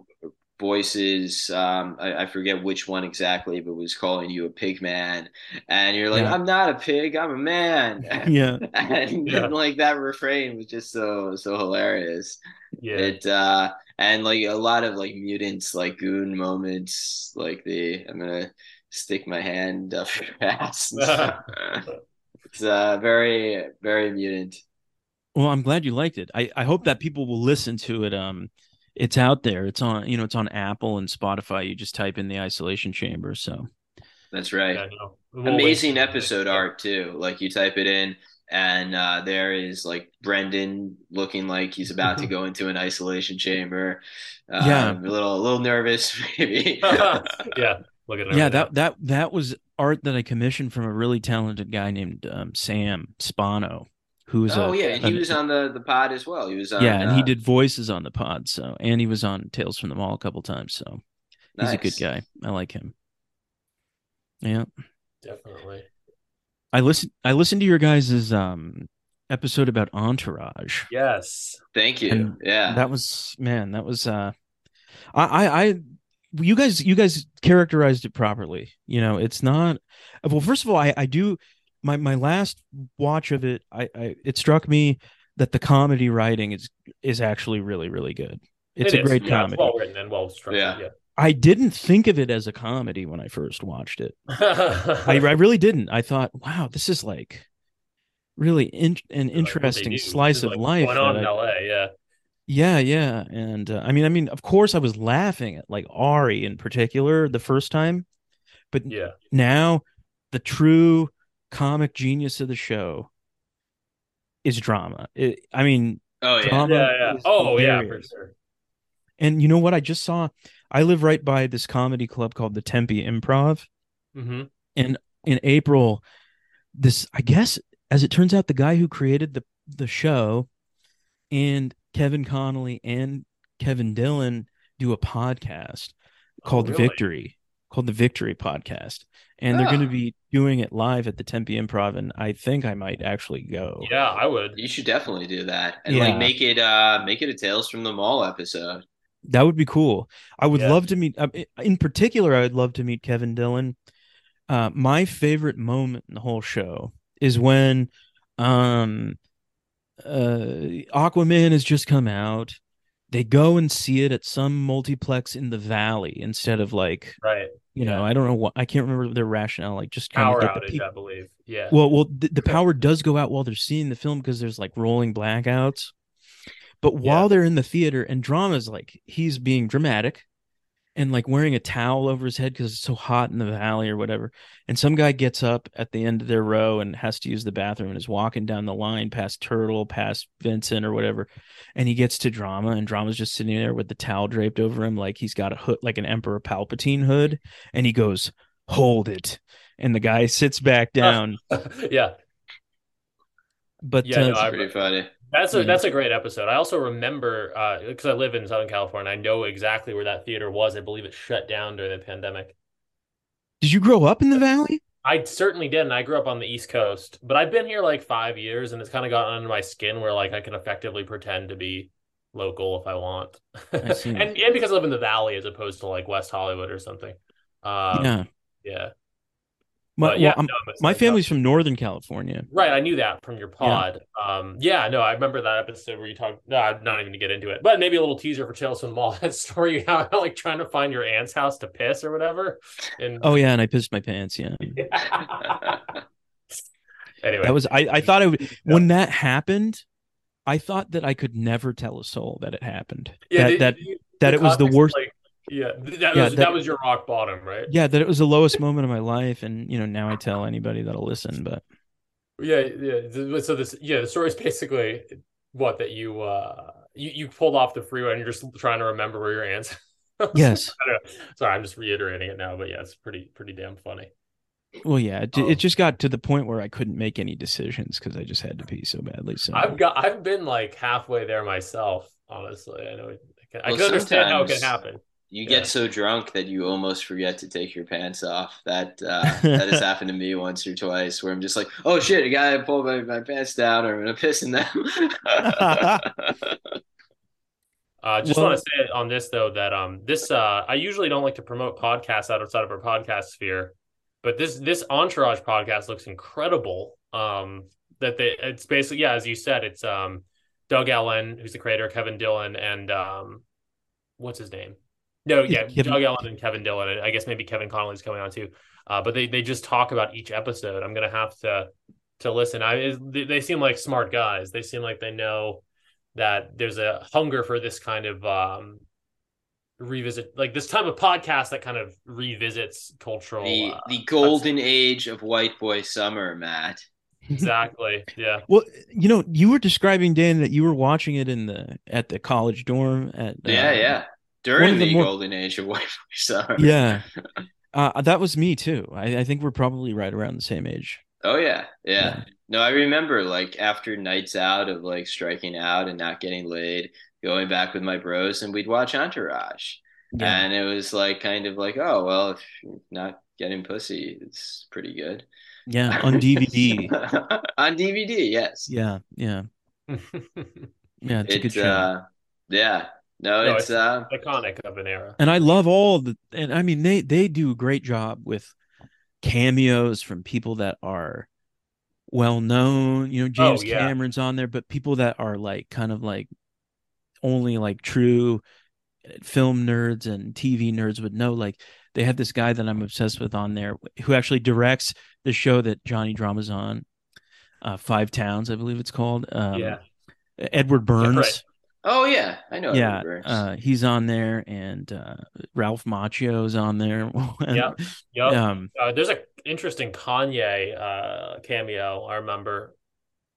voices. Um, I, I forget which one exactly, but was calling you a pig man, and you're like,
Yeah.
I'm not a pig, I'm a man. <laughs>
Yeah. <laughs>
and
Yeah. <laughs>
like that refrain was just so so hilarious.
Yeah.
It uh and like a lot of like mutants like goon moments, like the I'm gonna stick my hand up your ass. it's uh very very mutant.
Well, I'm glad you liked it. I, I hope that people will listen to it. Um, it's out there. It's on, you know, it's on Apple and Spotify. You just type in the isolation chamber. So
That's right.
Yeah, no. We'll wait
Amazing episode
yeah.
art too. Like you type it in and uh there is like Brendan looking like he's about to <laughs> go into an isolation chamber. Um,
Yeah.
a little a little nervous <laughs> maybe. <laughs>
yeah. Look at
yeah, that that that was art that I commissioned from a really talented guy named um, Sam Spano, who was
oh
a,
yeah, and he
an-
was on the the pod as well. He was on
yeah, and he
uh,
did voices on the pod. So and he was on Tales from the Mall a couple times. So he's a good guy. I like him. Yeah,
definitely.
I listened. I listened to your guys' um episode about Entourage.
Yes.
Thank you.
And
yeah.
That was man. That was uh, I I. I you guys, you guys characterized it properly. You know, it's not. Well, first of all, I I do my my last watch of it. I, I it struck me that the comedy writing is is actually really really good. It's
It
a
is.
great
yeah,
comedy.
Well written and well structured.
Yeah.
I didn't think of it as a comedy when I first watched it. <laughs> I, I really didn't. I thought, wow, this is like really in, an
Like what they
interesting
do.
slice
This
of
like,
life.
Going on in
I-
LA. Yeah.
yeah, yeah, and uh, I mean, I mean, of course, I was laughing at like Ari in particular the first time, but
Yeah.
now the true comic genius of the show is drama. It, I mean,
oh yeah.
drama
Yeah. Yeah.
is
Oh, yeah, for sure.
And you know what? I just saw. I live right by this comedy club called the Tempe Improv.
hmm and
in April, this I guess as it turns out, the guy who created the the show and Kevin Connolly and Kevin Dillon do a podcast called
Oh, really?
Victory, called the Victory Podcast, and they're going to
Ah.
be doing it live at the Tempe Improv, and I think I might actually go.
Yeah, I would.
You should definitely do that. And
Yeah.
like make it uh make it a Tales from the Mall episode.
That would be cool. I would
Yeah.
love to meet. uh, In particular, I would love to meet Kevin Dillon. Uh, my favorite moment in the whole show is when, um, uh, Aquaman has just come out. They go and see it at some multiplex in the valley instead of like
Right.
you know
Yeah.
I don't know what I can't remember their rationale. Like just kind
Power
of get the
outage,
people.
I believe. Yeah.
Well, well, the, the power does go out while they're seeing the film because there's like rolling blackouts. But while they're in the theater, and drama's like he's being dramatic and like wearing a towel over his head because it's so hot in the valley or whatever. And some guy gets up at the end of their row and has to use the bathroom and is walking down the line past Turtle, past Vincent or whatever. And he gets to drama, and drama's just sitting there with the towel draped over him, like he's got a hood, like an Emperor Palpatine hood. And he goes, Hold it. And the guy sits back <laughs> down. <laughs>
yeah.
But
Yeah,
uh,
no, I-
Pretty funny.
That's a that's a great episode. I also remember because I live in Southern California. I know exactly where that theater was. I believe it shut down during the pandemic.
did you grow up in the valley?
I certainly did, and I grew up on the East Coast, but I've been here like five years, and it's kind of gotten under my skin where like I can effectively pretend to be local if I want,
I <laughs>
and and because I live in the Valley as opposed to like West Hollywood or something. Um,
yeah.
yeah,
My,
But yeah,
well,
no,
my
uh,
family's from Northern California.
Right, I knew that from your pod. Um, yeah, no, I remember that episode where you talked. No, I'm not even to get into it, but maybe a little teaser for Tales from the Mall. <laughs> That story how <laughs> like trying to find your aunt's house to piss or whatever. And
Oh yeah, and I pissed my pants. Yeah, <laughs>
anyway,
that was. I, I thought I would when that happened. I thought that I could never tell a soul that it happened.
yeah,
that
the-
that
the-
that
the
it was the worst.
Like, yeah, that
Yeah,
was that,
that-
was your rock bottom, right?
yeah, that it was the lowest moment of my life, and you know now I tell anybody that'll listen. But
Yeah, yeah. So this, yeah, the story is basically what that you uh you you pulled off the freeway and you're just trying to remember where your aunt's.
yes, <laughs>
I don't know. Sorry, I'm just reiterating it now, but yeah, it's pretty pretty damn funny.
well, yeah, it,
Oh.
it just got to the point where I couldn't make any decisions because I just had to pee so badly. So
I've got I've been like halfway there myself, honestly. I know it, I can, I can understand how it can happen.
You
Yeah.
get so drunk that you almost forget to take your pants off. That uh, that has <laughs> happened to me once or twice, where I'm just like, "Oh shit, I gotta pull my, my pants down, or I'm gonna piss in them."
Uh, <laughs> Uh, just
Well-
want to say on this though that um this uh I usually don't like to promote podcasts outside of our podcast sphere, but this this Entourage podcast looks incredible. Um, that they it's basically yeah, as you said, it's um Doug Ellin, who's the creator, Kevin Dillon, and um what's his name? No, yeah,
Kevin-
Doug Ellin and Kevin Dillon. and I guess maybe Kevin Connolly's coming on too. Uh, but they they just talk about each episode. I'm gonna have to to listen. I they they seem like smart guys. They seem like they know that there's a hunger for this kind of um revisit like this type of podcast that kind of revisits cultural
The
uh,
the golden age of white boy summer, Matt.
exactly yeah <laughs>
Well, you know, you were describing Dan that you were watching it in the at the college dorm at
Yeah,
uh,
yeah. During
the
the
more-
golden age of white boy summer.
yeah. <laughs> Uh, that was me too. I, I think we're probably right around the same age.
Oh yeah, yeah.
Yeah.
No, I remember like after nights out of like striking out and not getting laid, going back with my bros and we'd watch Entourage. And it was like kind of like, oh well, if you're not getting pussy, it's pretty good.
yeah, <laughs> on DVD. <laughs>
On DVD, yes.
yeah, yeah, yeah. It's a good
It's
show.
uh yeah. No,
No,
it's,
it's-
uh
iconic of an era
and I love all the and I mean they they do a great job with cameos from people that are well known. You know, James
Oh, yeah.
Cameron's on there, but people that are like kind of like only like true film nerds and TV nerds would know. Like they have this guy that I'm obsessed with on there who actually directs the show that Johnny Drama's on. Uh, Five Towns, I believe it's called. Um,
yeah
Edward Burns.
right.
Oh yeah, I know
Yeah, uh, he's on there, and uh, Ralph Macchio's on there. yeah, <laughs>
Yep. Yep.
Um.
uh, there's an interesting Kanye uh cameo I remember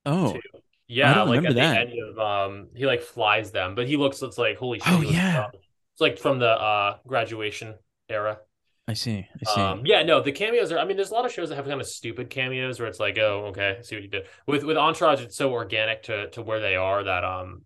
Oh.
too. Yeah,
don't
like
remember
at
that.
the end of um he like flies them, but he looks it's like holy shit.
Oh, yeah.
tough. It's like from the uh graduation era.
I see. I see.
Um, yeah, no, the cameos are. I mean, there's a lot of shows that have kind of stupid cameos where it's like, oh, okay, I see what you did. With with Entourage, it's so organic to to where they are that um,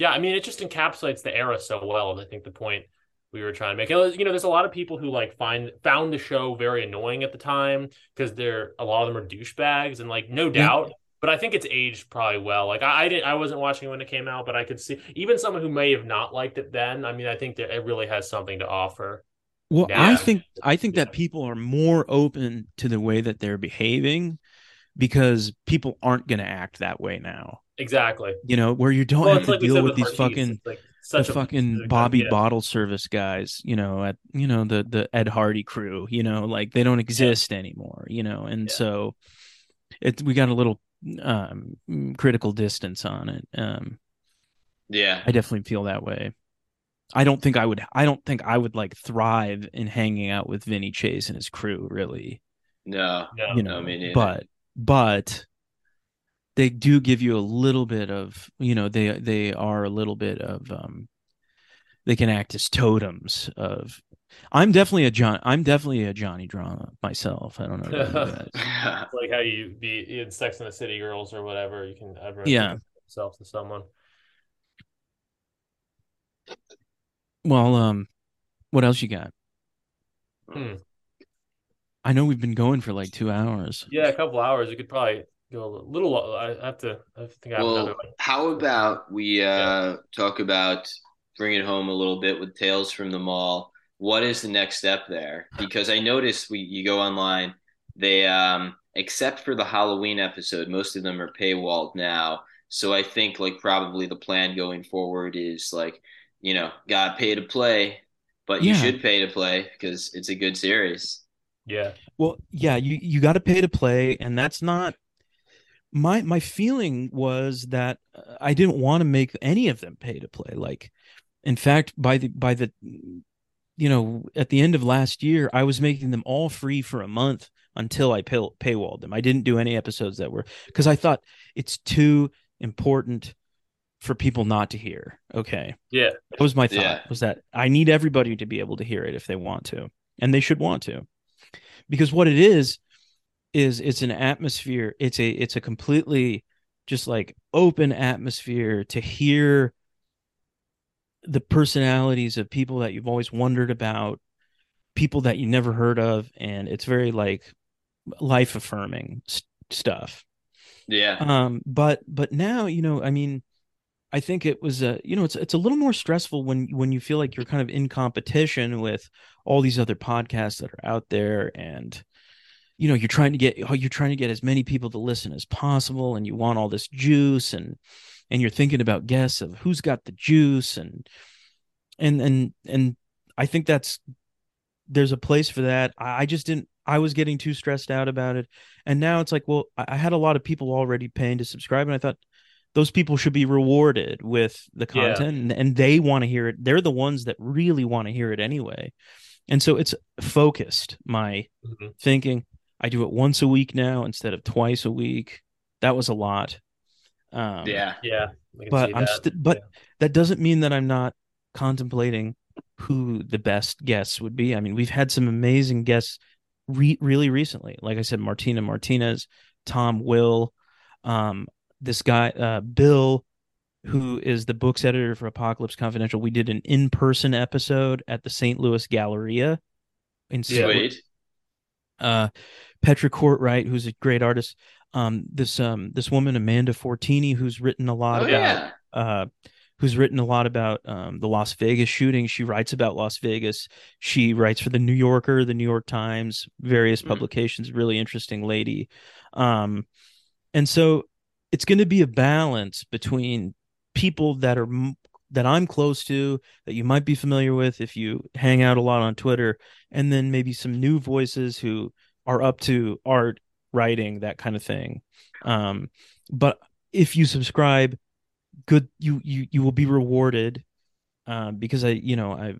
yeah, I mean, it just encapsulates the era so well. And I think the point we were trying to make. And, You know, there's a lot of people who like find found the show very annoying at the time because they're a lot of them are douchebags, and like no doubt. But I think it's aged probably well. Like I, I didn't, I wasn't watching it when it came out, but I could see even someone who may have not liked it then. I mean, I think that it really has something to offer.
well,
yeah.
I think I think
Yeah.
that people are more open to the way that they're behaving because people aren't going to act that way now.
Exactly.
You know, where you don't
Well,
have to
like
deal
said
with these
Marquise,
fucking
it's like
the
such a
fucking
specific
Bobby
idea.
bottle service guys, you know, at you know the the Ed Hardy crew, you know, like they don't exist anymore, you know, and
Yeah.
so it we got a little um critical distance on it. Um
yeah.
I definitely feel that way. I don't think I would I don't think I would like thrive in hanging out with Vinny Chase and his crew really,
No.
No.
you
no,
know.
me neither.
but but they do give you a little bit of, you know, they they are a little bit of um they can act as totems of I'm definitely a John I'm definitely a Johnny drama myself. I don't know about you guys. <laughs> <laughs>
like how you be in Sex and the City Girls or whatever. You can everyone
Yeah.
can themselves to someone.
Well, um what else you got?
Hmm.
I know we've been going for like 2 hours.
Yeah, a couple hours. You could probably go a little. I have to. I think I have another
Well,
one.
how about we uh, talk about bring it home a little bit with Tales from the Mall? What is the next step there? Because I noticed we you go online, they um, except for the Halloween episode, most of them are paywalled now. So I think like probably the plan going forward is like, you know, got pay to play, but you should pay to play because it's a good series.
Yeah.
Well, yeah, you you got to pay to play, and that's not my my feeling was that uh, I didn't want to make any of them pay to play. Like, in fact, by the by the you know at the end of last year, I was making them all free for a month until I pay, paywalled them. I didn't do any episodes that were because I thought it's too important for people not to hear. Okay,
Yeah.
that was my thought.
Yeah.
Was that I need everybody to be able to hear it if they want to, and they should want to, because what it is is it's an atmosphere. It's a it's a completely just like open atmosphere to hear the personalities of people that you've always wondered about, people that you never heard of, and it's very like life affirming st- stuff
Yeah.
um but but now you know i mean I think it was a you know it's it's a little more stressful when when you feel like you're kind of in competition with all these other podcasts that are out there and you know you're trying to get oh, you're trying to get as many people to listen as possible and you want all this juice and and you're thinking about guests of who's got the juice and and and and I think that's there's a place for that. I, just didn't I was getting too stressed out about it. And now it's like, well, I, had a lot of people already paying to subscribe and I thought those people should be rewarded with the
Yeah.
content and, and they want to hear it. They're the ones that really want to hear it anyway. And so it's focused my
Mhm.
thinking. I do it once a week now instead of twice a week. That was a lot. Um,
yeah.
Yeah.
But I'm
that.
st- but
Yeah.
that doesn't mean that I'm not contemplating who the best guests would be. I mean, we've had some amazing guests re- really recently. Like I said, Martina Martinez, Tom Will, um, this guy uh, Bill, who is the books editor for Apocalypse Confidential. We did an in-person episode at the St. Louis Galleria in
Yeah.
St.
Sweet.
Uh Petra Cortright, who's a great artist. Um, this um this woman Amanda Fortini, who's written a lot
Oh
about
yeah.
uh, who's written a lot about um, the Las Vegas shooting. She writes about Las Vegas. She writes for the New Yorker, the New York Times, various
Mhm.
publications. Really interesting lady. Um, and so it's going to be a balance between people that are m- that I'm close to, that you might be familiar with if you hang out a lot on Twitter, and then maybe some new voices who are up to art, writing, that kind of thing. Um, but if you subscribe, good, you you you will be rewarded, um, because I you know I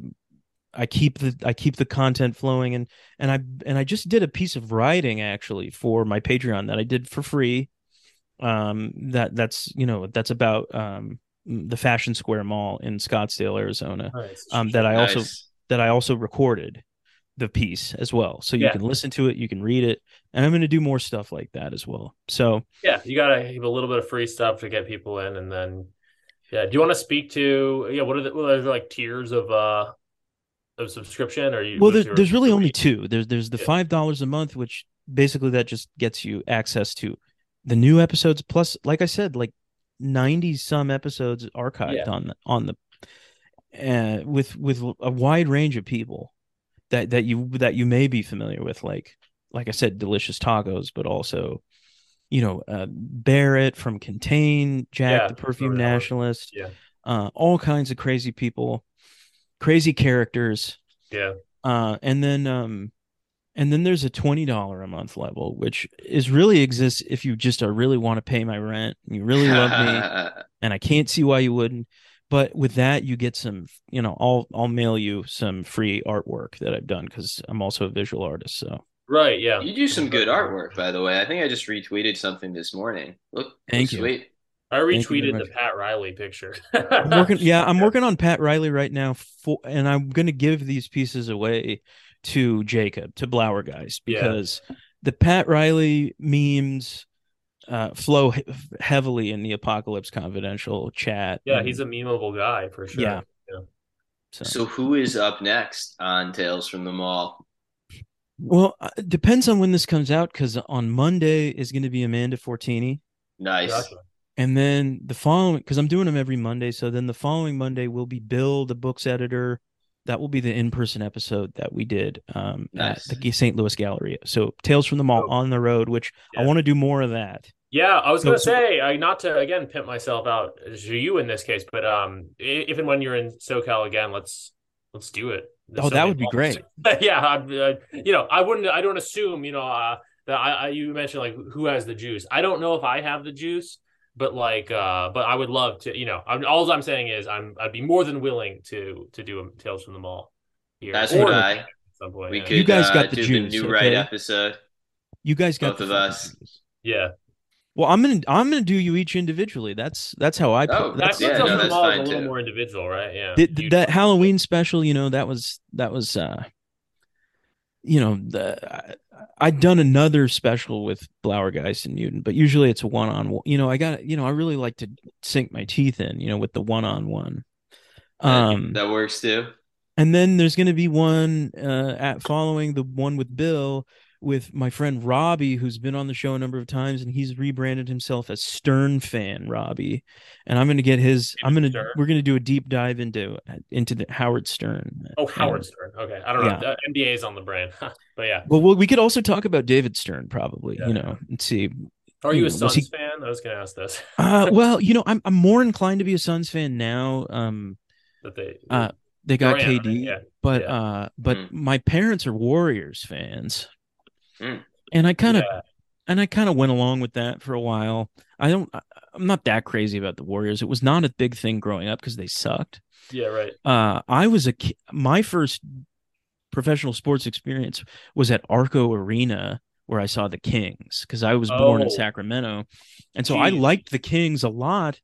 I keep the I keep the content flowing and and I and I just did a piece of writing actually for my Patreon that I did for free. Um, that that's you know that's about um the Fashion Square Mall in Scottsdale, Arizona.
Nice.
Um, that I also
Nice.
that I also recorded the piece as well, so you
Yeah.
can listen to it, you can read it, and I'm going to do more stuff like that as well. So
Yeah, you gotta have a little bit of free stuff to get people in, and then yeah. Do you want to speak to yeah? What are the what are the, like tiers of uh of subscription? Or you?
well there's, there's really only two there's there's the
Yeah.
five dollars a month which basically that just gets you access to the new episodes plus like i said like 90 some episodes archived
Yeah.
on the on the uh, with with a wide range of people that that you that you may be familiar with like like i said delicious tacos but also you know uh, barrett from contain jack
Yeah,
the perfume nationalist
Yeah.
uh all kinds of crazy people crazy characters
Yeah,
uh and then um and then there's a $20 a month level which is really exists if you just are really want to pay my rent and you really love me <laughs> and i can't see why you wouldn't but with that you get some you know i'll i'll mail you some free artwork that i've done because i'm also a visual artist so
right. Yeah,
You do some good artwork, by the way. I think I just retweeted something this morning. Look,
Thank
looks
you.
sweet.
I retweeted the. Pat Riley picture. <laughs>
i'm working yeah i'm working on pat riley right now for and i'm going to give these pieces away to jacob to blower guys
Yeah.
because the pat riley memes uh, flow he- heavily in the apocalypse confidential chat
Yeah,
and-
he's a memeable guy for sure.
Yeah.
yeah.
so.
So who is up next on Tales from the Mall?
Well, uh, it depends on when this comes out because on Monday is going to be Amanda Fortini.
Nice.
Gotcha.
And then the following, because I'm doing them every Monday. So then the following Monday will be Bill, the books editor. That will be the in person episode that we did um,
Nice.
at the St. Louis Gallery. So Tales from the Mall
Oh.
on the road, which I want to do more of that.
Yeah, I was
So-
gonna say, I not to again pimp myself out you in this case, but um, if and when you're in SoCal again, let's let's do it. There's
Oh, that would be great. <laughs>
yeah, I, uh, you know, I wouldn't, I don't assume, you know, uh, that I, I you mentioned like who has the juice. I don't know if I have the juice, but like, uh, but I would love to, you know, I'm, all I'm saying is I'm, I'd be more than willing to to do a Tales from the Mall here.
That's
Or
what
at some point.
We
yeah.
could
You guys
uh,
got the
do
juice,
the new right episode.
You guys got
Both
the
of us.
juice.
yeah.
Well, I'm gonna I'm gonna do you each individually. That's that's how I.
Oh,
put,
That's,
that's
yeah,
Tales
no,
from the
that's
Mall is
fine
a little
too.
more individual, right? Yeah.
Did,
You-
that Halloween special, you know, that was that was uh you know, the I, I'd done another special with Blauergeist and Mutant, but usually it's a one on one. You know, I got you know, I really like to sink my teeth in, you know, with the one on one. Um
that works too.
and then there's going to be one uh at following the one with Bill with my friend Robbie, who's been on the show a number of times, and he's rebranded himself as Stern fan Robbie. And I'm going to get his. I'm going to. We're going to do a deep dive into into the Howard Stern.
Oh, Howard Stern. Okay, I don't know. Uh, NBA is on the brain, <laughs> but yeah.
Well, well, we could also talk about David Stern, probably.
Yeah.
You know, and see.
Are you a Suns
he-
fan? I was going to ask this.
Uh, <laughs> well, you know, I'm I'm more inclined to be a Suns fan now. Um,
that they,
uh, they got
Durant,
KD,
yeah.
but
yeah.
uh, but
Mm.
my parents are Warriors fans,
Mm.
and I kind of
yeah.
and I kind of went along with that for a while. I don't. I'm not that crazy about the Warriors. It was not a big thing growing up because they sucked.
yeah, right.
Uh, I was a my first professional sports experience was at Arco Arena where I saw the Kings because I was born in
Oh.
Sacramento, and so I liked the Kings a lot,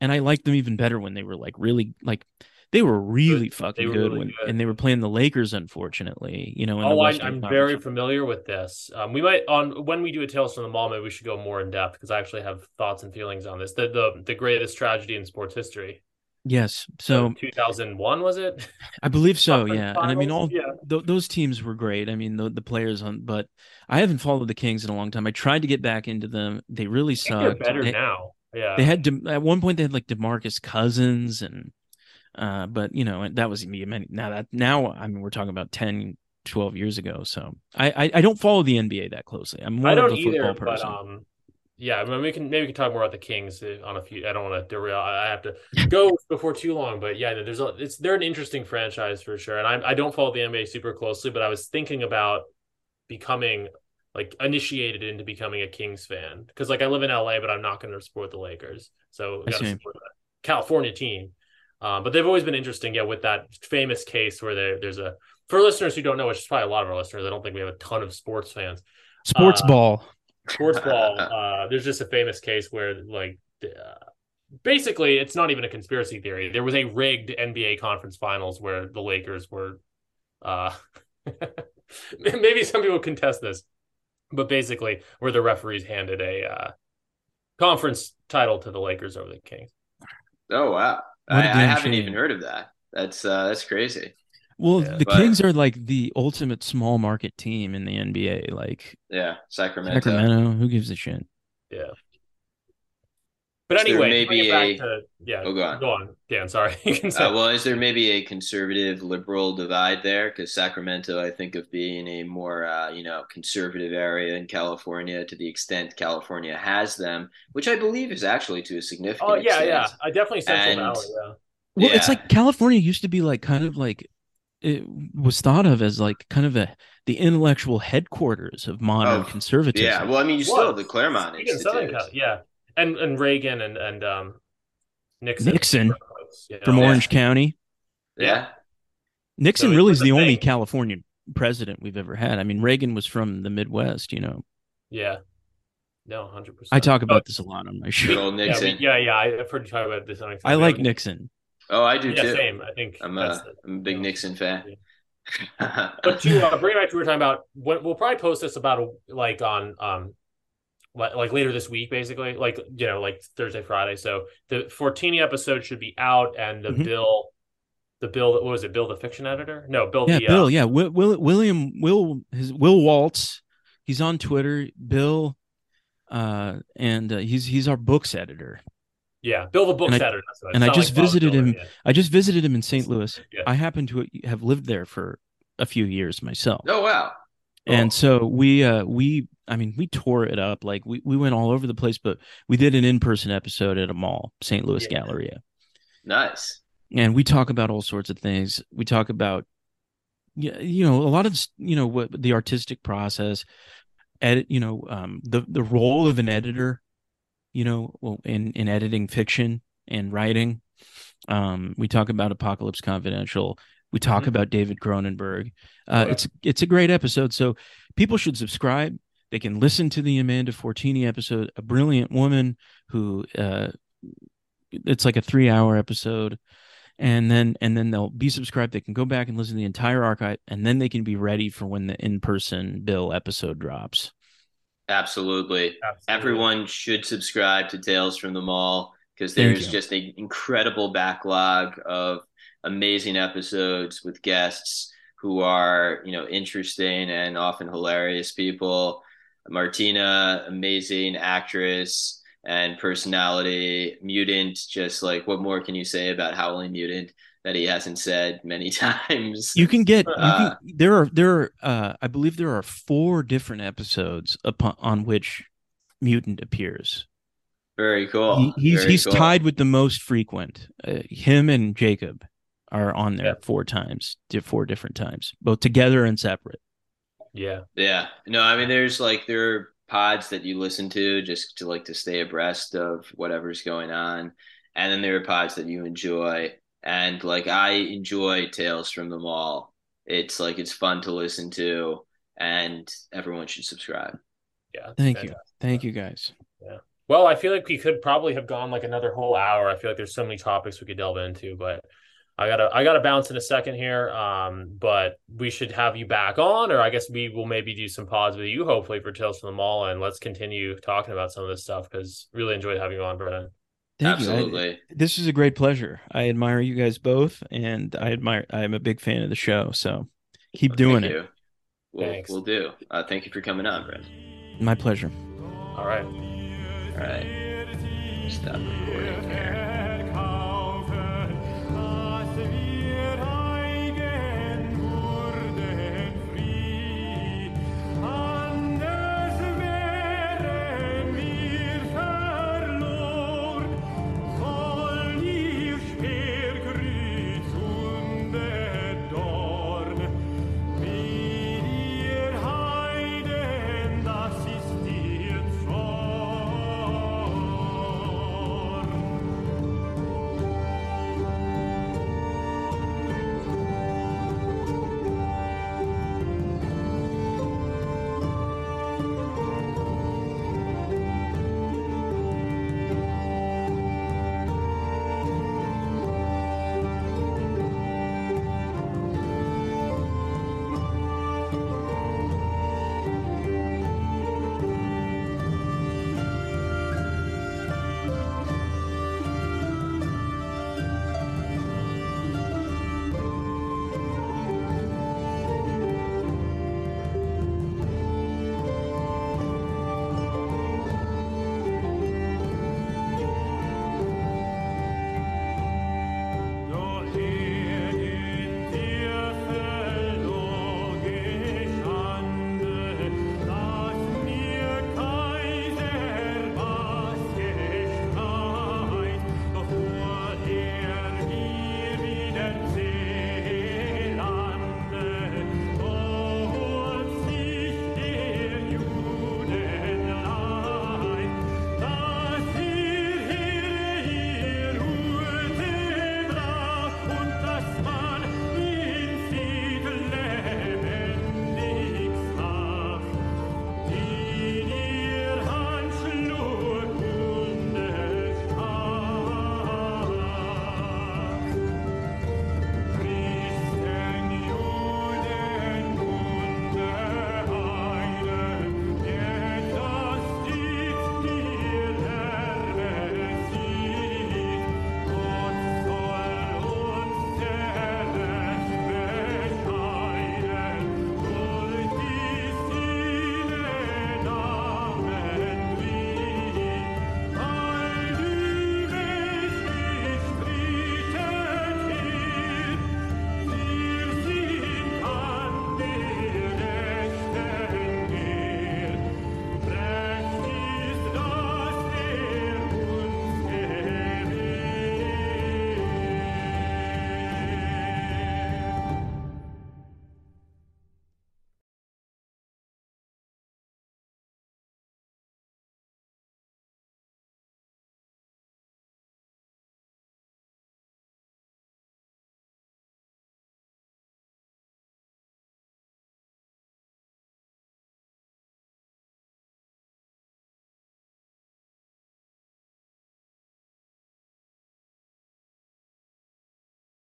and I liked them even better when they were like really like they were really fucking
were
good
really
when
good.
and they were playing the Lakers. Unfortunately, you know. In the
Oh, I, i'm
Conference.
very familiar with this. Um, we might on when we do a Tales from the Mall, maybe we should go more in depth because I actually have thoughts and feelings on this. The the the greatest tragedy in sports history.
yes. So
2001 was it?
I believe so. Yeah, and I mean all
yeah.
th- those teams were great. I mean the the players on, but I haven't followed the Kings in a long time. I tried to get back into them. They really
they're
sucked.
better
They-
now. Yeah.
They had De- at one point they had like DeMarcus Cousins and uh but you know that was me many now that now I mean we're talking about 10 12 years ago so I I, I don't follow the NBA that closely. I'm more
I
of
don't
a football
either, but
person.
um, yeah, I mean, we can maybe we can talk more about the Kings uh, on a few. I don't want to derail. I have to <laughs> go before too long, but yeah, there's a, it's they're an interesting franchise for sure. And I I don't follow the NBA super closely, but I was thinking about becoming like initiated into becoming a Kings fan because like I live in LA, but I'm not going to support the Lakers, so
I
got to support the California team. Um, but they've always been interesting, yeah, with that famous case where there, there's a for listeners who don't know, which is probably a lot of our listeners. I don't think we have a ton of sports fans
Sports
uh,
ball.
sports ball uh there's just a famous case where like uh, basically it's not even a conspiracy theory there was a rigged nba conference finals where the lakers were uh <laughs> maybe some people contest this but basically where the referees handed a uh conference title to the lakers over the kings
Oh wow.
What
I,
a
I
damn
haven't
shame.
even heard of that. That's uh that's crazy.
Well,
yeah,
the
but-
Kings are like the ultimate small market team in the NBA. Like
Yeah. Sacramento.
Sacramento, who gives a shit?
yeah but
Is
anyway
maybe
bring it back
a-
to, yeah
Oh, go on.
go on dan sorry <laughs> you
Uh, well, is there maybe a conservative liberal divide there? Because Sacramento, I think of being a more, uh, you know, conservative area in California to the extent California has them, which I believe is actually to a significant
oh yeah
extent.
yeah i definitely central
And-
valley yeah
Well, it's like California used to be like kind of like it was thought of as like kind of a the intellectual headquarters of modern
Oh,
conservatism.
Yeah, well, I mean, you still have the Claremont
Speaking
Institute.
Cal, yeah, and and Reagan and and um Nixon.
Nixon
Yeah.
from
Yeah.
Orange County.
Yeah,
Nixon
So
really is
a
the only
thing.
California president we've ever had. I mean, Reagan was from the Midwest. You know,
Yeah. No, hundred percent.
I talk about this a lot on my
good
show.
old
Yeah,
Nixon.
we- yeah, yeah. I've heard you talk about this on.
I like Nixon.
Oh, I do
Yeah,
too.
same. I think
I'm
that's
a,
the-
I'm a big
yeah.
Nixon fan. <laughs>
But to uh, bring it back to what we were talking about, we'll probably post this about a, like on um like, like later this week, basically, like you know, like Thursday, Friday. So the Fortini episode should be out, and the
Mhm.
Bill, the Bill, what was it? Bill, the fiction editor? No, Bill.
Yeah,
the,
Bill.
Uh,
Yeah, Will, Will, William Will his Will Waltz. He's on Twitter. Bill, uh, and uh, he's he's our books editor.
yeah, Bill, the books
And I-
editor. That's what
and I just
like
visited
Dylan,
him
yeah.
I just visited him in St. Louis.
Yeah.
I happen to have lived there for a few years myself.
oh wow.
And so we uh we I mean we tore it up like we we went all over the place but we did an in-person episode at a mall, St. Louis
Yeah.
Galleria.
Nice.
And we talk about all sorts of things. We talk about yeah, you know, a lot of you know what the artistic process, edit, you know, um the the role of an editor, you know, well in in editing fiction and writing. Um we talk about Apocalypse Confidential. We talk
Mhm.
about David Cronenberg. Uh. It's it's a great episode. So people should subscribe. They can listen to the Amanda Fortini episode. A brilliant woman who uh, it's like a three hour episode, and then and then they'll be subscribed. They can go back and listen to the entire archive, and then they can be ready for when the in person Bill episode drops.
Absolutely.
Absolutely.
Everyone should subscribe to Tales from the Mall because there's just an incredible backlog of amazing episodes with guests who are you know interesting and often hilarious people. Martina, amazing actress and personality. Mutant, just like what more can you say about Howling Mutant that he hasn't said many <laughs> times?
You can get you
Uh,
can, there are there are uh, I believe there are four different episodes upon on which mutant appears.
Very cool.
He, he's
Very
he's
cool.
tied with the most frequent. Uh, him and Jacob are on there
Yeah.
four times, four different times, both together and separate.
Yeah.
Yeah. No, I mean there's like there are pods that you listen to just to like to stay abreast of whatever's going on. And then there are pods that you enjoy. And like I enjoy Tales from the Mall. It's like it's fun to listen to and everyone should subscribe.
Yeah.
Thank you, thank you guys. Yeah.
Well, I feel like we could probably have gone like another whole hour. I feel like there's so many topics we could delve into, but I gotta I gotta bounce in a second here. Um, but we should have you back on, or I guess we will maybe do some pods with you, hopefully for Tales from the Mall, and let's continue talking about some of this stuff because really enjoyed having you on, Brennan.
Thank you. I-
Absolutely.
this is a great pleasure. I admire you guys both, and I admire. I'm a big fan of the show, so keep doing
Thank
it.
you. We'll,
Thanks.
we'll do. Uh, thank you for coming on, Brent.
My pleasure.
All right.
All right. Stop recording here.